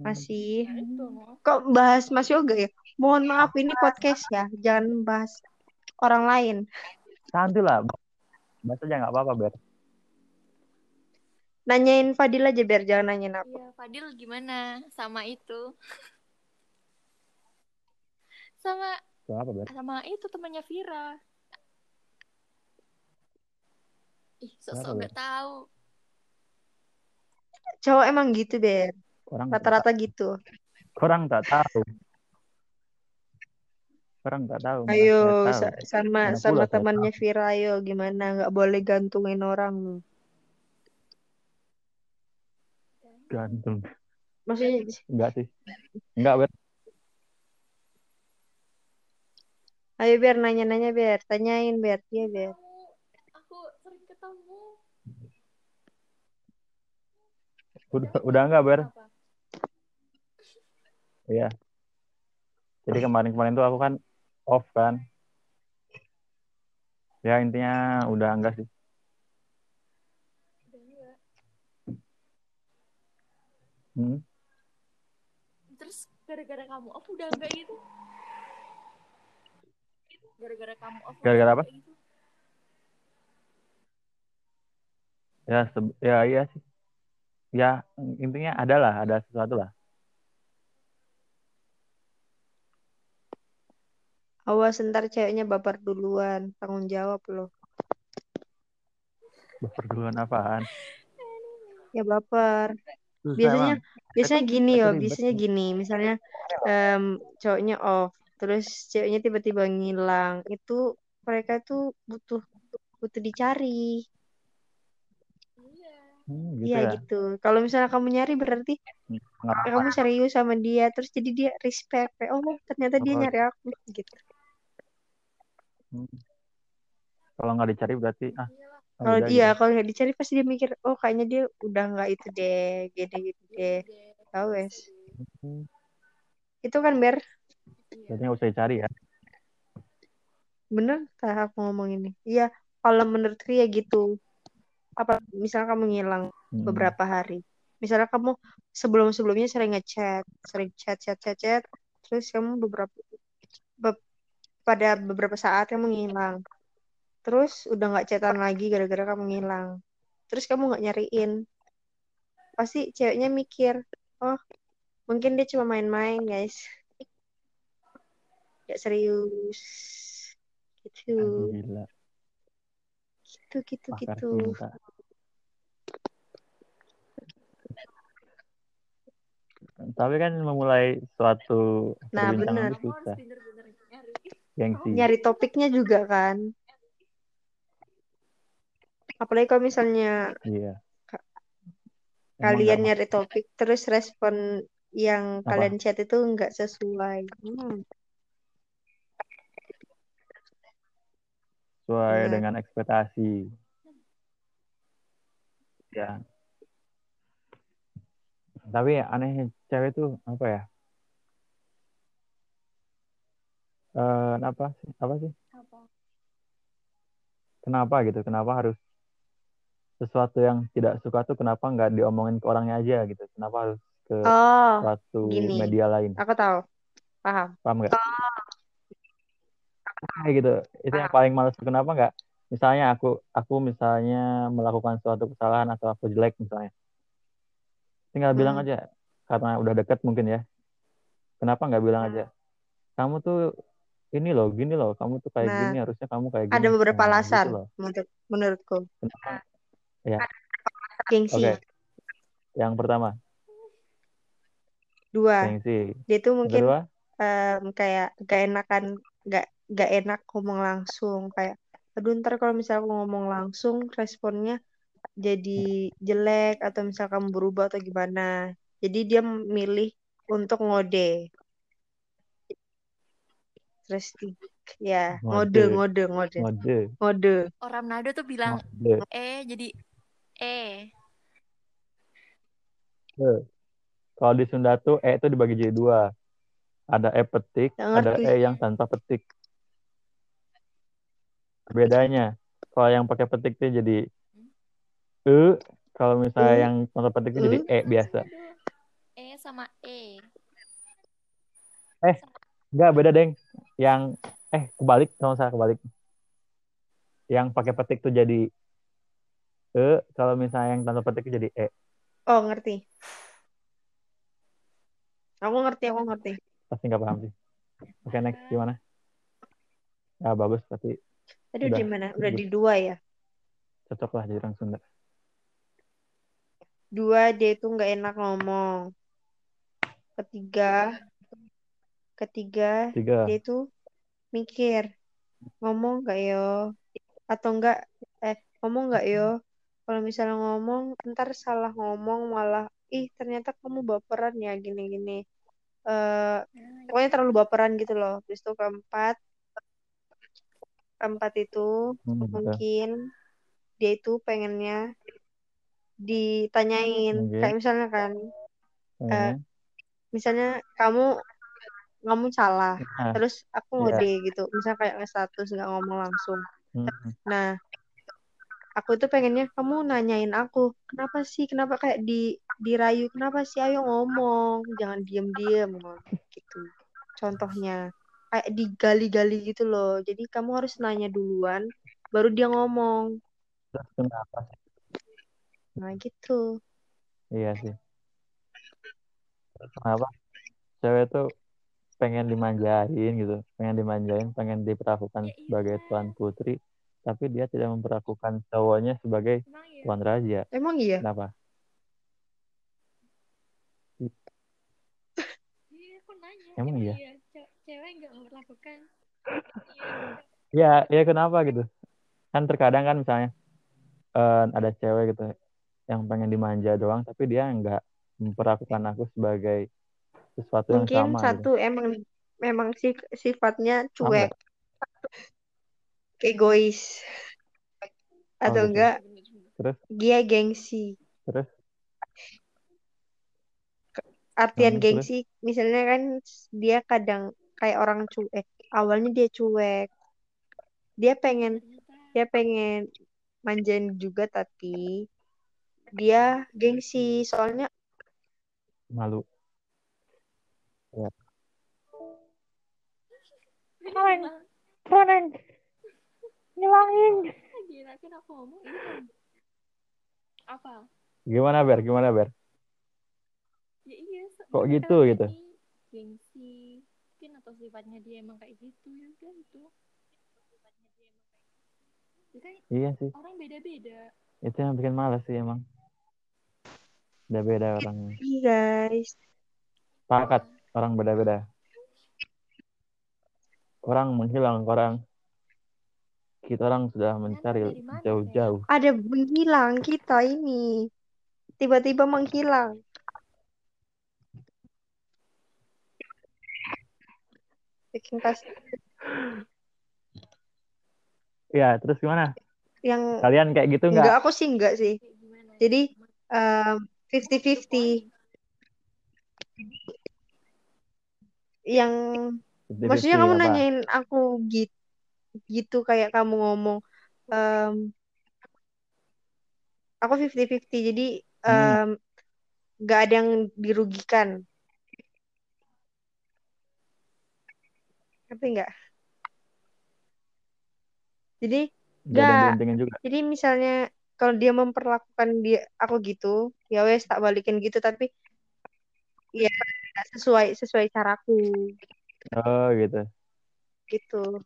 Masih. Itu no. Kok bahas Mas Yoga ya? Mohon maaf, ini podcast ya. Jangan bahas orang lain. Santuy lah. Bahas aja nggak apa-apa ber. Nanyain Fadil aja, Ber. Jangan nanyain aku. Iya, Fadil gimana sama itu? Sama Tuh apa ber? sama itu temannya Vira. Ih, sosok nggak tahu. Cowok emang gitu, Ber. Rata-rata gitu. orang tak tahu. Orang tak tahu. Ayo, tahu. sa- sama Mana sama temannya Vira, ayo. Gimana? Nggak boleh gantungin orang. Gantung. Maksudnya, Enggak sih. Enggak ber. Ayo, Ber. Nanya-nanya, Ber. Tanyain, Ber. Iya, Ber. Aku sering ketemu. Udah, udah enggak ber. Iya. Jadi kemarin-kemarin tuh aku kan off kan. Ya intinya udah enggak sih. Hmm. Terus gara-gara kamu off udah enggak gitu? Gara-gara kamu off Gara-gara apa? gitu? Ya, se- ya iya sih. Ya intinya ada lah, ada sesuatu lah. Awas ntar ceweknya baper duluan. Tanggung jawab loh. Pergaulan apaan? Ya baper. Susah Biasanya emang. biasanya gini yo, biasanya gini. Misalnya em, cowoknya off, terus ceweknya tiba-tiba ngilang. Itu mereka tuh butuh butuh dicari. Iya. Hmm, gitu Iya ya. gitu. Kalau misalnya kamu nyari berarti Nggak apa-apa. kamu serius sama dia, terus jadi dia respect. Kayak, oh ternyata dia Oh. nyari aku gitu. Hmm. Kalau nggak dicari berarti ah ah, Kalau iya, gitu. kalau nggak dicari pasti dia mikir, oh kayaknya dia udah nggak itu deh, gini gitu deh. Deh. Tahu wes. Hmm, Itu kan Ber, Iya. Berarti nggak usah dicari ya. bener tak aku ngomong ini? Iya, kalau menurutku ya gitu. Apa misalnya kamu ngilang Hmm. beberapa hari, misalnya kamu sebelum sebelumnya sering ngechat sering chat chat chat chat terus kamu beberapa be- pada beberapa saat kamu ngilang terus udah nggak chatan lagi gara-gara kamu ngilang terus kamu nggak nyariin pasti ceweknya mikir oh mungkin dia cuma main-main guys gak serius gitu gitu gitu Pakar gitu cinta. Tapi kan memulai suatu Nah, harus susah. Gengsi. nyari topiknya juga kan apalagi kalau misalnya Iya. Kalian nyari topik terus respon yang Apa? kalian chat itu nggak sesuai hmm. Sesuai Benar. dengan ekspektasi. Ya. Tapi anehnya cewek tuh apa ya? Eh, apa sih? Apa sih? apa Kenapa gitu? Kenapa harus sesuatu yang tidak suka tuh kenapa nggak diomongin ke orangnya aja gitu? Kenapa harus ke oh suatu gini. media lain? aku tahu paham Paham nggak? Gitu. Itu yang paling males. Kenapa nggak? Misalnya aku aku misalnya melakukan suatu kesalahan atau aku jelek misalnya. Tinggal bilang Hmm. aja. Karena udah deket mungkin ya. Kenapa nggak bilang aja? Kamu tuh ini loh, gini loh. Kamu tuh kayak Nah, gini, harusnya kamu kayak gini. ada beberapa Nah, alasan gitu menurut menurutku Kenapa? Ya. gengsi Oke. Yang pertama, dua gengsi. dia tuh mungkin kedua, em, kayak gak enakan gak gak enak ngomong langsung kayak aduh ntar kalau misalnya aku ngomong langsung responnya jadi jelek atau misal kamu berubah atau gimana jadi dia milih untuk ngode terus tiga ya ngode Ngode. ngode ngode ngode. ngode orang Manado tuh bilang Ngode. eh jadi eh Eh. Kalau di Sunda tuh E itu dibagi jadi dua. Ada E petik, Nggak ada ngerti. E yang tanpa petik. Bedanya, kalau yang pakai petik tuh jadi E, kalau misalnya E. yang tanpa petik tuh jadi E biasa. eh sama e Enggak, beda, Deng. Yang eh kebalik, kalau saya kebalik. Yang pakai petik tuh jadi E, kalau misalnya yang tanpa petik tuh jadi E. oh ngerti aku ngerti aku ngerti Pasti nggak paham sih. Oke, next gimana? Ya bagus, tapi tadi Udah, di mana udah. di dua ya? Cocok lah jadi orang Sunda. dua dia itu nggak enak ngomong. Ketiga ketiga Tiga. dia itu mikir ngomong nggak yo? Atau enggak eh ngomong nggak yo? Kalau misalnya ngomong ntar salah ngomong malah ih ternyata kamu baperan ya gini gini eh pokoknya terlalu baperan gitu loh. Terus itu keempat keempat itu Hmm, betul. mungkin dia itu pengennya ditanyain. Mungkin. kayak misalnya kan Pengennya. misalnya kamu kamu salah Nah, terus aku Iya. ngode gitu. Misalnya kayak nge-status nggak ngomong langsung. Hmm, nah aku tuh pengennya kamu nanyain aku kenapa sih? Kenapa kayak di dirayu? Kenapa sih? Ayo ngomong jangan diem-diem. Gitu. Contohnya kayak digali-gali gitu loh jadi kamu harus nanya duluan baru dia ngomong terus kenapa? nah gitu Iya sih. Kenapa? Cewek tuh pengen dimanjain gitu, pengen dimanjain, pengen diperlakukan Ya iya. sebagai tuan putri, tapi dia tidak memperlakukan cowoknya sebagai emang ya tuan raja. emang iya Kenapa? iya Emang iya? Ce- cewek nggak memperlakukan Ya, ya kenapa gitu? Kan terkadang kan misalnya eh, ada cewek gitu yang pengen dimanja doang, tapi dia nggak memperlakukan aku sebagai sesuatu yang mungkin sama gitu. satu emang memang sih sifatnya cuek egois Oh, atau gitu. enggak Terus, dia gengsi terus, artian Hmm, terus? gengsi misalnya kan dia kadang kayak orang cuek awalnya dia cuek dia pengen dia pengen manjain juga tapi dia gengsi soalnya Malu. Hilang. Prank. Ngilangin. Gila kan aku ngomong hilang. Apa? Gimana Ber? Gimana Ber? Ya iya. Kok gitu, kan gitu? Gengsi. Atau sifatnya dia emang kayak gitu ya udah itu. Kan Iya sih. orang beda-beda. Itu yang bikin males sih emang. Beda-beda orangnya. Iya guys Sepakat. Orang beda-beda. Orang menghilang orang. Kita orang sudah mencari jauh-jauh. ada menghilang kita ini tiba-tiba menghilang bikin kas Ya, terus gimana? yang Kalian kayak gitu enggak nggak? aku sih enggak sih jadi em, 50-50 yang 50-50 maksudnya kamu apa? nanyain aku gitu gitu kayak kamu ngomong em, aku 50-50 jadi Hmm. em, nggak ada yang dirugikan ngerti nggak jadi nggak jadi misalnya kalau dia memperlakukan dia aku gitu ya wes tak balikin gitu tapi ya sesuai sesuai caraku Oh gitu. gitu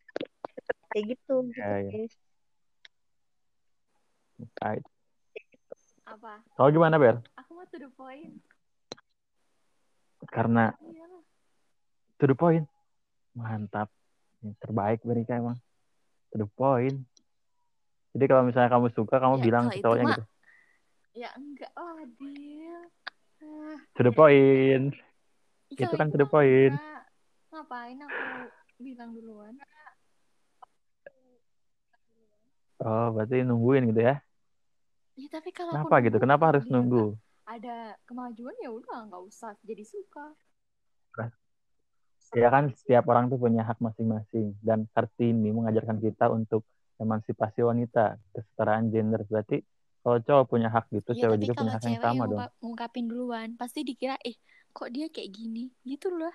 kayak gitu Ya, ya. guys. Right. Apa? Kau gimana Ber? Aku mau to the point. Karena Iyalah. to the point. Mantap. Yang terbaik Berika emang. To the point. Jadi kalau misalnya kamu suka, kamu Ya, bilang ke cowoknya mah- gitu. Ya enggak oh. Ah, To the point. ih, Itu kan to the point. Ngapain aku bilang duluan? Oh, berarti nungguin gitu ya? Ya tapi kalau aku Kenapa gitu? Kenapa harus nunggu? Ada kemajuan ya udah nggak usah jadi suka. Ya kan setiap orang tuh punya hak masing-masing. Dan Kartini mengajarkan kita untuk emansipasi wanita, kesetaraan gender. Berarti kalau cowok punya hak gitu, Iya cewek juga punya hak yang sama yang dong. ngungkap- ngungkapin duluan pasti dikira eh kok dia kayak gini gitu loh.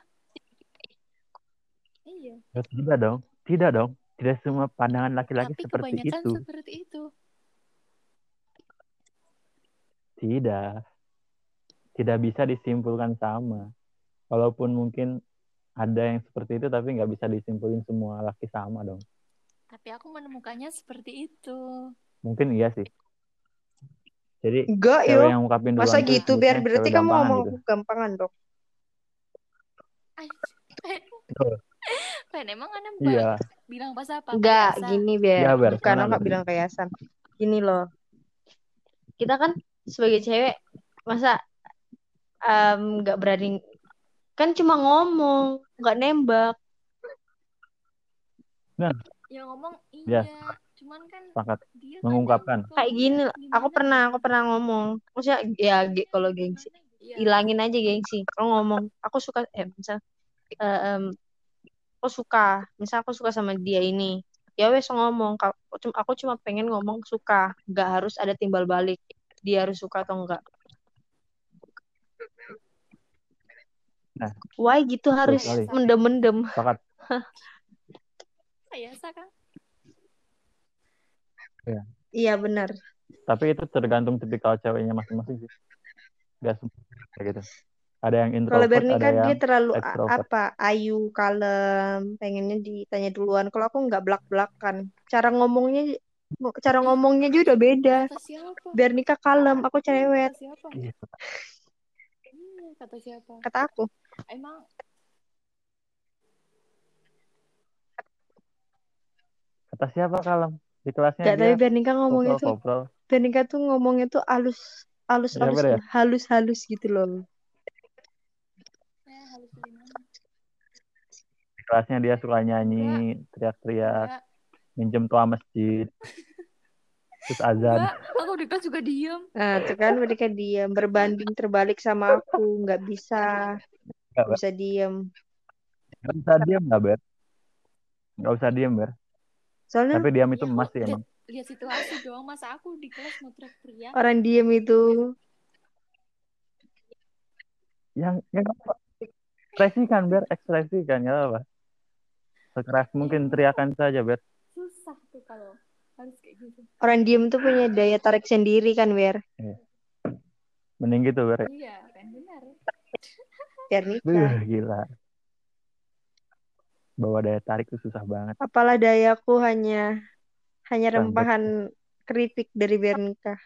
Iya. Ya, tidak dong. Tidak dong. Tidak semua pandangan laki-laki Tapi seperti kebanyakan itu. seperti itu. Tidak. Tidak bisa disimpulkan sama. Walaupun mungkin ada yang seperti itu, tapi nggak bisa disimpulin semua laki sama dong. Tapi aku menemukannya seperti itu. Mungkin iya sih. Jadi enggak cewek yo yang duluan masa gitu biar berarti kamu gampangan ngomong gitu. gampangan dong. Pen, emang Ana Iya. bilang pas apa? enggak gini biar Iya, Ber. bukan Gimana, aku nggak Ber? bilang kayasan gini loh kita kan sebagai cewek masa em, nggak berani kan cuma ngomong nggak nembak. Ya ngomong Ya. iya, cuman kan Sepakat. dia Mengungkapkan. kadang kayak gini aku pernah aku pernah ngomong. Maksudnya ya ge- kalau gengsi. Iya. hilangin aja gengsi. Kalau ngomong aku suka eh misal eh, em, aku suka. Misal aku suka sama dia ini. Ya wes ngomong. Ka- aku cuma aku cuma pengen ngomong suka. Nggak harus ada timbal balik. Dia harus suka atau enggak Nah. why gitu harus mendem-mendem Sepakat. <laughs> Kayak kan? iya benar Tapi itu tergantung tipikal ceweknya masing-masing sih. Gak semua kayak gitu. Ada yang kalau introvert, Berni ada kan dia terlalu extrovert. apa ayu kalem pengennya ditanya duluan kalau aku nggak belak-belakan cara ngomongnya cara ngomongnya juga udah beda biar nikah kalem aku Iya, cerewet Kata siapa? Iya. Iya, kata siapa? kata aku Emang Kata siapa kalem? Di kelasnya Gak, dia tapi tuh koprol-koprol. biar nikah tuh ngomongnya tuh halus halus halus ya? halus halus gitu loh eh? Di kelasnya dia suka nyanyi, teriak-teriak, minjem tua masjid. <laughs> Terus azan. enggak. Aku di kelas juga diem. nah tuh kan mereka diam berbanding terbalik sama aku nggak bisa Gak, nggak Ber. bisa diem Gak usah diem gak, Ber? Gak usah diem, Ber. soalnya Tapi diam itu Ya, emas sih emang. lihat situasi dong masa aku di kelas mau teriak-teriak Orang diem itu. yang yang apa ekspresi kan biar ekspresi kan ya apa sekeras mungkin teriakan saja biar susah tuh kalau harus kayak gitu Orang diem tuh punya daya tarik sendiri kan, Ber. mending gitu biar iya kan benar Biar Duh, nikah. gila bawa daya tarik itu susah banget Apalah dayaku hanya hanya rempahan keripik dari biar nikah.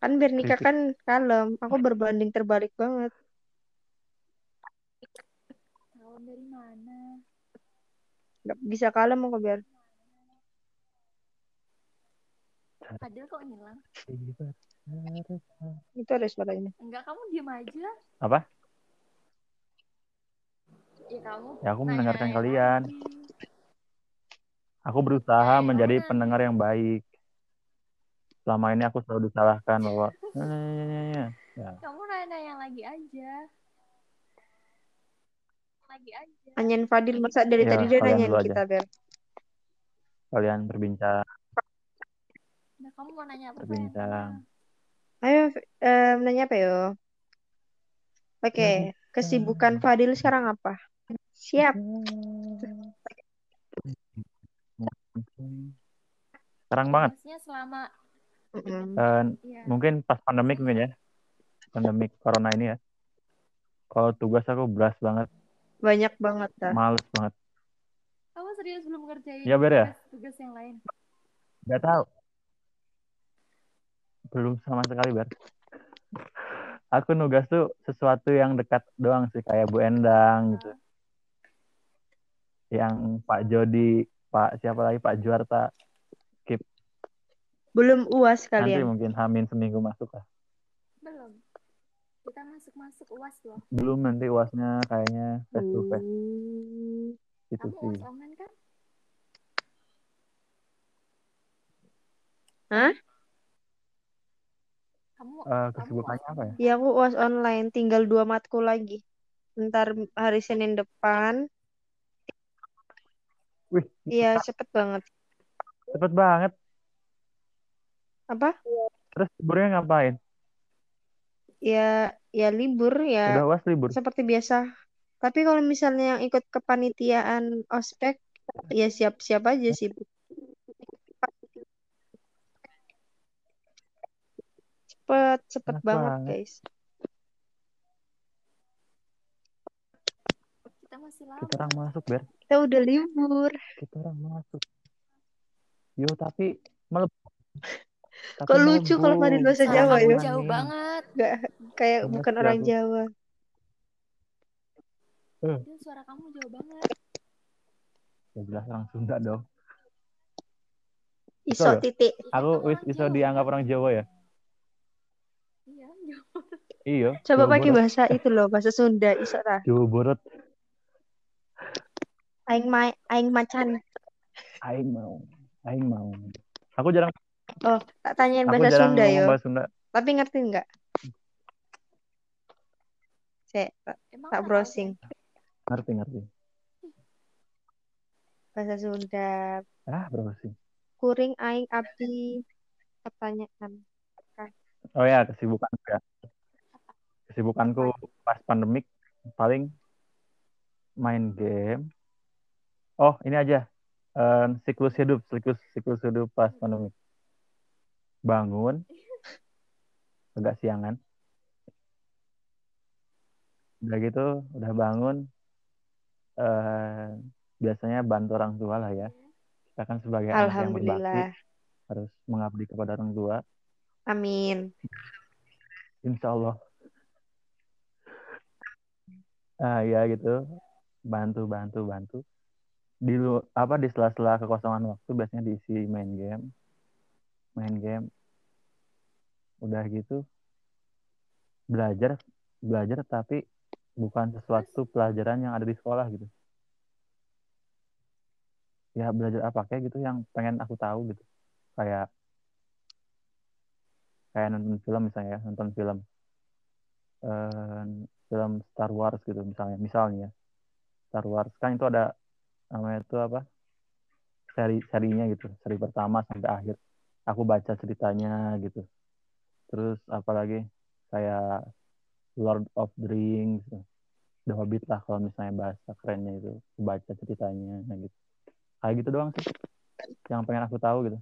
Kan biar nikah kan kalem. Aku berbanding terbalik banget. tahun dari mana Gak bisa kalem aku biar. Adil kok ngilang. Itu ada suaranya. enggak kamu diam aja. Apa? Ya kamu Ya, aku nanya mendengarkan yang kalian. aku berusaha Ya, menjadi pendengar yang baik. Selama ini aku selalu disalahkan bahwa "Eh, <laughs> ya kamu nanya yang lagi aja. Lagi aja. Anyan Fadil masa dari Ya, tadi dia nanyain kita, Ber. kalian berbincang nah kamu mau nanya apa Berbincang. Fena? Ayo, eh, nanya apa yo? Oke, kesibukan Fadil sekarang apa? Siap. sekarang banget maksudnya selama. Eh, ya mungkin pas pandemik mungkin ya pandemik corona ini ya kalau tugas aku beras banget Banyak banget dah. males banget kamu serius belum ngerjain Ya, Ber, ya? tugas, yang lain nggak tahu belum sama sekali ber. Aku nugas tuh sesuatu yang dekat doang sih kayak Bu Endang gitu. Yang Pak Jody Pak siapa lagi? Pak Juarta Belum UAS nanti kalian. mungkin hamin seminggu masuk lah. Belum. Kita masuk masuk uas loh. Belum nanti uasnya kayaknya face to face. Hmm. itu kamu sih. Uas online kan? Hah? Kamu kamu kesibukannya UAS apa ya Ya aku UAS online, tinggal dua matkul lagi. Ntar hari Senin depan. wih Iya, cepet banget. cepet banget Apa? terus liburnya ngapain Ya, ya libur ya. udah uas libur seperti biasa. Tapi kalau misalnya yang ikut kepanitiaan ospek, ya siap-siap aja sih. Cepet, cepet Enak banget, banget. guys. kita masih lama kita orang masuk ber Kita udah libur. kita orang masuk yo tapi meleb tapi Kok lucu kalau. Fadil bahasa Jawa ya? jauh banget Gak kayak Gemes bukan orang aku. Jawa. Adil suara kamu jauh banget ya jelas orang Sunda dong Iso Betul. titik. Aku wis iso dianggap orang Jawa ya iya Coba Jawa pakai Barat. bahasa itu loh, bahasa Sunda. Iso ta. Jawa Barat Aing ma aing macan. aing mau aing mau aku jarang Oh, tak tanyain aku bahasa Sunda yo. bahasa Sunda Tapi ngerti nggak? Saya tak, browsing ngerti ngerti bahasa Sunda. ah browsing Kuring aing abdi pertanyaan. oh ya kesibukan ya kesibukanku pas pandemik paling main game. Oh ini aja. Eh, siklus hidup siklus siklus hidup pas pandemik. Bangun. <laughs> Agak siangan. Udah gitu udah bangun. Eh biasanya bantu orang tua lah ya. Kita kan sebagai anak yang berbakti harus mengabdi kepada orang tua. Amin. insya Allah ah ya gitu. Bantu bantu bantu. Di apa di sela-sela kekosongan waktu biasanya diisi main game. Main game. Udah gitu. Belajar belajar tapi bukan sesuatu pelajaran yang ada di sekolah gitu. Ya belajar apa kayak gitu yang pengen aku tahu gitu. Kayak kayak nonton film misalnya ya nonton film. Eh, film Star Wars gitu misalnya misalnya. Ya. Star Wars. Kan itu ada namanya itu apa? Seri serinya gitu seri pertama sampai akhir. Aku baca ceritanya gitu. Terus apalagi kayak Lord of the Rings The Hobbit lah kalau misalnya bahasa kerennya itu. Baca ceritanya nah gitu. Kayak gitu doang sih yang pengen aku tahu gitu.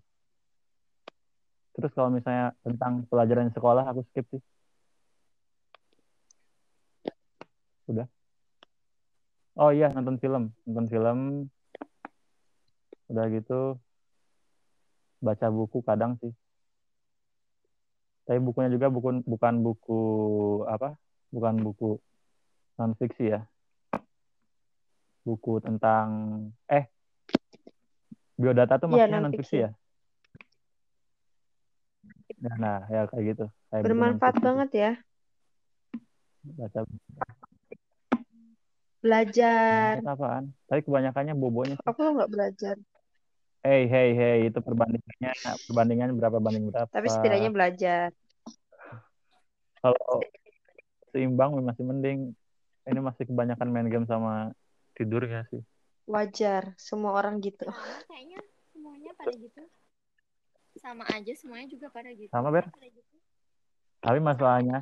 Terus kalau misalnya tentang pelajaran sekolah aku skip sih udah. Oh iya nonton film. Nonton film. Udah gitu. Baca buku kadang sih. Tapi bukunya juga buku bukan buku apa? Bukan buku non fiksi ya. Buku tentang eh biodata tuh Iya, maksudnya non non-fiksi. fiksi ya? Nah, nah ya kayak gitu. Kayak buku Bermanfaat banget ya. baca Belajar. Bermanfaat apaan tapi kebanyakannya bobonya sih. Aku nggak belajar. hey hey hey itu perbandingannya perbandingan berapa banding berapa Tapi setidaknya belajar. kalau seimbang masih mending ini masih kebanyakan main game sama tidur ya sih Wajar. Semua orang gitu. Kayaknya semuanya pada gitu. Sama aja semuanya juga pada gitu. Sama, Ber? tapi masalahnya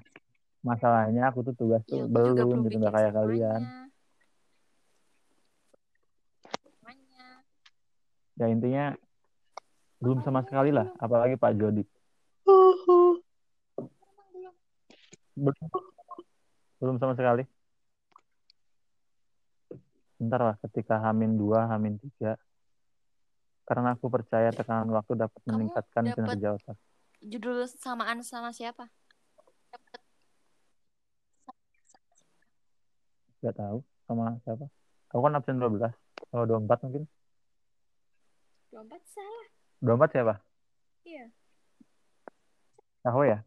masalahnya aku tuh tugas Ya, tuh belum gitu nggak kayak kalian semuanya. Semuanya. Ya intinya belum sama sekali lah apalagi Pak Jody. Uhuh. belum belum sama sekali. Ntar lah ketika Hamin 2, Hamin 3 karena aku percaya tekanan waktu dapat Kamu meningkatkan kinerja otak. Judul samaan sama siapa? nggak tahu sama siapa. Aku kan absen 12 oh 24 mungkin Lompat salah. 24 siapa Iya. Saho ya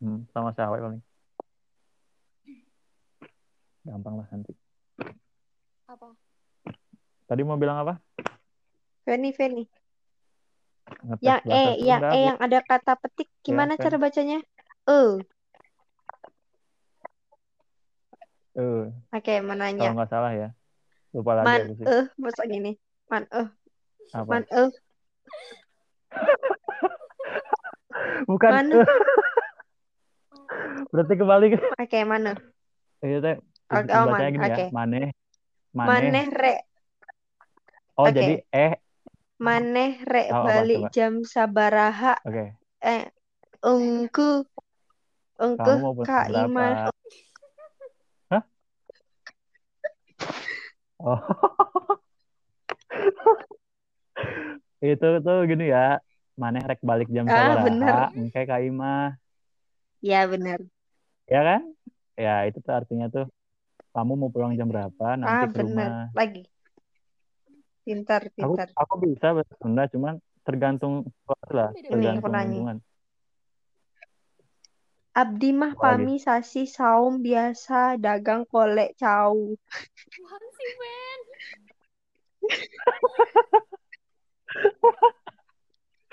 hmm, sama Saho paling gampang lah nanti Apa? tadi mau bilang apa Feni, Feni. Ngetes Yang E, yang E Bu. yang ada kata petik. Gimana Fen. cara bacanya? E. Eh, Oke, kalau mananya? nggak salah ya lupa lagi Man eh masa gini. Man eh, apa man eh. bukan Man. eh. berarti kebalik Oke, mana? Iya teh. Oke, oh, Bacanya man. gini ya. Oke. Maneh. Maneh. Maneh re, Oh, Oke. jadi eh. maneh re Oh, apa, balik coba? jam sabaraha Oke. eh engku engku Kamu mau pulang Kak jam Iman? Hah? Oh. <laughs> <laughs> Itu tuh gini ya. Maneh rek balik jam Ah, sabaraha. bener. Engke Kak Imah. ya benar Ya kan? Ya, itu tuh artinya tuh kamu mau pulang jam berapa nanti ah ke rumah. benar lagi pintar Aku pintar aku bisa bahasa Sunda cuman tergantung lah, tergantung aku lingkungan. Abdi mah pami sasi saum biasa dagang kolek cau Tuhan sih, Ben.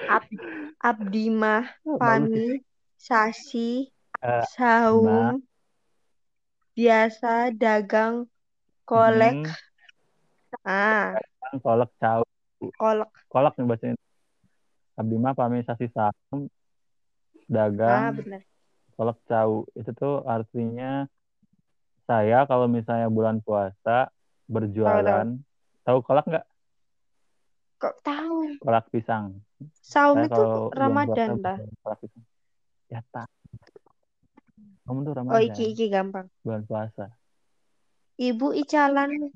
Ab- Abdi mah Oh, pami sasi Eh, saum biasa dagang kolek Mm, ah kolek cau. kolek Kolak nih bahasa. Abdi mah pami sasi saum ah dagang benar kolak cau. Itu tuh artinya saya kalau misalnya bulan puasa berjualan. Tahu kolak nggak? kok tahu? Kolak pisang. saum itu Ramadan berjualan kolak pisang. Ya tak. Kamu tuh oh Ramadan. iki iki gampang. Bulan puasa. ibu icalan.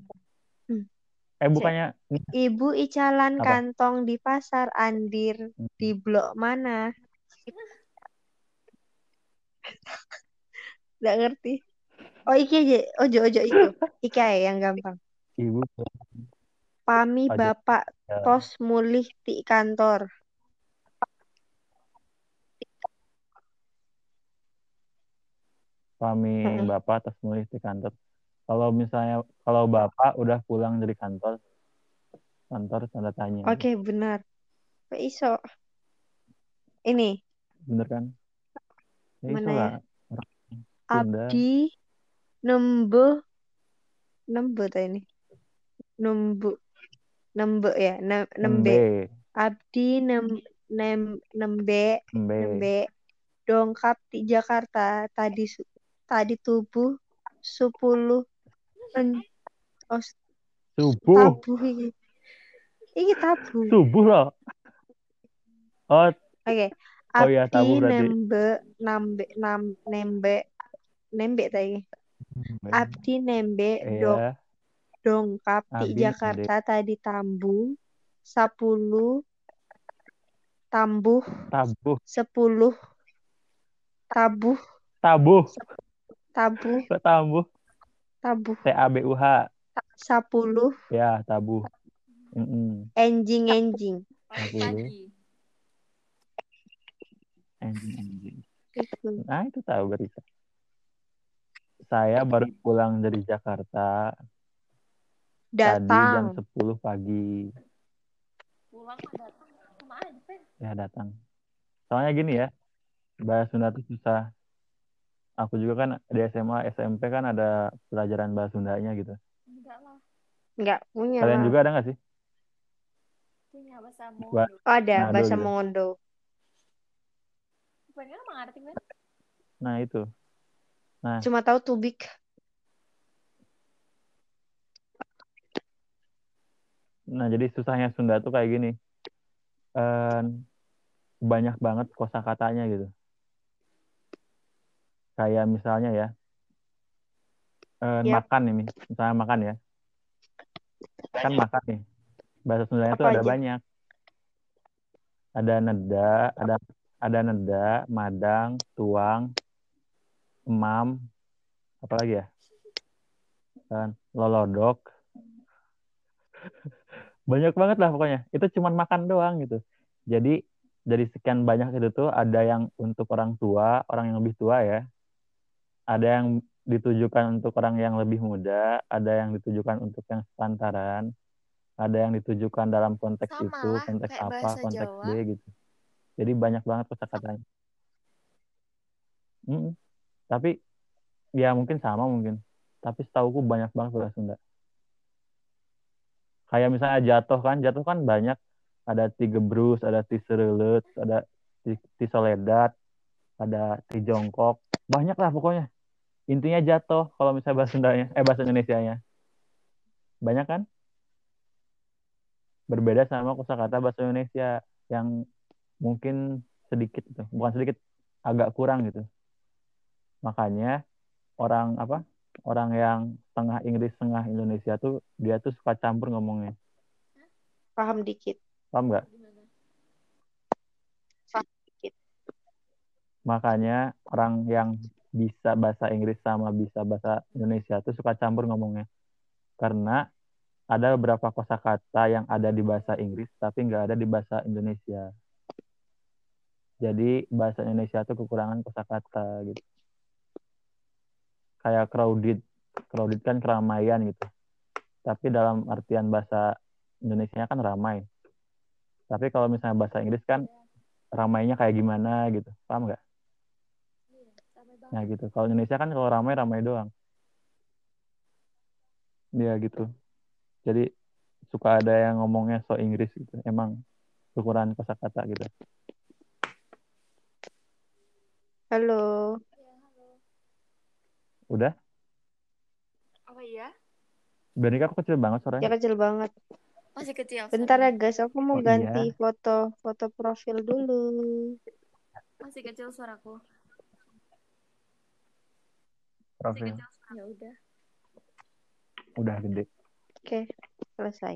Eh bukannya ibu icalan Apa? kantong di pasar andir di blok mana? Nggak ngerti. Oh iki aja ojo ojo itu. Iki aja yang gampang. Ibu pami bapak Ya. tos mulih di kantor kami Mm-mm. bapak terus nulis di kantor. Kalau misalnya kalau bapak udah pulang dari kantor, kantor tanda tanya. oke benar Kok iso ini Bener kan? Ya, Mana ya? abdi nembe nembe ta ini nembu nembe ya nem, nembe Nembe. abdi nem nem nembe Nembe. nembe dongkap di Jakarta tadi tadi tubuh sepuluh oh, Subuh. tabuh iki iki tabuh Subuh loh. Oh, oke Oh iya, abdi tabuh berarti. nembe nambe nam nembe nembe tadi abdi nembe dong iya. Dongkap di Abdi Jakarta tadi tambung sepuluh tambuh Tabuh. sepuluh tabuh Tabuh. tabuh tabuh? tabuh T A B U H. sepuluh Ya, tabuh. Enjing enjing Pagi-pagi. Anjing, itu Nah, itu tahu berita. Saya baru pulang dari Jakarta tadi jam datang 10 pagi. Pulang datang. Sama aja, Pen. Ya, datang. Soalnya gini ya, bahasa Sunda itu susah. Aku juga kan di SMA, SMP kan ada pelajaran bahasa Sundanya gitu. Enggak lah. nggak punya Kalian lah juga ada nggak sih? Punya bahasa Ba- Mondo. Oh, ada Nado bahasa gitu. Mongondo kan Pen? Nah, itu. cuma tahu tubik Nah, jadi susahnya Sunda tuh kayak gini. Eh, banyak banget kosakatanya gitu. Kayak misalnya ya, eh, Yap. makan ini, misalnya makan ya. Kan makan nih. Bahasa Sundanya tuh Apa ada banyak. Ada neda, ada ada neda, madang, tuang, emam, apa lagi ya? Dan lolodok. <laughs> Banyak banget lah pokoknya. Itu cuman makan doang gitu. Jadi dari sekian banyak itu tuh ada yang untuk orang tua, orang yang lebih tua ya. Ada yang ditujukan untuk orang yang lebih muda, ada yang ditujukan untuk yang sepantaran, ada yang ditujukan dalam konteks Sama itu, konteks apa, konteks Jawa. B gitu. Jadi banyak banget kosakatanya. Mm-mm. Tapi ya mungkin sama mungkin. Tapi setauku banyak banget bahasa Sunda. Kayak misalnya jatuh kan, jatuh kan banyak. Ada tiga brus, ada ti serelet, ada ti, ada ti jongkok. Banyak lah pokoknya. Intinya jatuh kalau misalnya bahasa Sundanya, eh bahasa Indonesianya. Banyak kan? Berbeda sama kosakata bahasa Indonesia yang mungkin sedikit gitu. Bukan sedikit, agak kurang gitu. Makanya orang apa? Orang yang setengah Inggris, setengah Indonesia tuh dia tuh suka campur ngomongnya. paham dikit Paham nggak? Gimana? Makanya orang yang bisa bahasa Inggris sama bisa bahasa Indonesia tuh suka campur ngomongnya. Karena ada beberapa kosakata yang ada di bahasa Inggris tapi nggak ada di bahasa Indonesia. Jadi bahasa Indonesia tuh kekurangan kosakata gitu. Kayak crowded. Crowded kan keramaian gitu. Tapi dalam artian bahasa Indonesia kan ramai. Tapi kalau misalnya bahasa Inggris kan ramainya kayak gimana gitu. Paham nggak? Iya. Nah gitu. Kalau Indonesia kan kalau ramai ramai doang. Iya gitu. Jadi suka ada yang ngomongnya so Inggris gitu. Emang kekurangan kosakata gitu. halo. Udah? Apa iya? Benika kok kecil banget ya suaranya. kecil banget Masih kecil. bentar ya guys aku mau Oh, ganti iya. foto foto profil dulu Masih kecil suaraku. Profil. Ya udah. Udah gede. oke selesai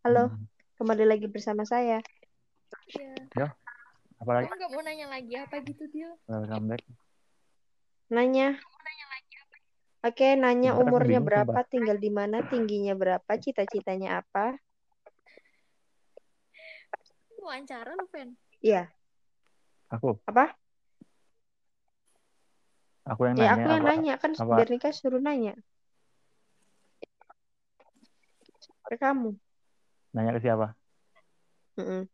halo Hmm. kembali lagi bersama saya Iya. Apalagi Kamu nggak mau nanya lagi apa gitu, Dil? welcome back. nanya Oke, nanya Bentar, umurnya bingung, berapa, sumpah. tinggal di mana, tingginya berapa, cita-citanya apa? Wawancara lu, Pen. Iya, Aku, apa? aku yang Ya nanya aku yang apa? nanya kan apa? Bernika suruh nanya ke kamu. Nanya ke siapa? Mm-mm.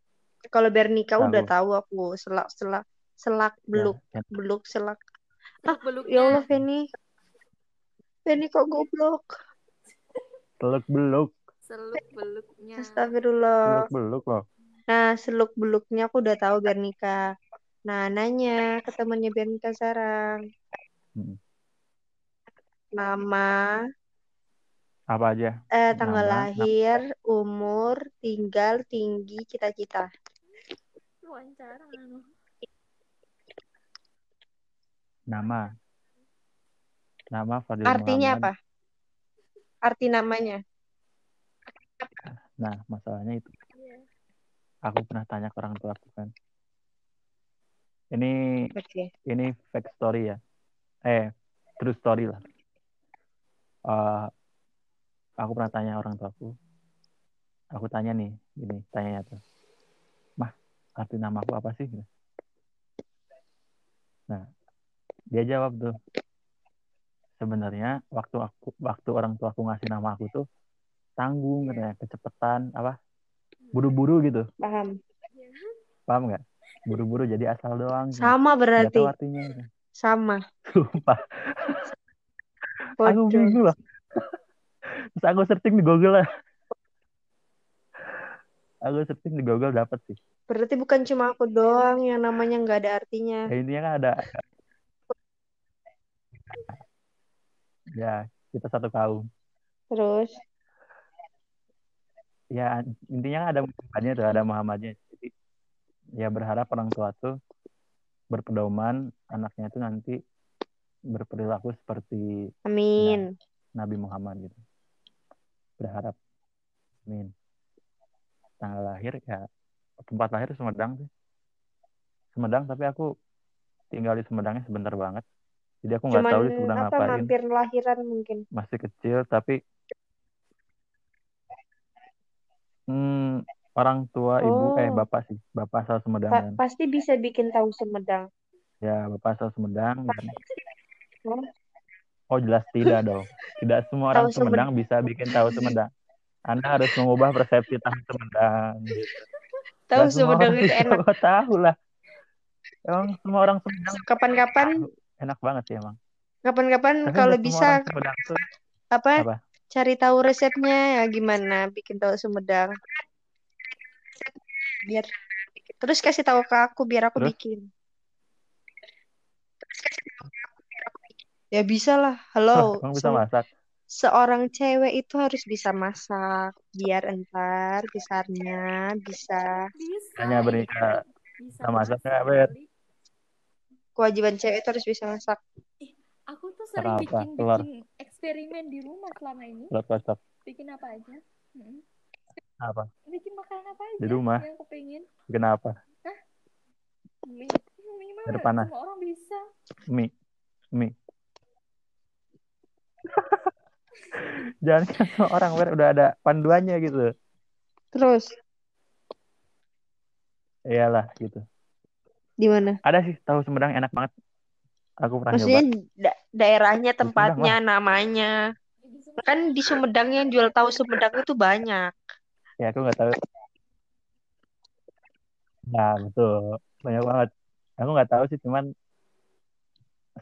Kalau Bernika Ke udah tahu aku selak selak selak beluk Ya, beluk selak. Ah, Beluk-beluknya. Ya Allah Feni, Feni kok goblok? teluk beluk. seluk beluknya Astagfirullah. Beluk-beluk loh. Nah, seluk beluknya aku udah tahu biar nikah. Nah, nanya ke temannya biar nikah sekarang. Hmm. Nama, Apa aja? eh, tanggal Nama, lahir, umur, tinggal, tinggi, cita-cita. wawancara anu Nama. Nama Fadil Artinya Muhammad. apa? Arti namanya. Nah, masalahnya itu. Aku pernah tanya ke orang tua aku kan. Ini Oke. ini fake story ya. Eh, true story lah. Eh, aku pernah tanya orang tuaku. Aku tanya nih, gini, tanya tuh. Mah, arti nama aku apa sih? Nah, dia jawab tuh. Sebenarnya waktu aku waktu orang tua aku ngasih nama aku tuh tanggung katanya, kecepetan apa? Buru-buru gitu. Paham. Paham nggak? Buru-buru jadi asal doang. gitu. Sama Nggak berarti. artinya. gitu. Sama. Sumpah. Aku bingung loh. Terus aku searching di Google lah. Aku searching di Google dapat sih. Berarti bukan cuma aku doang yang namanya nggak ada artinya. Ya intinya kan ada. Ya, kita satu kaum. Terus, Ya, intinya ada Muhammadnya tuh, ada Muhammadnya. Jadi, ya berharap orang tua tuh berpedoman anaknya itu nanti berperilaku seperti amin. Nabi Muhammad gitu. Berharap. Amin. Tanggal lahir ya tempat lahir Sumedang sih. Sumedang tapi aku tinggal di Sumedangnya sebentar banget. Jadi aku nggak tahu Sumedang apa ngapain. mampir lahiran mungkin. Masih kecil tapi hmm, orang tua ibu eh Oh. bapak sih, bapak asal Sumedang Pa- kan. pasti bisa bikin tahu Sumedang. Ya bapak asal Sumedang. dan- Oh. Oh jelas tidak dong. Tidak semua orang Tahu Sumedang. Sumedang bisa bikin tahu Sumedang. Anda harus mengubah persepsi tentang Sumedang. gitu. Tahu Sumedang itu <laughs> enak. Tahu lah. Emang semua orang Sumedang Kapan-kapan, enak banget sih emang. kapan-kapan kalau bisa tuh apa? apa? Cari tahu resepnya ya gimana bikin tahu Sumedang. Biar terus kasih tahu ke aku biar aku Terus? bikin. Ya bisa lah. Halo. Emang bisa masak. seorang cewek itu harus bisa masak biar entar besarnya bisa Hanya bernikah bisa sama masak nggak, Ber? Kewajiban cewek itu harus bisa masak. aku tuh sering apa? bikin Telur. bikin eksperimen di rumah selama ini Telur kocok. bikin apa aja Mm. Apa? bikin makanan apa aja Di rumah? yang aku pengen Kenapa? mie mie panas. semua orang bisa Mie. Mie. <laughs> Jangan kan orang Ber, udah ada panduannya gitu. Terus Iyalah gitu. Di mana? Ada sih tahu Sumedang enak banget. Aku pernah Maksudnya nyoba. da- daerahnya, tempatnya, namanya. Kan di Sumedang yang jual tahu Sumedang itu banyak. Ya aku nggak tahu. Nah betul. Banyak banget. Aku nggak tahu sih cuman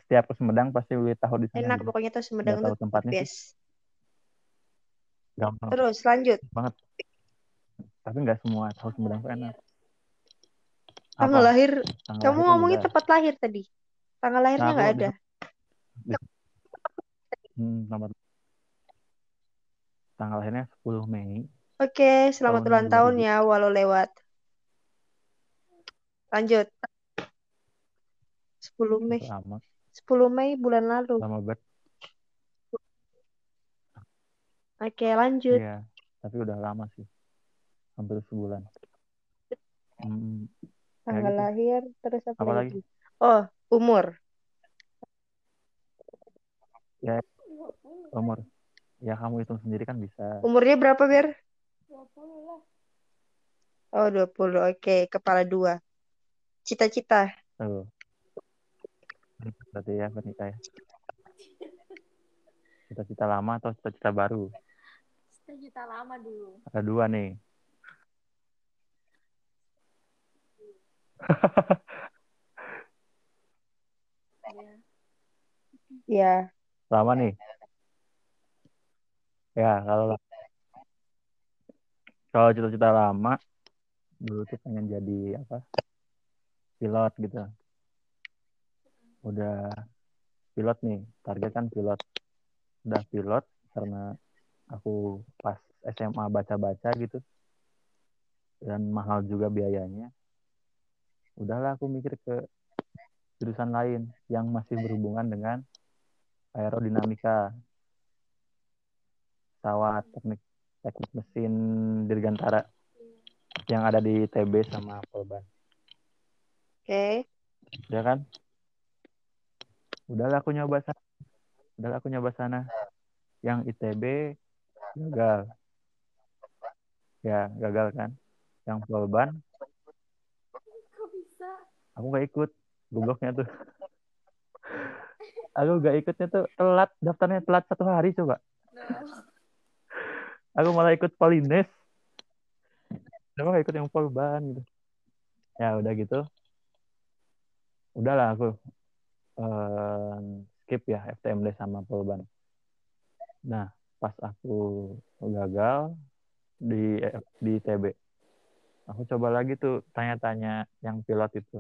setiap ke Sumedang pasti beli tahu di sana. Enak gitu. pokoknya tahu Sumedang tahu itu tempatnya sih. best. Gampang Terus lanjut. banget. Tapi nggak semua tahu Sumedang tuh enak. Tanggal Apa? lahir. Tanggal Kamu lahirnya ngomongin tempat lahir tadi. Tanggal lahirnya nggak ada. Hmm, nomor tanggal lahirnya 10 Mei. Oke, selamat Tahun ulang tahun 2000. ya, walau lewat. Lanjut. 10 Mei. Lama, 10 Mei bulan lalu. lama banget. Oke, lanjut. Iya, tapi udah lama sih. Hampir sebulan. Hmm, Tanggal gitu. lahir, terus apa, Apa lagi? Oh, umur. ya 20 umur. Ya kamu hitung sendiri kan bisa. Umurnya berapa, Ber? 20 lah Oh, 20. Oke, kepala dua. Cita-cita. Tuh. Berarti ya menikah ya. <laughs> Cita-cita lama atau cita-cita baru? cita-cita lama dulu Ada dua nih. Ya Ya. Lama nih. Ya, kalau kalau cita-cita lama dulu tuh pengen jadi apa? Pilot gitu. Udah pilot nih target kan pilot. Udah pilot karena aku pas SMA baca-baca gitu. Dan mahal juga biayanya udahlah aku mikir ke jurusan lain yang masih berhubungan dengan aerodinamika. Pesawat teknik teknik mesin dirgantara yang ada di TB sama Polban. Oke. ya kan? Udahlah aku nyoba sana. Udahlah aku nyoba sana. Yang ITB gagal. Ya gagal kan? Yang Polban? Aku gak ikut gobloknya tuh. Aku gak ikutnya tuh telat daftarnya telat satu hari coba. Aku malah ikut Polines. Kenapa gak ikut yang Polban gitu? Ya udah gitu. Udahlah aku eh, skip ya FTMD sama Polban. Nah pas aku gagal di di TB aku coba lagi tuh tanya-tanya yang pilot itu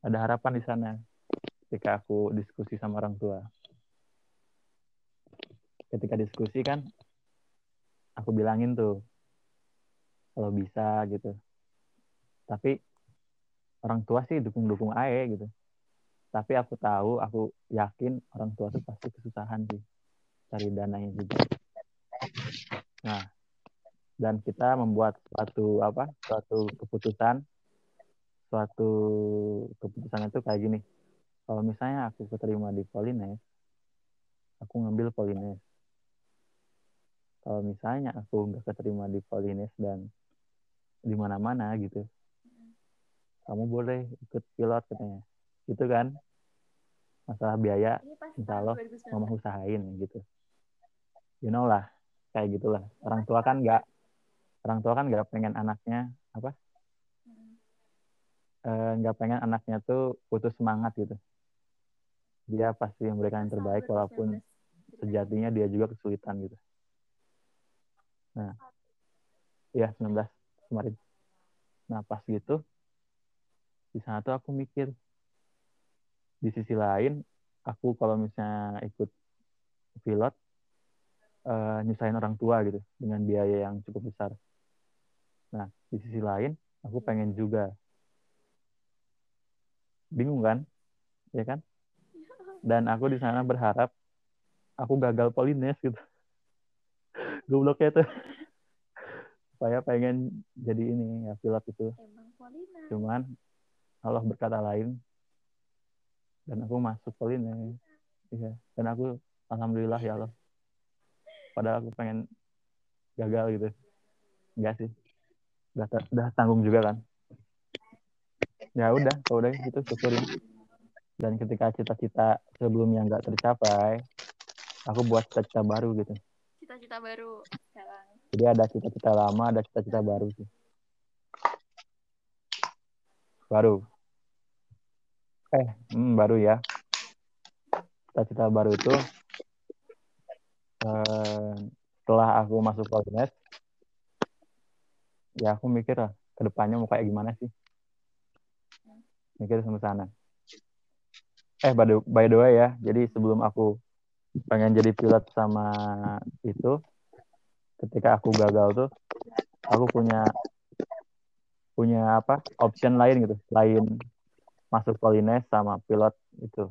ada harapan di sana ketika aku diskusi sama orang tua. Ketika diskusi kan aku bilangin tuh kalau bisa gitu. Tapi orang tua sih dukung-dukung ae gitu. Tapi aku tahu aku yakin orang tua tuh pasti kesusahan sih cari dananya juga. Nah dan kita membuat suatu apa suatu keputusan suatu keputusan itu kayak gini. Kalau misalnya aku keterima di Polines aku ngambil Polines kalau misalnya aku nggak keterima di Polines dan di mana-mana gitu kamu boleh ikut pilot katanya. Gitu kan? Masalah biaya Insya Allah 2019. mama usahain gitu. You know lah kayak gitulah. Orang tua kan nggak orang tua kan nggak pengen anaknya apa. Eh, nggak pengen anaknya tuh putus semangat gitu. Dia pasti memberikan yang terbaik walaupun 2019 ceritanya. sejatinya dia juga kesulitan gitu. Nah. Ya 19 kemarin. Nah pas gitu di sana tuh aku mikir di sisi lain aku kalau misalnya ikut pilot eh, nyusahin orang tua gitu dengan biaya yang cukup besar. Nah di sisi lain aku pengen juga bingung kan? Ya kan? <laughs> Dan aku di sana berharap aku gagal polines gitu. <laughs> Gobloknya tuh. Saya pengen jadi ini ya pilot itu. Emang cuman Allah berkata lain. Dan aku masuk polines. Iya. Dan aku alhamdulillah ya Allah. Padahal aku pengen gagal gitu. Enggak sih. Udah, udah tanggung juga kan ya udah kalau udah gitu syukurin. Dan ketika cita-cita sebelumnya nggak tercapai aku buat cita-cita baru gitu. Cita-cita baru sekarang jadi ada cita-cita lama ada cita-cita baru sih. Baru. Eh hmm, baru ya. Cita-cita baru itu eh, setelah aku masuk Polines ya aku mikir lah ke depannya mau kayak gimana sih mikir sampai sana. Eh by the, by the way ya jadi sebelum aku pengen jadi pilot sama itu ketika aku gagal tuh aku punya punya apa option lain gitu. Lain masuk Polines sama pilot itu.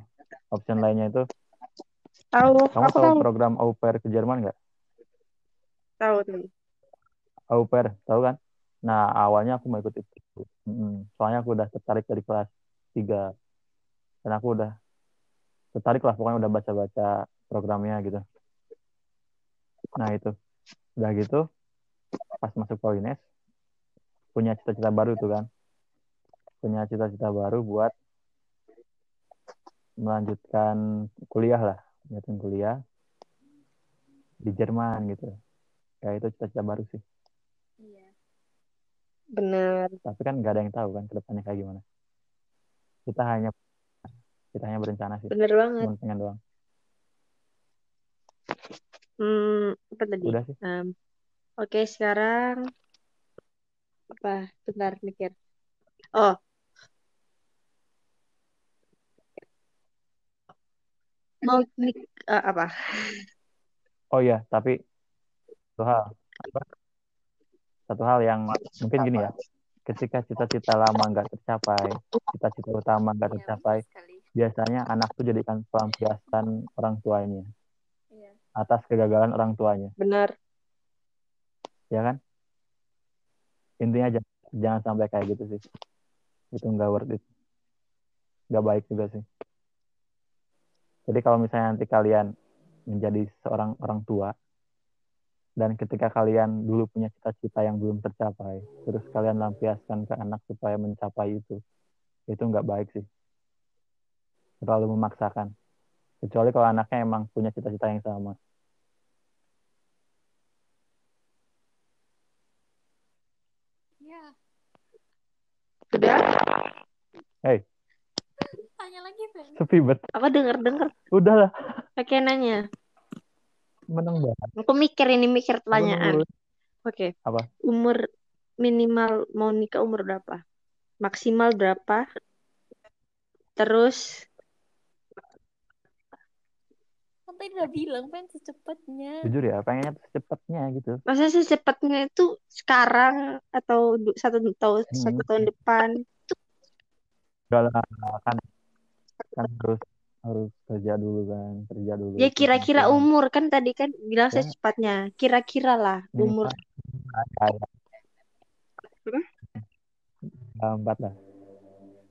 Option lainnya itu Tahu, kamu aku tahu tahu. program au pair ke Jerman nggak? Tahu tuh. au pair tahu kan? Nah awalnya aku mau ikut itu. Soalnya aku udah tertarik dari kelas 3 dan aku udah tertarik lah pokoknya udah baca-baca programnya gitu. Nah itu. Udah gitu pas masuk Polines punya cita-cita baru tuh kan. Punya cita-cita baru buat melanjutkan kuliah lah melanjutkan kuliah di Jerman gitu. Ya itu cita-cita baru sih. Iya. Benar. tapi kan nggak ada yang tahu kan ke depannya kayak gimana kita hanya kita hanya berencana sih Benar banget. cuma pengen doang Hmm, apa tadi? udah sih Em, Oke, sekarang apa? Bentar mikir. Oh, mau nik eh, apa? Oh iya, tapi satu hal, apa? Satu hal yang mungkin gini ya. Ketika cita-cita lama nggak tercapai, cita-cita utama nggak Iya, tercapai, sekali. biasanya anak tuh jadikan pelampiasan orang tuanya Iya. atas kegagalan orang tuanya, Benar. ya kan? Intinya jangan, jangan sampai kayak gitu sih. Itu nggak worth it. Nggak baik juga sih. Jadi kalau misalnya nanti kalian menjadi seorang orang tua, dan ketika kalian dulu punya cita-cita yang belum tercapai, terus kalian lampiaskan ke anak supaya mencapai itu, itu nggak baik sih. Terlalu memaksakan. Kecuali kalau anaknya emang punya cita-cita yang sama. Iya. Udah? Hei, Tanya lagi, Ben. sepi bet. Aku denger-denger Udah lah, pakai nanya. Menang banget. Aku mikir ini mikir pertanyaan. Oke. Apa? Umur minimal mau nikah umur berapa? Maksimal berapa? Terus Kan tadi udah bilang, Ben, secepatnya. Jujur ya, pengennya secepatnya gitu. masa secepatnya itu sekarang atau satu tahun Hmm. satu tahun depan? Udah lah, kan, kan harus harus kerja dulu kan, kerja dulu. Ya kira-kira nanti umur kan tadi kan bilang Ya. secepatnya. Kira-kira lah umur. ada Apa? ada empat lah.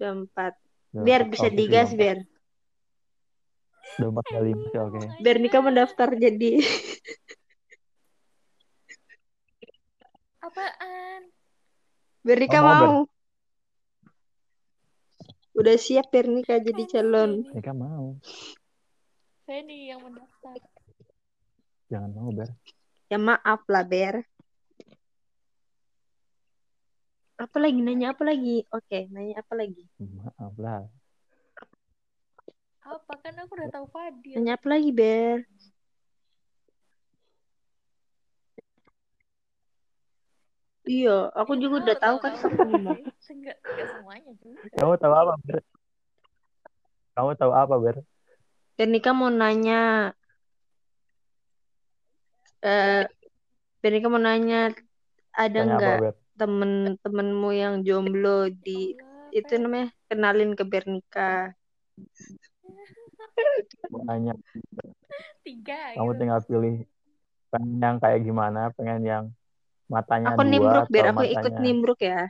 Udah empat. Biar bisa digas biar. Udah empat kali oke. Biar nikah mendaftar jadi. Apaan? Biar nikah mau, Ber? mau. Udah siap biar nikah jadi calon. Mereka mau, Feni yang mendaftar. jangan mau ber. Ya maaf lah Ber. Apa lagi nanya apa lagi? Oke, nanya apa lagi? Maaf lah. Apa? Kan aku udah tahu Fadil. Nanya apa lagi Ber? Iya, aku juga Tahu, udah tahu kan. <laughs> Enggak, enggak semuanya juga. Kamu tahu apa ber? Kamu tahu apa ber? Dan Nika mau nanya, eh, Dan Nika mau nanya, ada nggak temen-temenmu yang jomblo di itu Ben. namanya kenalin ke Bernika. Mau nanya, Tiga kamu gitu. tinggal pilih pengen yang kayak gimana, pengen yang matanya Aku dua nimbruk biar aku ikut nimbruk ya.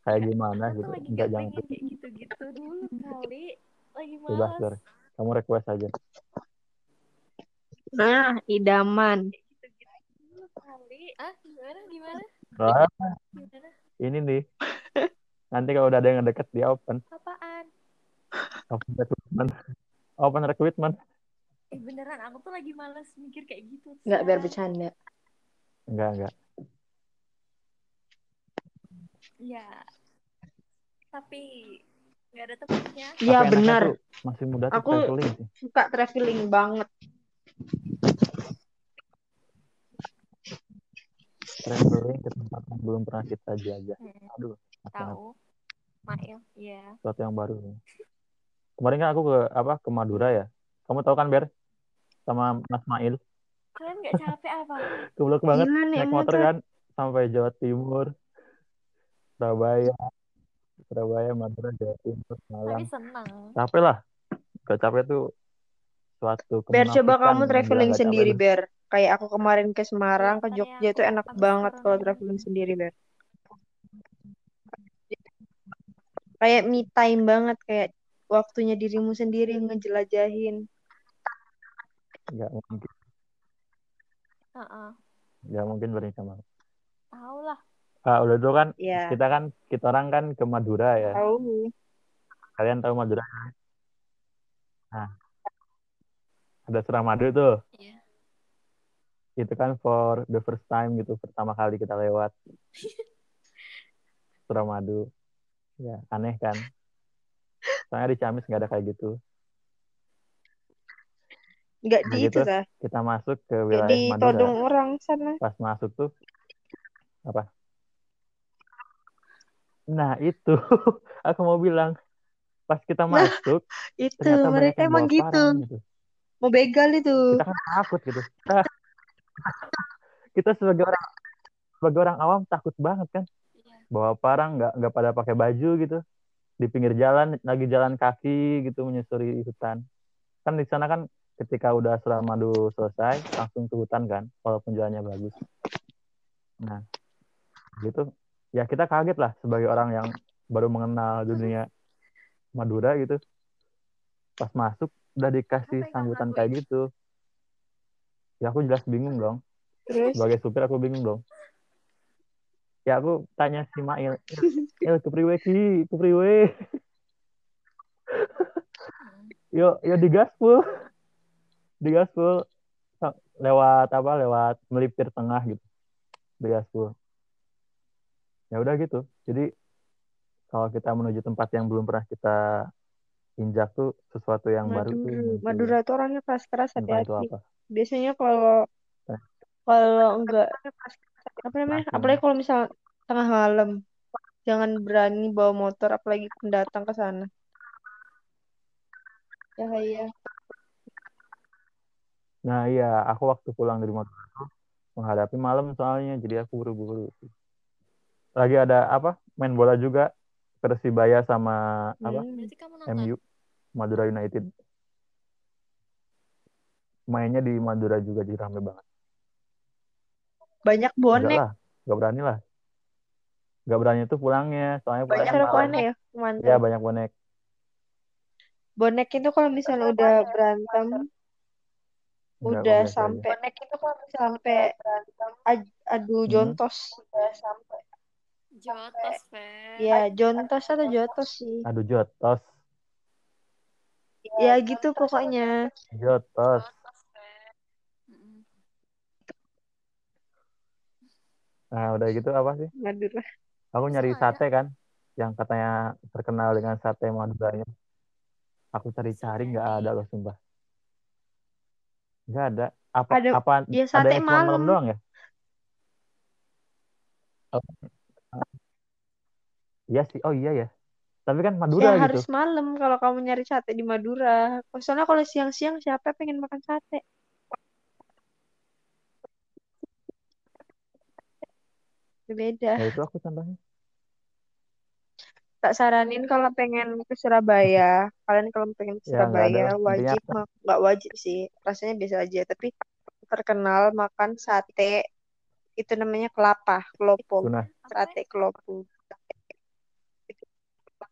kayak gimana Aku gitu. tuh lagi Enggak gak jangan kayak gitu-gitu dulu kali. Lagi bebas ber. malas. Kamu request aja. Nah, idaman. Dulu kali. Ah, gimana? Gimana? Wah, Gimana? ini nih. Nanti kalau udah ada yang deket dia open, Apaan? open recruitment, open recruitment. Eh beneran, aku tuh lagi malas mikir kayak gitu. Nggak biar bercanda. Enggak enggak. Ya. Tapi nggak ada temennya. Tapi Ya enaknya benar. masih muda tuh Aku traveling sih. suka traveling banget. Traveling ke tempat yang belum pernah kita jajah. Hmm, Aduh, tahu. Mail, iya. Sesuatu yang baru. nih. Kemarin kan aku ke apa ke Madura ya. Kamu tahu kan Ber? Sama Mas Mail. Kalian nggak capek apa? <laughs> Goblok banget Gila nih naik motor motor. kan sampai Jawa Timur, Surabaya, Surabaya, Madura, Jawa Timur, Malang. Tapi senang. Capek lah. Gak capek tuh suatu Ber, coba kamu traveling sendiri. Ber. Kayak aku kemarin ke Semarang, ke Kelihatannya Jogja itu enak banget kalau traveling sendiri, Ber. Kayak me time banget, kayak waktunya dirimu sendiri ngejelajahin. Gak mungkin, Heeh. gak mungkin mau. Tahu lah. Ah, udah dulu kan Ya, kita kan kita orang kan ke Madura ya. tahu. Kalian tahu Madura? Nah, ada Suramadu tuh. Iya. Itu kan for the first time gitu, pertama kali kita lewat <laughs> Suramadu. Ya, aneh kan? Soalnya di Ciamis nggak ada kayak gitu. Nggak Nah di gitu, itu, kita masuk ke wilayah di Madura. todong orang sana. Pas masuk tuh Apa? Nah, itu <laughs> aku mau bilang pas kita Nah, masuk Itu ternyata mereka emang gitu. parang gitu. Mau begal itu. Kita kan takut gitu. Kita, <laughs> kita sebagai orang sebagai orang awam takut banget kan. Iya. Bawa parang nggak nggak pada pakai baju gitu. Di pinggir jalan lagi jalan kaki gitu menyusuri hutan. Kan di sana kan ketika udah Suramadu selesai langsung ke hutan kan walaupun jalannya bagus. Nah, gitu. Ya kita kaget lah sebagai orang yang baru mengenal dunia Madura gitu. Pas masuk udah dikasih sambutan kayak gitu. Ya aku jelas bingung dong. Terus Sebagai supir aku bingung dong. Ya aku tanya si Mail, "Il, <laughs> ke priwe ki, ke priwe?" Hmm. <laughs> Yo, yo digaspul. Digaspul lewat apa? Lewat melipir tengah gitu. Digaspul. Ya udah gitu. Jadi kalau kita menuju tempat yang belum pernah kita injak tuh sesuatu yang baru tuh Madura. Madura tuh orangnya keras-keras Entah itu hati-hati. Biasanya kalau Nah. kalau enggak apa namanya? Langsung. Apalagi kalau misal tengah malam, jangan berani bawa motor apalagi pendatang ke sana. Bahaya. Nah iya, aku waktu pulang dari Madura tuh menghadapi malam soalnya, jadi aku buru-buru. Lagi ada apa? Main bola juga. Persibaya sama apa? Hmm. Nonton? MU Madura United. Mainnya di Madura juga jadi rame banget. Banyak Enggak bonek. lah, enggak berani lah. Enggak berani tuh pulangnya, soalnya Banyak pulangnya bonek ya, mantap. Ya banyak bonek. Bonek itu kalau misalnya udah berantem, Enggak udah aja. sampai bonek itu kalau sampai ad- adu Hmm. jontos. Udah sampai. Jotos, Fer. Ya, jontos atau jotos sih. Aduh jotos, Ya gitu pokoknya. jotos. Nah udah gitu apa sih? Madura. Aku nyari ya? sate kan, yang katanya terkenal dengan sate Maduranya. Aku cari-cari nggak ada loh sumpah. Nggak ada. Apa Ada apa ya ada sate yang cuma malam malam. doang ya? Oh, iya sih. Oh iya ya. Tapi kan Ya Madura gitu. harus malam kalau kamu nyari sate di Madura. Soalnya kalau siang-siang siapa pengen makan sate? Beda. Ya itu aku contohnya. Tak saranin kalau pengen ke Surabaya. Kalian kalau pengen ke Ya Surabaya. Intinya wajib nggak wajib sih. Rasanya biasa aja. Tapi terkenal makan sate itu namanya kelapa, kelopo. Sate kelopo.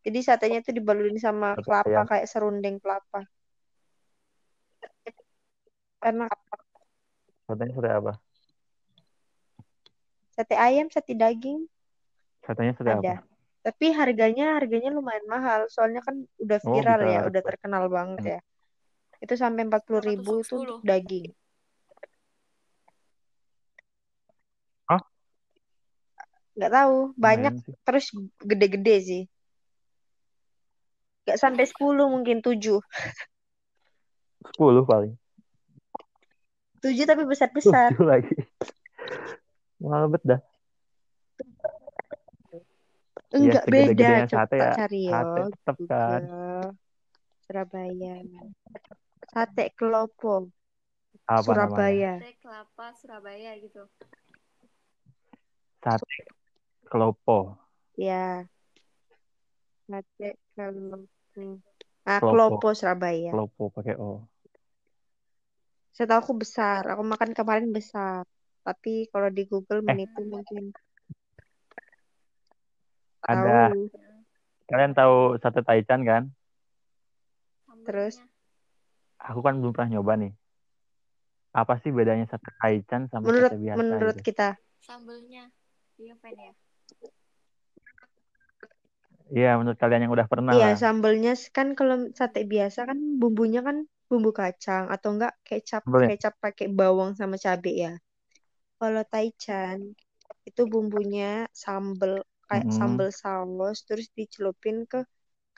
Jadi satenya itu dibalurin sama Sate kelapa ayam. kayak serundeng kelapa. Enak. Satenya sate apa? Sate ayam, sate daging Satenya sate apa? ada. Tapi harganya harganya lumayan mahal. Soalnya kan udah Oh viral bisa ya, udah terkenal banget ya. Itu sampai 40 Berapa ribu itu untuk 10. daging. Hah? Nggak tahu, banyak sih. terus gede-gede sih. Nggak sampai 10 mungkin 7. 10 paling. 7 tapi besar-besar. 7 lagi. Mahal bet dah. Ya Enggak beda, segede-gedenya coba ya. cari yo. Sate tetep kan. Surabaya. Sate kelopo Apa namanya? Surabaya. Sate kelapa Surabaya gitu. Sate kelopo. Ya, sate kelopo. Ah, Kelopo. kelopo Surabaya. Kelopo pakai O. Setahu aku besar. Aku makan kemarin besar. Tapi kalau di Google Eh. menipu mungkin Ada. tahu. Kalian tahu sate Taichan kan? Terus? Aku kan belum pernah nyoba nih. Apa sih bedanya sate Taichan sama Menurut sate biasa menurut gitu? kita, Sambelnya. Iya, Fen ya. Iya, menurut kalian yang udah pernah iya lah. sambelnya kan kalau sate biasa kan bumbunya kan bumbu kacang atau enggak kecap Sambelnya. kecap pakai bawang sama cabai ya. Kalau Taichan itu bumbunya sambel kayak Mm-mm. sambel saus terus dicelupin ke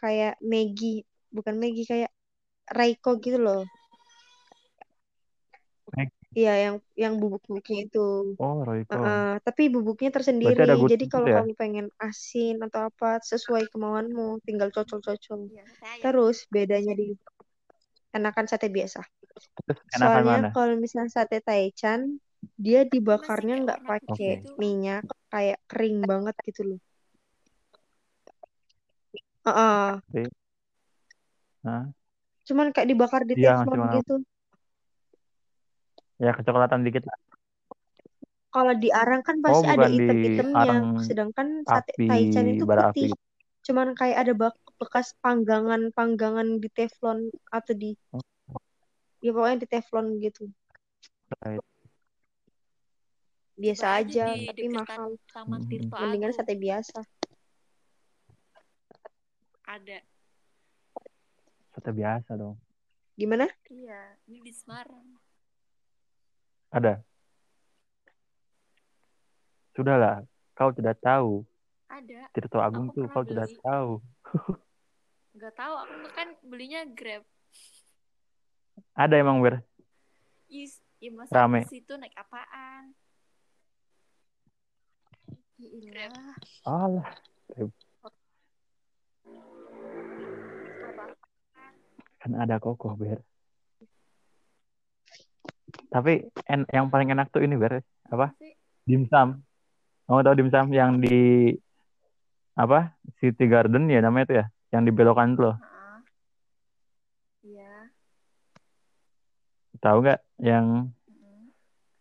kayak Maggi, bukan Maggi kayak Reiko gitu loh. Iya, yang yang bubuk-bubuknya itu. Oh, Royco. Heeh, tapi bubuknya Berarti ada tersendiri. good Jadi food kalau ya? kamu pengen asin atau apa sesuai kemauanmu, tinggal cocol-cocol. Iya, saya Terus bedanya di enakan sate biasa. Enakan Soalnya mana? kalau misalnya sate Taichan, dia dibakarnya nggak pakai gitu. minyak, kayak kering banget gitu loh. Heeh, Oke. Hah? cuman kayak dibakar di masih teflon gitu. Ya kecoklatan dikit lah. Kalau di arang kan Oh, pasti ada bukan di item-itemnya, sedangkan sate api Taichan itu putih. api. Cuman kayak ada bak- bekas panggangan-panggangan di teflon atau di Oh, ya pokoknya di teflon gitu. right. Biasa Coba aja di tapi mahal. Taman. Tirto Mendingan Agung. sate biasa. Ada. Sate biasa dong. Gimana? Iya, ini di Semarang. Ada. Sudahlah, kau tidak tahu. Ada. Tirto Agung Aku tuh kau tidak beli. tahu. <laughs> Nggak tahu, aku kan belinya Grab. Ada emang ber Is, ya masa rame. situ naik apaan? Alah, Apa? kan ada kokoh ber. Tapi en yang paling enak tuh ini ber apa? Dimsum. Kamu tahu dimsum yang di apa? City Garden ya namanya itu ya, yang di belokan tuh. Iya. Tahu nggak yang Mm-mm.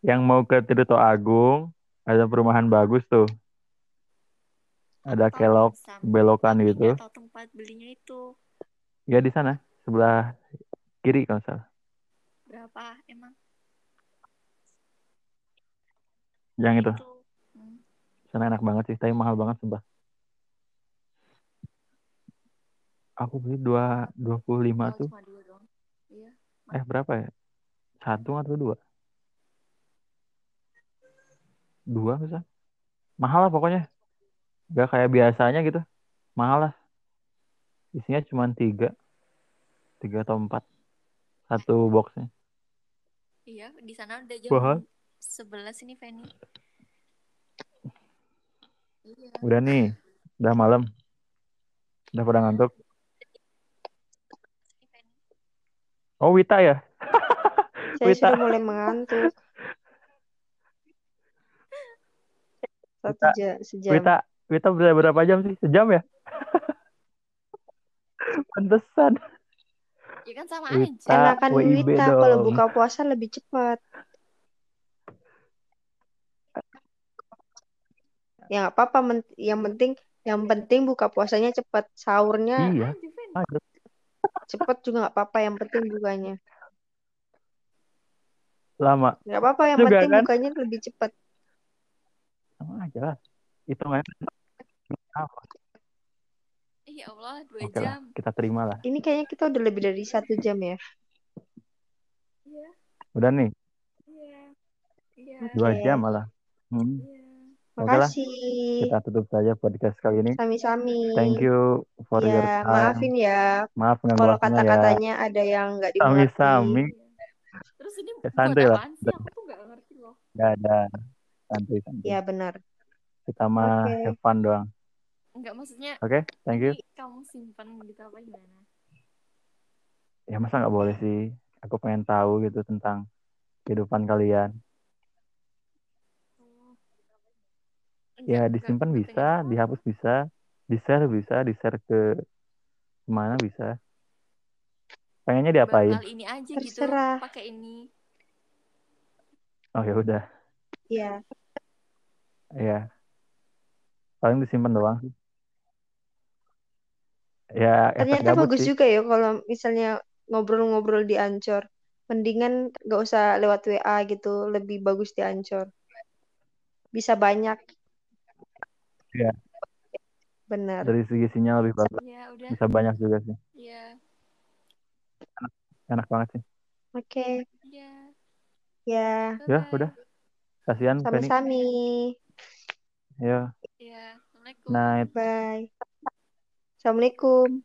yang mau ke Tirto Agung ada perumahan bagus tuh. Ada kelok dimsum, belokan tapi gitu. nggak tahu tempat belinya itu Ya di sana sebelah kiri kalau salah. berapa emang Yang itu. itu. Hmm. Sana enak banget sih, tapi mahal banget sumpah. Aku beli dua dua puluh lima tuh. Iya. Eh berapa ya? Satu atau dua? Dua bisa? Mahal lah pokoknya. Gak kayak biasanya gitu. Mahal lah. Isinya cuma tiga. Tiga atau empat. Satu boxnya. Iya, di sana udah jam Mahal. 11 ini Feni. Iya. Udah nih. Udah malam. Udah pada ngantuk. Oh Wita ya? Saya Wita. sudah mulai mengantuk. Satu Wita. jam, sejam. Wita. Wita berapa, berapa jam sih? Sejam ya? Pantesan. Ya kan sama Wita. aja. Enakan WIB Wita kalau buka puasa lebih cepat. Ya nggak apa-apa, men- yang penting yang penting buka puasanya cepat, sahurnya Iya. Cepat juga nggak apa-apa, yang penting bukanya. Lama. Nggak apa-apa, yang Juga penting kan? bukanya lebih cepat. Sama aja lah. Sama. Ya Allah, dua Oke lah, jam. kita terima lah. Ini kayaknya kita udah lebih dari satu jam ya. Iya, Udah nih, iya. Iya, dua jam malah. Hmm. Iya. Oke lah, Makasih. kita tutup saja podcast kali ini. Sami-sami. Thank you for your Ya, time. maafin ya Maaf kalau ya. kata-katanya ada yang nggak dimengerti. Sami-sami. Iya. Terus ini Ya, buat santuy lah. sih? Aku tuh nggak ngerti loh. Gak ada santuy-santuy. Ya, benar. Kita mah Oke. have fun doang. Enggak maksudnya Oke, thank you. kamu simpen gitu apa gimana? Ya masa nggak boleh sih? Aku pengen tahu gitu tentang kehidupan kalian. Ya disimpan bisa, dihapus bisa, di-share bisa, di-share ke ke mana bisa. Pengennya diapain? ini aja gitu Terserah. pakai ini. Oh ya udah, Ya, ya paling disimpan doang sih. Ya ternyata bagus sih. juga ya kalau misalnya ngobrol-ngobrol di Ancor. Mendingan nggak usah lewat WA gitu, lebih bagus di Ancor. Bisa banyak, Iya, benar. dari segi sinyal lebih bagus. Ya udah. Bisa banyak juga sih. Ya. Enak banget sih. Oke, Ya. ya, Ya Bye-bye. udah, kasihan Penny. sami-sami. Ya, Ya. Assalamualaikum. night. Bye. Assalamualaikum.